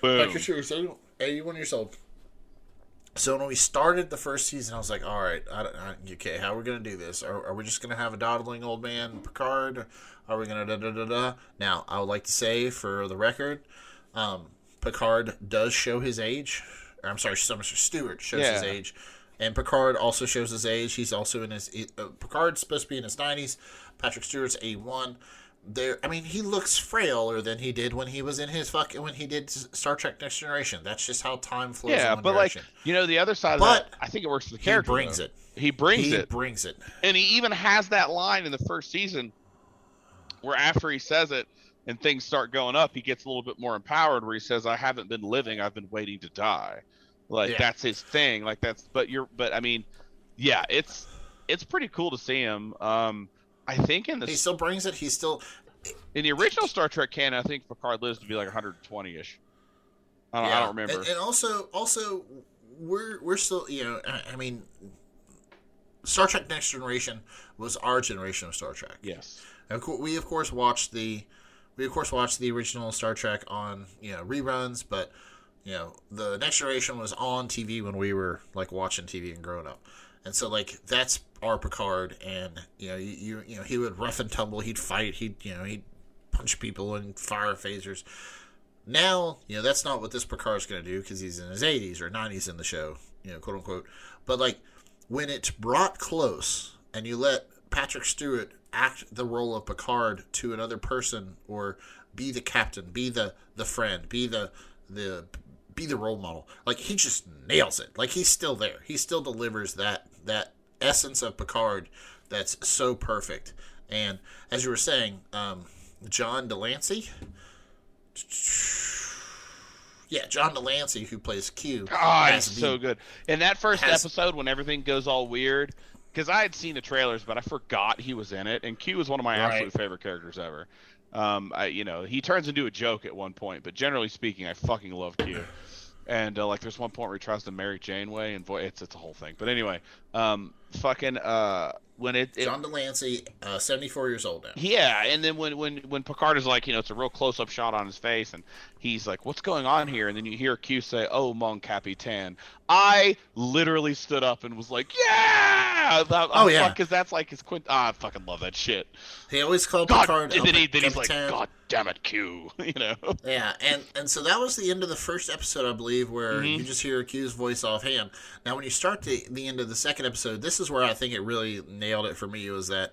Boom. Patrick Stewart is 81 81 years old. So when we started the first season, I was like, "All right, I, don't- I, okay, how are we gonna do this? Are, are we just gonna have a dawdling old man Picard? Are we gonna da da da da?" Now, I would like to say, for the record, um, Picard does show his age. I'm sorry, Mr. Stewart shows his age, and Picard also shows his age. He's also in his uh, Picard's supposed to be in his 90s. Patrick Stewart's 81 there I mean he looks frailer than he did when he was in his fucking when he did Star Trek Next Generation. That's just how time flows yeah, in but direction. like, you know, the other side of But that, I think it works for the character. he brings though. it. He brings he it. brings it. and he even has that line in the first season where after he says it and things start going up, he gets a little bit more empowered where he says, I haven't been living, I've been waiting to die. Like Yeah. that's his thing. Like that's but you're but I mean, yeah, it's it's pretty cool to see him. Um I think in the He still brings it. He still in the original Star Trek canon, I think Picard lives to be like 120 ish. I don't, I don't remember. And, and also also we're we're still you know I, I mean Star Trek Next Generation was our generation of Star Trek. yes. Cour- we of course watched the we of course watched the original Star Trek on you know reruns, but you know the Next Generation was on TV when we were like watching TV and growing up, and so like that's our Picard, and you know you you, know he would rough and tumble, he'd fight, he'd you know he'd punch people and fire phasers. Now you know that's not what this Picard's going to do because he's in his 80s or 90s in the show, you know quote unquote. But like when it's brought close and you let Patrick Stewart act the role of Picard to another person or be the captain, be the the friend, be the the be the role model. Like he just nails it. Like he's still there. He still delivers that that essence of Picard that's so perfect. And as you were saying, um, John de Lancie. Yeah, John de Lancie, who plays Q. God, has it's so good. In that first has- episode, when everything goes all weird, because I had seen the trailers, but I forgot he was in it, and Q is one of my Right. absolute favorite characters ever. Um, I, you know, he turns into a joke at one point, but generally speaking, I fucking love Q. And uh, like, there's one point where he tries to marry Janeway, and boy, it's it's a whole thing. But anyway, um, fucking uh, when it, it John de Lancie, uh, 74 years old now. yeah, and then when when when Picard is like, you know, it's a real close up shot on his face, and he's like, "What's going on here?" And then you hear Q say, "Oh, Mon Capitan." I literally stood up and was like, "Yeah!" Oh, yeah. because that's like his quint. Ah, I fucking love that shit. He always called God, Picard. and then, he, then he's like, "God damn it, Q!" *laughs* you know. Yeah, and and so that was the end of the first episode, I believe, where Mhm. you just hear Q's voice offhand. Now, when you start the the end of the second episode, this is where I think it really nailed it for me. Was that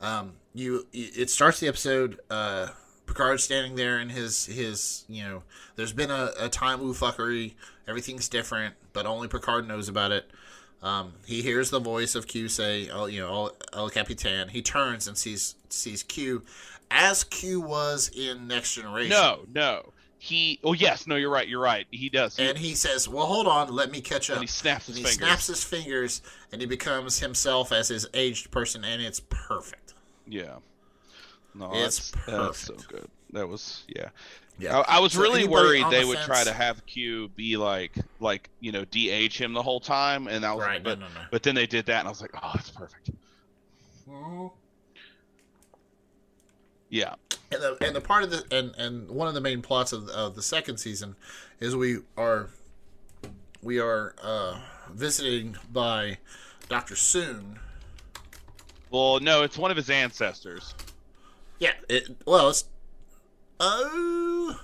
um, you? It starts the episode. Uh, Picard standing there in his his you know. There's been a, a time ooh fuckery. Everything's different, but only Picard knows about it. Um, he hears the voice of Q say, "Oh, you know, El Capitan." He turns and sees sees Q, as Q was in Next Generation. No, no. He. Oh yes, no, you're right. You're right. He does. He, And he says, "Well, hold on, let me catch up." and he snaps his And he fingers. snaps his fingers, and he becomes himself as his aged person, and it's perfect. Yeah. No, It's that's, that's so perfect. good. That was yeah. Yeah. I, I was So really worried they the would try to have Q be like like you know DH him the whole time, and I was Right, but, no, no, no. but then they did that, and I was like, oh, it's perfect. Yeah. And the, and the part of the and, and one of the main plots of, of the second season is we are we are uh, visiting by Doctor Soong. Well, no, it's one of his ancestors. Yeah, it well it's oh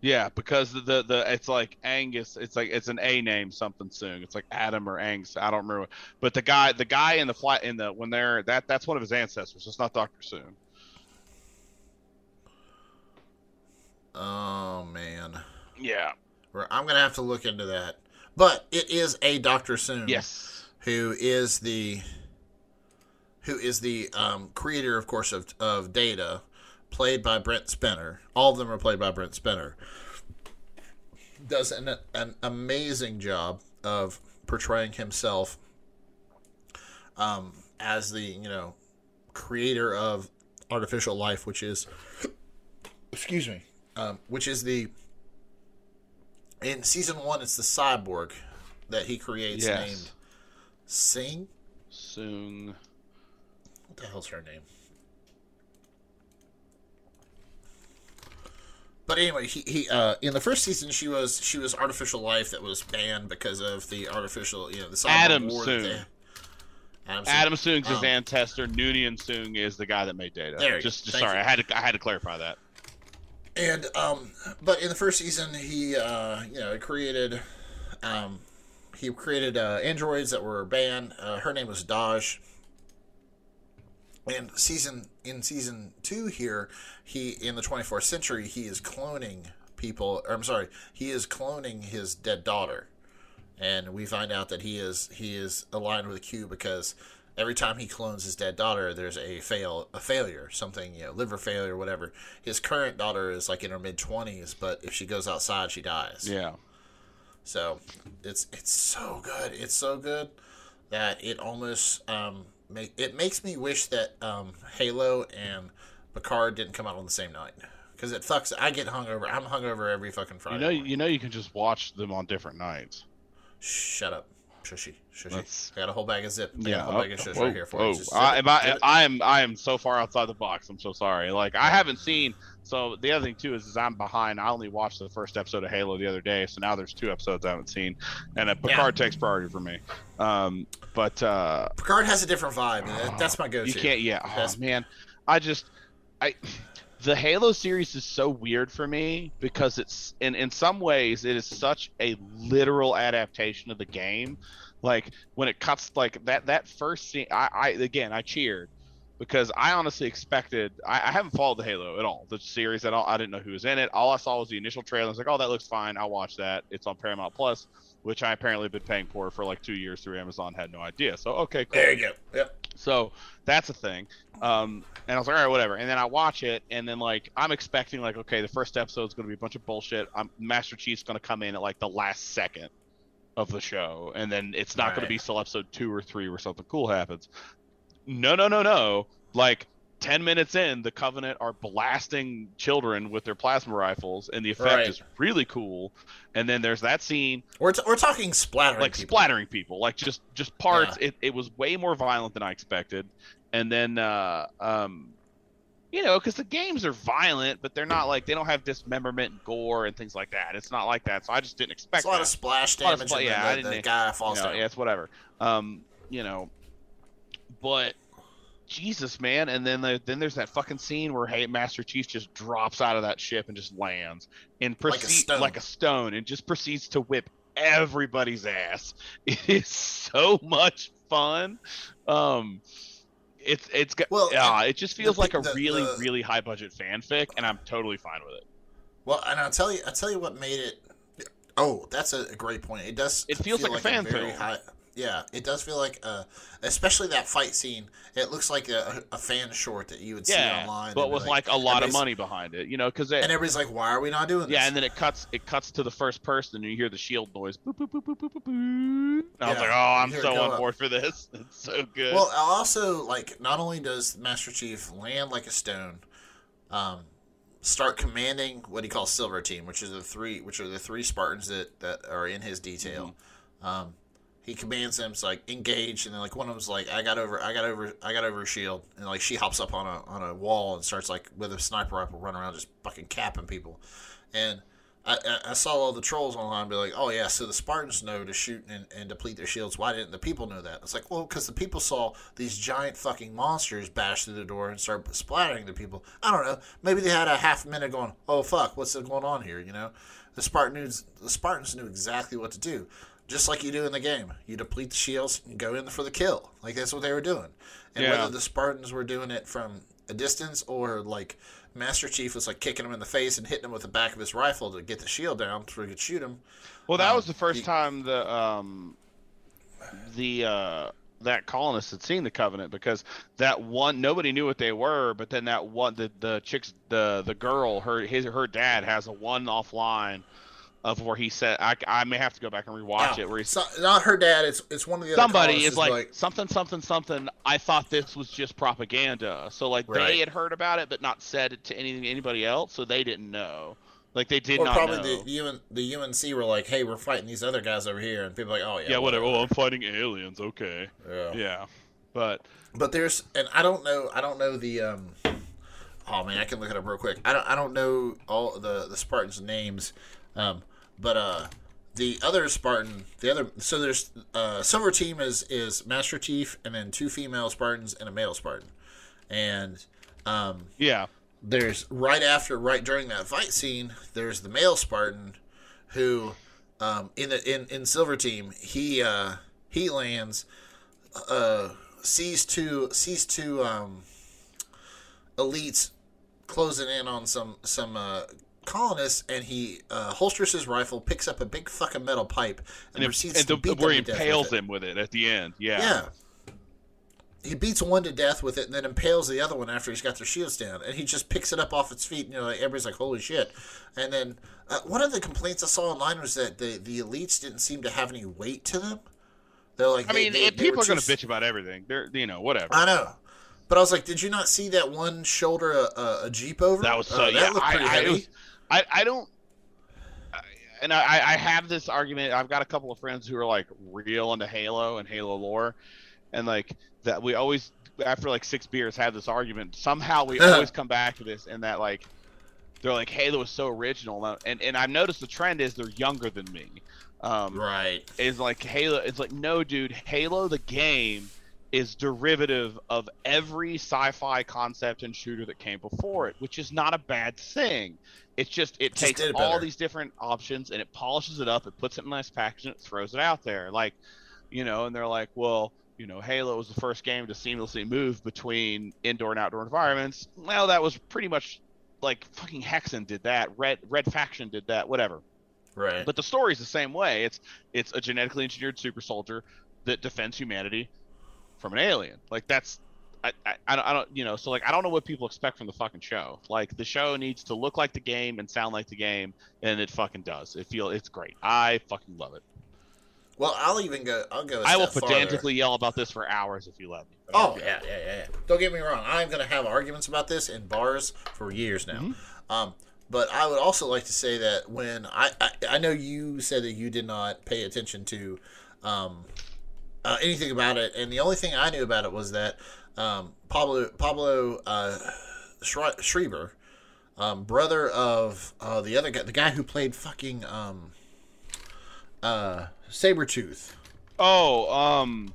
Yeah, because the, the the it's like Angus. It's like it's an A name something soon. It's like Adam or Angus. I don't remember. But the guy the guy in the flat in the when they're that that's one of his ancestors. It's not Doctor Soong. oh man, Yeah. I'm gonna have to look into that. But it is a Doctor Soong. Yes. who is the who is the um, creator, of course, of of Data, played by Brent Spiner. All of them are played by Brent Spiner. Does an an amazing job of portraying himself um, as the you know creator of artificial life, which is excuse me, um, which is the in season one, it's the cyborg that he creates Yes. named Sing. Soon. What the hell's her name? But anyway, he, he uh, in the first season she was she was artificial life that was banned because of the artificial you know the Adam war Soong. Adam. Adam Soong's his Um, ancestor. Noonien Soong is the guy that made Data. There you just, just sorry, you. I had to I had to clarify that. And um, but in the first season, he uh, you know created um, he created uh, androids that were banned. Uh, her name was Dodge. And season in season two here, he in the 24th century he is cloning people. Or, I'm sorry, he is cloning his dead daughter, and we find out that he is he is aligned with Q because every time he clones his dead daughter, there's a fail a failure, something you know, liver failure, whatever. His current daughter is like in her mid 20s, but if she goes outside, she dies. Yeah. So it's it's so good. It's so good that it almost um it makes me wish that um Halo and Picard didn't come out on the same night because it fucks. I get hungover. I'm hungover every fucking Friday. You know morning. you know you can just watch them on different nights. Shut up, shushy, shushy. That's- I got a whole bag of zip. I got Yeah. a whole bag of oh, shush right here for whoa. you. Just I, am I. I am I am so far outside the box. I'm so sorry. Like I haven't seen. So the other thing too is, is I'm behind. I only watched the first episode of Halo the other day, so now there's two episodes I haven't seen, and uh, Picard takes priority for me. Um, but uh, Picard has a different vibe. That's my go-to. you can't. Yeah. Oh, That's- man, I just I. The Halo series is so weird for me because it's in in some ways it is such a literal adaptation of the game. Like when it cuts like that that first scene, I, I again I cheered because I honestly expected I, I haven't followed the Halo at all, the series at all. I didn't know who was in it. All I saw was the initial trailer. I was like, oh, that looks fine. I'll watch that. It's on Paramount Plus, which I apparently have been paying for for like two years through Amazon. Had no idea. So okay, cool. There you go. Yep. So that's a thing. Um, and I was like, all right, whatever. And then I watch it, and then like I'm expecting like, okay, the first episode is going to be a bunch of bullshit. I'm, Master Chief's going to come in at like the last second of the show, and then it's not going to be till episode two or three where something cool happens. No, no, no, no. Like. 10 minutes in, the Covenant are blasting children with their plasma rifles, and the effect Right. is really cool. And then there's that scene We're, t- we're talking splattering like people. splattering people like just just parts it, it was way more violent than i expected and then uh um you know because the games are violent but they're not like they don't have dismemberment and gore and things like that it's not like that so i just didn't expect It's a lot that. of splash of damage, spla- and yeah, I the, the didn't- guy falls you know, down. yeah it's whatever um you know but jesus man and then the, then there's that fucking scene where hey master chief just drops out of that ship and just lands and proceeds stone. like a stone and just proceeds to whip everybody's ass *laughs* it is so much fun um it's it's got Well, yeah it just feels the like a the- really the- really high budget fanfic and i'm totally fine with it Well, and I'll tell you, I'll tell you what made it. Oh, that's a, great point. It does. It feels feel like a fan very film. high- yeah, it does feel like, uh, especially that fight scene. It looks like a, a fan short that you would see online. but with like, a lot of money behind it, you know, because And everybody's like, "Why are we not doing this?" yeah, and then it cuts it cuts to the first person, and you hear the shield noise. Boop, boop, boop, boop, boop, boop, boop. And I was like, oh, I'm you hear it so on board for this. *laughs* It's so good. Well, also like not only does Master Chief land like a stone, um, start commanding what he calls Silver Team, which is the three, which are the three Spartans that that are in his detail. Um, he commands them to like engage, and then like one of them's like, "I got over, I got over, I got over a shield," and like she hops up on a on a wall and starts like with a sniper rifle running around just fucking capping people, and. I, I- saw all the trolls online be like, oh yeah, so the Spartans know to shoot and, and deplete their shields. Why didn't the people know that? It's like, well, because the people saw these giant fucking monsters bash through the door and start splattering the people. I don't know. Maybe they had a half minute going, oh fuck, what's going on here? You know, the Spartans the Spartans knew exactly what to do, just like you do in the game. You deplete the shields and go in for the kill. Like that's what they were doing. And Yeah. whether the Spartans were doing it from a distance or like Master Chief was like kicking him in the face and hitting him with the back of his rifle to get the shield down so he could shoot him. Well, that Um, was the first you- time the um, the uh, that colonists had seen the Covenant because that one nobody knew what they were, but then that one the the chicks the the girl her his her dad has a one off line of where he said I, I may have to go back and rewatch No, it where he's so, not her dad. It's it's one of the somebody is like, something something something i thought this was just propaganda so like Right. they had heard about it but not said it to anything anybody else so they didn't know like they did or not probably know the UN, the UNC were like, hey, we're fighting these other guys over here, and people like, oh yeah, yeah, whatever oh i'm fighting aliens okay Yeah. yeah but But there's and I don't know I don't know the um oh man I can look it up real quick. I don't I don't know all the the Spartans names. Um but uh the other Spartan the other so there's uh silver team is is Master Chief and then two female Spartans and a male Spartan. And um yeah there's right after right during that fight scene there's the male spartan who um in the in in silver team he uh he lands uh sees two sees two um elites closing in on some some uh colonists and he uh, holsters his rifle picks up a big fucking metal pipe and, and, proceeds and to the, beat where he impales with it. him with it at the end yeah Yeah. He beats one to death with it and then impales the other one after he's got their shields down. And he just picks it up off its feet. And, you know, like, everybody's like, holy shit. And then uh, one of the complaints I saw online was that the, the elites didn't seem to have any weight to them. They're like, i they- mean they- it- they people are going to bitch about everything they're you know whatever I know. But I was like, did you not see that one shoulder a, a, a Jeep over? That was Uh, so that yeah. looked I, pretty I, was, I I don't. And I, I have this argument. I've got a couple of friends who are like real into Halo and Halo lore, and like that we always after like six beers have this argument. Somehow we *laughs* always come back to this, and that like they're like Halo is so original, and and I've noticed the trend is they're younger than me. Um, right. is like Halo. It's like no, dude. Halo the game is derivative of every sci-fi concept and shooter that came before it, which is not a bad thing. It's just it Just takes it all these different options and it polishes it up. It puts it in a nice package and it throws it out there. Like, you know, and they're like, well, you know, Halo was the first game to seamlessly move between indoor and outdoor environments. Well, that was pretty much like fucking Hexen did that. Red Red Faction did that. Whatever. Right. But the story's the same way. It's it's a genetically engineered super soldier that defends humanity from an alien. Like that's I, I, I don't, you know so like I don't know what people expect from the fucking show. Like the show needs to look like the game and sound like the game, and it fucking does. It feel it's great. I fucking love it. well, I'll even go. I'll go. I I will pedantically yell about this for hours if you let me. Oh yeah, yeah, yeah, yeah. Don't get me wrong. I'm going to have arguments about this in bars for years now. Mm-hmm. Um, but I would also like to say that when I, I I know you said that you did not pay attention to um, uh, anything about it, and the only thing I knew about it was that um, Pablo Pablo uh, Schre- Schreiber, um, brother of uh, the other guy, the guy who played fucking um, uh, Sabretooth Oh, um,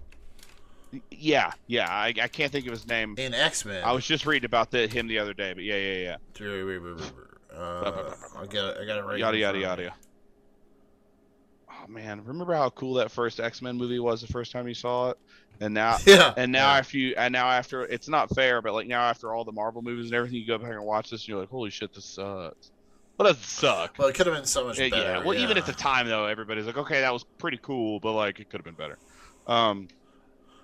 yeah, yeah. I, I can't think of his name. in X Men. I was just reading about the, him the other day, but yeah, yeah, yeah. Uh, I got I got it right. Yada yada front of me. yada. Oh man, remember how cool that first X Men movie was the first time you saw it, and now *laughs* Yeah. and now yeah. after you and now after it's not fair, but like now after all the Marvel movies and everything, you go back and watch this, and you're like, holy shit, this sucks. Well, that doesn't suck. Well, it could have been so much Yeah, better. yeah. Well, even at the time though, everybody's like, okay, that was pretty cool, but like it could have been better. Um,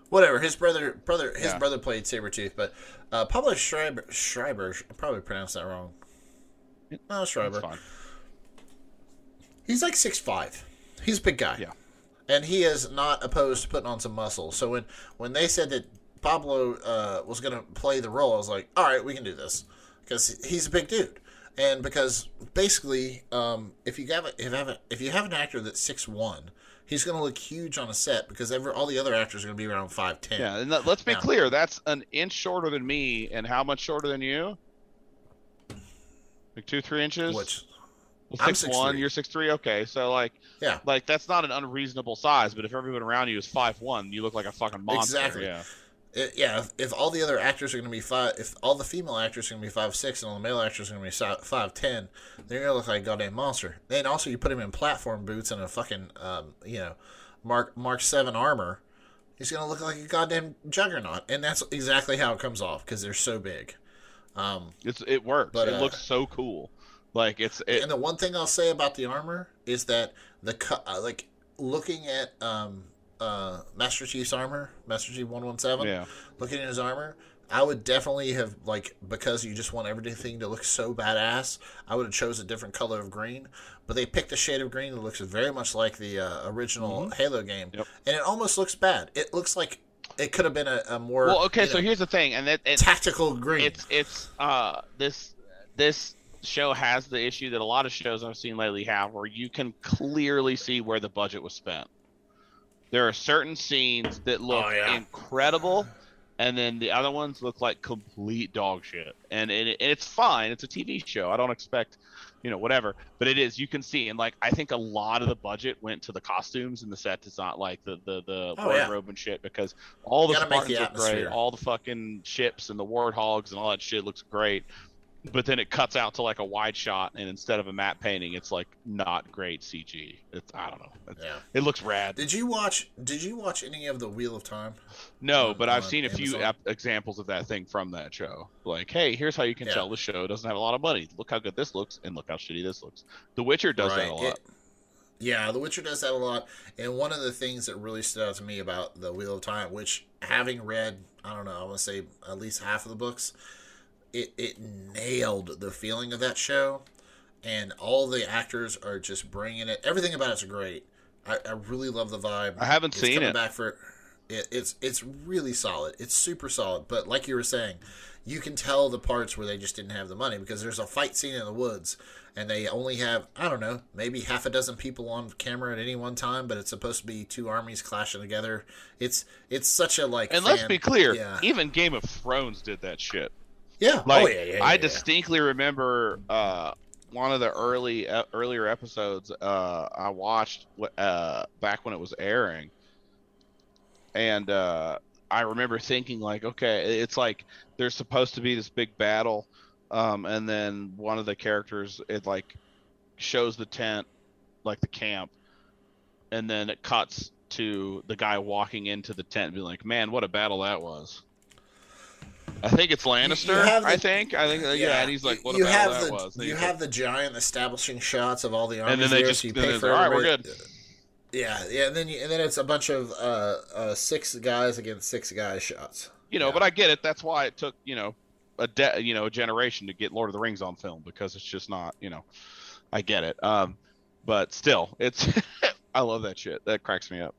whatever. His brother, brother, his Yeah. brother played Sabretooth, but uh, Pablo Schreiber, Schreiber, I probably pronounced that wrong. No, that's Schreiber. fine. He's like six five. He's a big guy. Yeah. And he is not opposed to putting on some muscle. So when when they said that Pablo uh, was going to play the role, I was like, all right, we can do this because he's a big dude. And because basically, um, if you have a, if you have a, if you have an actor that's six one, he's going to look huge on a set because every, all the other actors are going to be around five ten. Yeah, and let- let's be Yeah. clear. That's an inch shorter than me, and how much shorter than you? Like two, three inches. Which Well, six one, you're six three. Okay, so like, yeah, like that's not an unreasonable size. But if everyone around you is five one, you look like a fucking monster. Exactly. Yeah. It, yeah, if, if all the other actors are going to be five, if all the female actors are going to be five six and all the male actors are going to be si- five ten, they're going to look like a goddamn monster. And also, you put him in platform boots and a fucking, um, you know, Mark Mark Seven armor, he's going to look like a goddamn juggernaut. And that's exactly how it comes off because they're so big. Um, It's it works. But, it uh, looks so cool. Like it's it, and the one thing I'll say about the armor is that the cut, uh, like looking at um, uh, Master Chief's armor, Master Chief One One Seven. yeah. looking at his armor, I would definitely have like because you just want everything to look so badass. I would have chose a different color of green, but they picked a shade of green that looks very much like the uh, original Halo game, Yep. and it almost looks bad. It looks like it could have been a, a more Well, okay. So know, here's the thing, and that and tactical green. it's it's uh this this show has the issue that a lot of shows I've seen lately have, where you can clearly see where the budget was spent. There are certain scenes that look Oh, yeah. incredible, and then the other ones look like complete dog shit. And it, it's fine. It's a TV show. I don't expect, you know, whatever. But it is. You can see, and like I think a lot of the budget went to the costumes and the set design, like the the the Oh, yeah. and shit, because all the make the Spartans look great, all the fucking ships and the warthogs and all that shit looks great. But then it cuts out to like a wide shot, and instead of a matte painting, it's like not great CG. It's I don't know. It's, yeah. It looks rad. Did you watch? Did you watch any of the Wheel of Time? No, on- but I've seen a few ap- examples of that thing from that show. Like, hey, here's how you can Yeah. tell the show doesn't have a lot of money. Look how good this looks, and look how shitty this looks. The Witcher does that a lot. It- yeah, The Witcher does that a lot. And one of the things that really stood out to me about the Wheel of Time, which having read, I don't know, I want to say at least half of the books, it, it nailed the feeling of that show. And all the actors are just bringing it. Everything about it's great. I, I really love the vibe. I haven't It's seen it. back for it, it's it's really solid. It's super solid. But like you were saying, you can tell the parts where they just didn't have the money because there's a fight scene in the woods and they only have I don't know maybe half a dozen people on camera at any one time, but it's supposed to be two armies clashing together. It's it's such a like. And let's be clear, Yeah. even Game of Thrones did that shit. Yeah. Like, oh yeah. Yeah. yeah, I distinctly remember uh, one of the early uh, earlier episodes uh, I watched uh, back when it was airing, and uh, I remember thinking like, okay, it's like there's supposed to be this big battle, um, and then one of the characters it like shows the tent, like the camp, and then it cuts to the guy walking into the tent and being like, man, what a battle that was. I think it's Lannister. the- I think. I think. Uh, yeah. and he's like, "What battle that the, was." You have like- the giant establishing shots of all the armies And then they there, just- so you pay for "All right, we're everybody- Yeah, yeah, and then you, and then it's a bunch of uh, uh, six guys against six guys shots. you know, Yeah. but I get it. That's why it took you know a de- you know a generation to get Lord of the Rings on film because it's just not you know. I get it. Um, but still, it's *laughs* I love that shit. That cracks me up.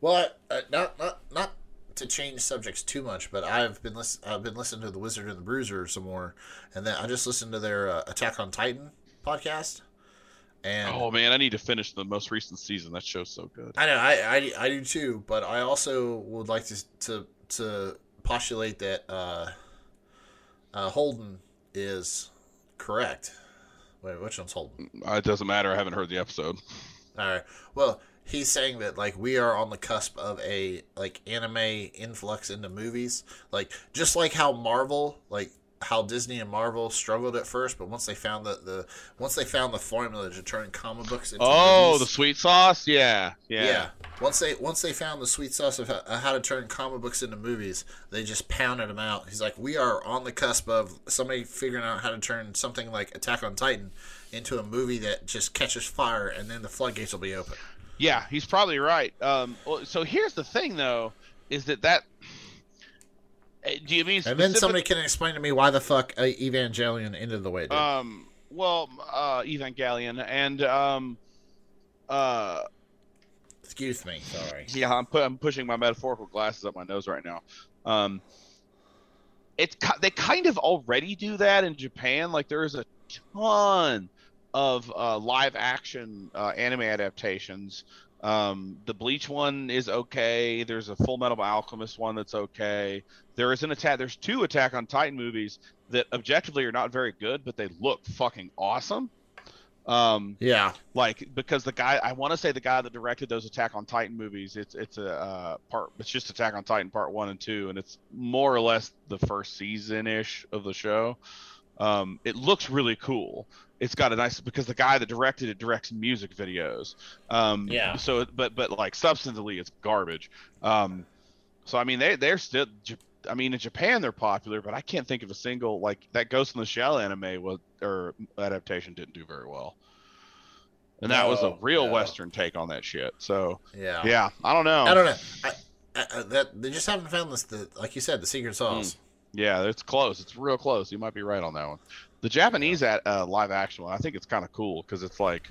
Well, I, uh, not not not to change subjects too much, but I've been listen, I've been listening to the Wizard and the Bruiser some more, and then I just listened to their uh, Attack on Titan podcast, and Oh man, I need to finish the most recent season. That show's so good. I know I, I I do too, but I also would like to to to postulate that uh, uh, Holden is correct. Wait, which one's Holden? Uh, It doesn't matter. I haven't heard the episode. All right. Well, he's saying that like we are on the cusp of a like anime influx into movies, like just like how Marvel like how Disney and Marvel struggled at first, but once they found the, the once they found the formula to turn comic books into Oh, the sweet sauce. Yeah, yeah. yeah. Once they once they found the sweet sauce of how, how to turn comic books into movies, they just pounded them out. He's like, we are on the cusp of somebody figuring out how to turn something like Attack on Titan into a movie that just catches fire, and then the floodgates will be open. Yeah, he's probably right. Um, so here's the thing, though, is that that. eh, Do you mean And then somebody can explain to me why the fuck uh, Evangelion ended the way it did. Um, well, uh, Evangelion and um, uh, Excuse me, sorry. yeah, I'm pu- I'm pushing my metaphorical glasses up my nose right now. Um, it's they kind of already do that in Japan. Like there is a ton of uh, live action uh, anime adaptations. Um, the Bleach one is okay. There's a Full Metal Alchemist one that's okay. There is an attack. There's two Attack on Titan movies that objectively are not very good, but they look fucking awesome. Um, Yeah, like because the guy I want to say the guy that directed those Attack on Titan movies it's it's a uh, part it's just Attack on Titan part 1 and 2 and it's more or less the first season ish of the show um, it looks really cool it's got a nice because the guy that directed it directs music videos um, Yeah. so but but like substantively it's garbage um, so I mean they they're still I mean in Japan they're popular but I can't think of a single like that Ghost in the Shell anime was or adaptation didn't do very well and that was a real no. Western take on that shit. So yeah. yeah, I don't know. I don't know. I, I, that they just haven't found this. The, like you said, the secret sauce. Yeah, it's close. It's real close. You might be right on that one. The Japanese at uh, live action one, I think it's kind of cool because it's like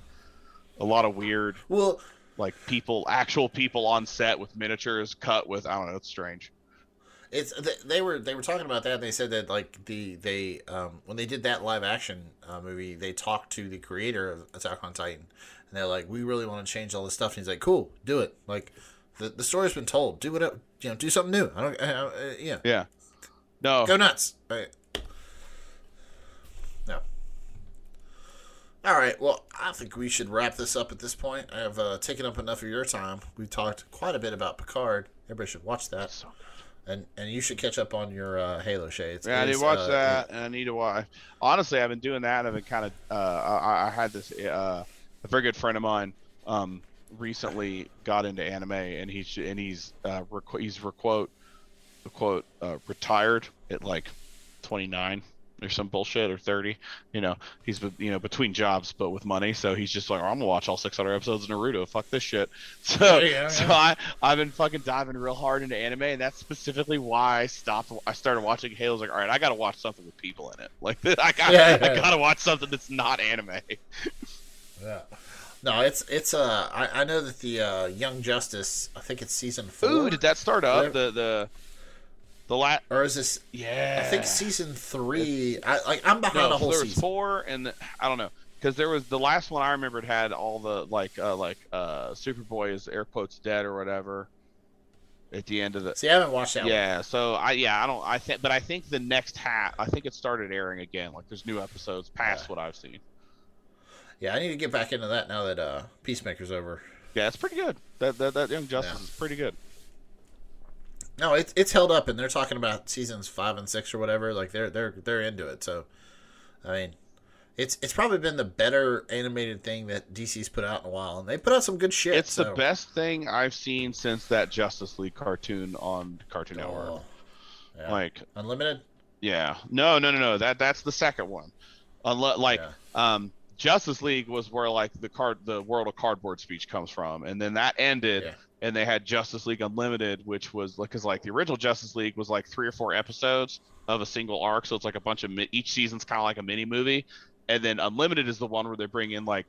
a lot of weird, Well, like people, actual people on set with miniatures cut with. I don't know. It's strange. it's they, were they were talking about that. And they said that like the they um, when they did that live action uh, movie, they talked to the creator of Attack on Titan, and they're like, we really want to change all this stuff. And he's like, cool, do it. Like the the story's been told. Do it. You know, do something new. I don't. Uh, uh, yeah, Yeah. No. go nuts. Right. No. All right. Well, I think we should wrap this up at this point. I have uh, taken up enough of your time. We've talked quite a bit about Picard. Everybody should watch that, So- and and you should catch up on your uh, Halo shades. Yeah, I It need to watch uh, that, and I need to watch. Honestly, I've been doing that. I've been kind of. Uh, I, I had this. Uh, a very good friend of mine um, recently got into anime, and he's and he's uh, requ- he's requote, quote uh, retired at like 29 or some bullshit or 30. You know, he's you know between jobs but with money, so he's just like, I'm gonna watch all 600 episodes of Naruto. Fuck this shit. *laughs* So Yeah, so yeah. I I've been fucking diving real hard into anime, and that's specifically why I stopped. I started watching Halo. I was like, all right, I gotta watch something with people in it. *laughs* Like I got Yeah, yeah, I gotta watch something that's not anime. *laughs* Yeah. No, it's it's uh I, I know that the uh, Young Justice I think it's season four Ooh, did that start up the the the lat? or is this Yeah, I think season three I like I'm behind no, a whole there was season. four, and the, I don't know because there was the last one I remembered had all the like uh like uh Superboy is air quotes dead or whatever at the end of the See, I haven't watched that. one. yeah so i yeah i don't i think but i think the next hat i think it started airing again like there's new episodes past Yeah. what i've seen Yeah, I need to get back into that now that uh Peacemaker's over. yeah it's pretty good that that, that young justice Yeah. is pretty good No, it's it's held up, and they're talking about seasons five and six or whatever. Like they're they're they're into it. So, I mean, it's it's probably been the better animated thing that DC's put out in a while, and they put out some good shit. it's the best thing i've seen since that justice league cartoon on cartoon network Oh, yeah. like Unlimited. yeah no no no no that that's the second one Unle- like Yeah. um justice league was where like the card the world of cardboard speech comes from and then that ended Yeah. And they had justice league unlimited which was like because like the original justice league was like three or four episodes of a single arc so it's like a bunch of mi- each season's kind of like a mini movie and then unlimited is the one where they bring in like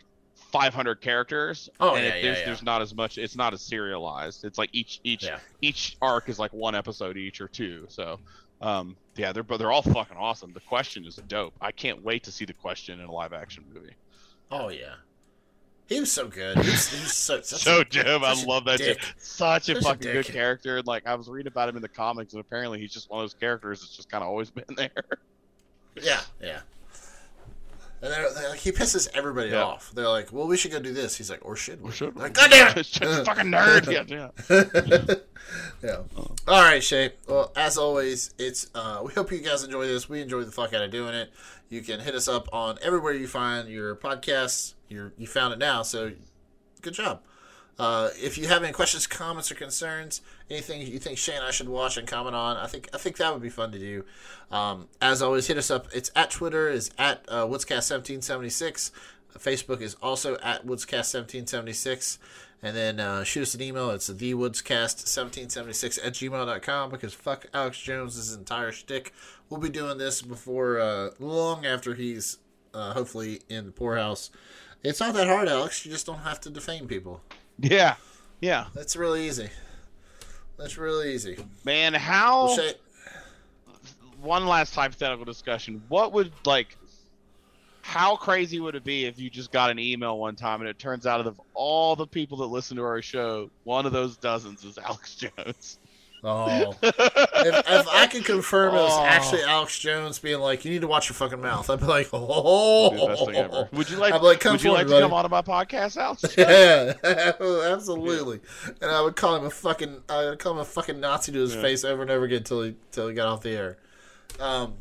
500 characters Oh, and yeah, it- yeah, there's, yeah. there's not as much it's not as serialized it's like each each Yeah. each arc is like one episode each or two so um yeah they're but they're all fucking awesome the question is dope i can't wait to see the question in a live action movie Oh yeah. He was so good. He was, he was so such so a, Jim, I such a love that. Jim. Such a Such a fucking good character. And, Like I was reading about him in the comics, and apparently he's just one of those characters that's just kind of always *laughs* been there. Yeah, yeah. And they're, they're like, he pisses everybody Yeah. off. They're like, "Well, we should go do this." He's like, "Or should we?" Or should we? Like, God damn it! *laughs* Fucking nerd. Yeah, yeah. *laughs* yeah. All right, Shay. Well, as always, it's uh, we hope you guys enjoy this. We enjoy the fuck out of doing it. You can hit us up on everywhere you find your podcasts. You you found it now, so good job. Uh, if you have any questions, comments, or concerns, anything you think Shane and I should watch and comment on, I think I think that would be fun to do. Um, as always, hit us up. It's at Twitter is at uh, Woodscast1776. Facebook is also at Woodscast1776. And then uh, shoot us an email. It's thewoodscast1776 at gmail.com because fuck Alex Jones' entire shtick. We'll be doing this before, uh, long after he's uh, hopefully in the poorhouse. It's not that hard, Alex. You just don't have to defame people. Yeah. Yeah. That's really easy. That's really easy. Man, how Well, Shay, one last hypothetical discussion. What would like how crazy would it be if you just got an email one time and it turns out of all the people that listen to our show, one of those dozens is Alex *laughs* Jones? Oh. if, if I could confirm it was Oh. actually Alex Jones being like, you need to watch your fucking mouth, I'd be like, oh. Be the best thing ever. Would you like, I'd be like, come would you like me, to come buddy. on to my podcast, Alex? *laughs* Yeah, *laughs* absolutely. And I would call him a fucking, I would call him a fucking Nazi to his Yeah. face over and over again until he, till he got off the air. Um,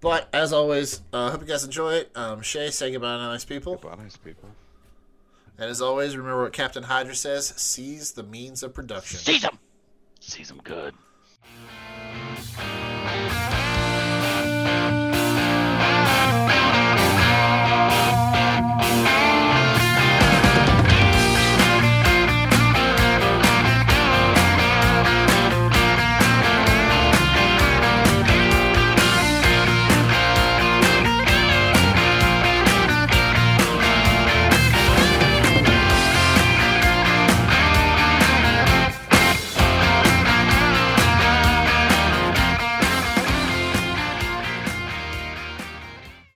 but as always, uh, hope you guys enjoy it. Um, Shay, say goodbye to nice people. Goodbye, nice people. And as always, remember what Captain Hydra says: seize the means of production. Seize them. Seize them good.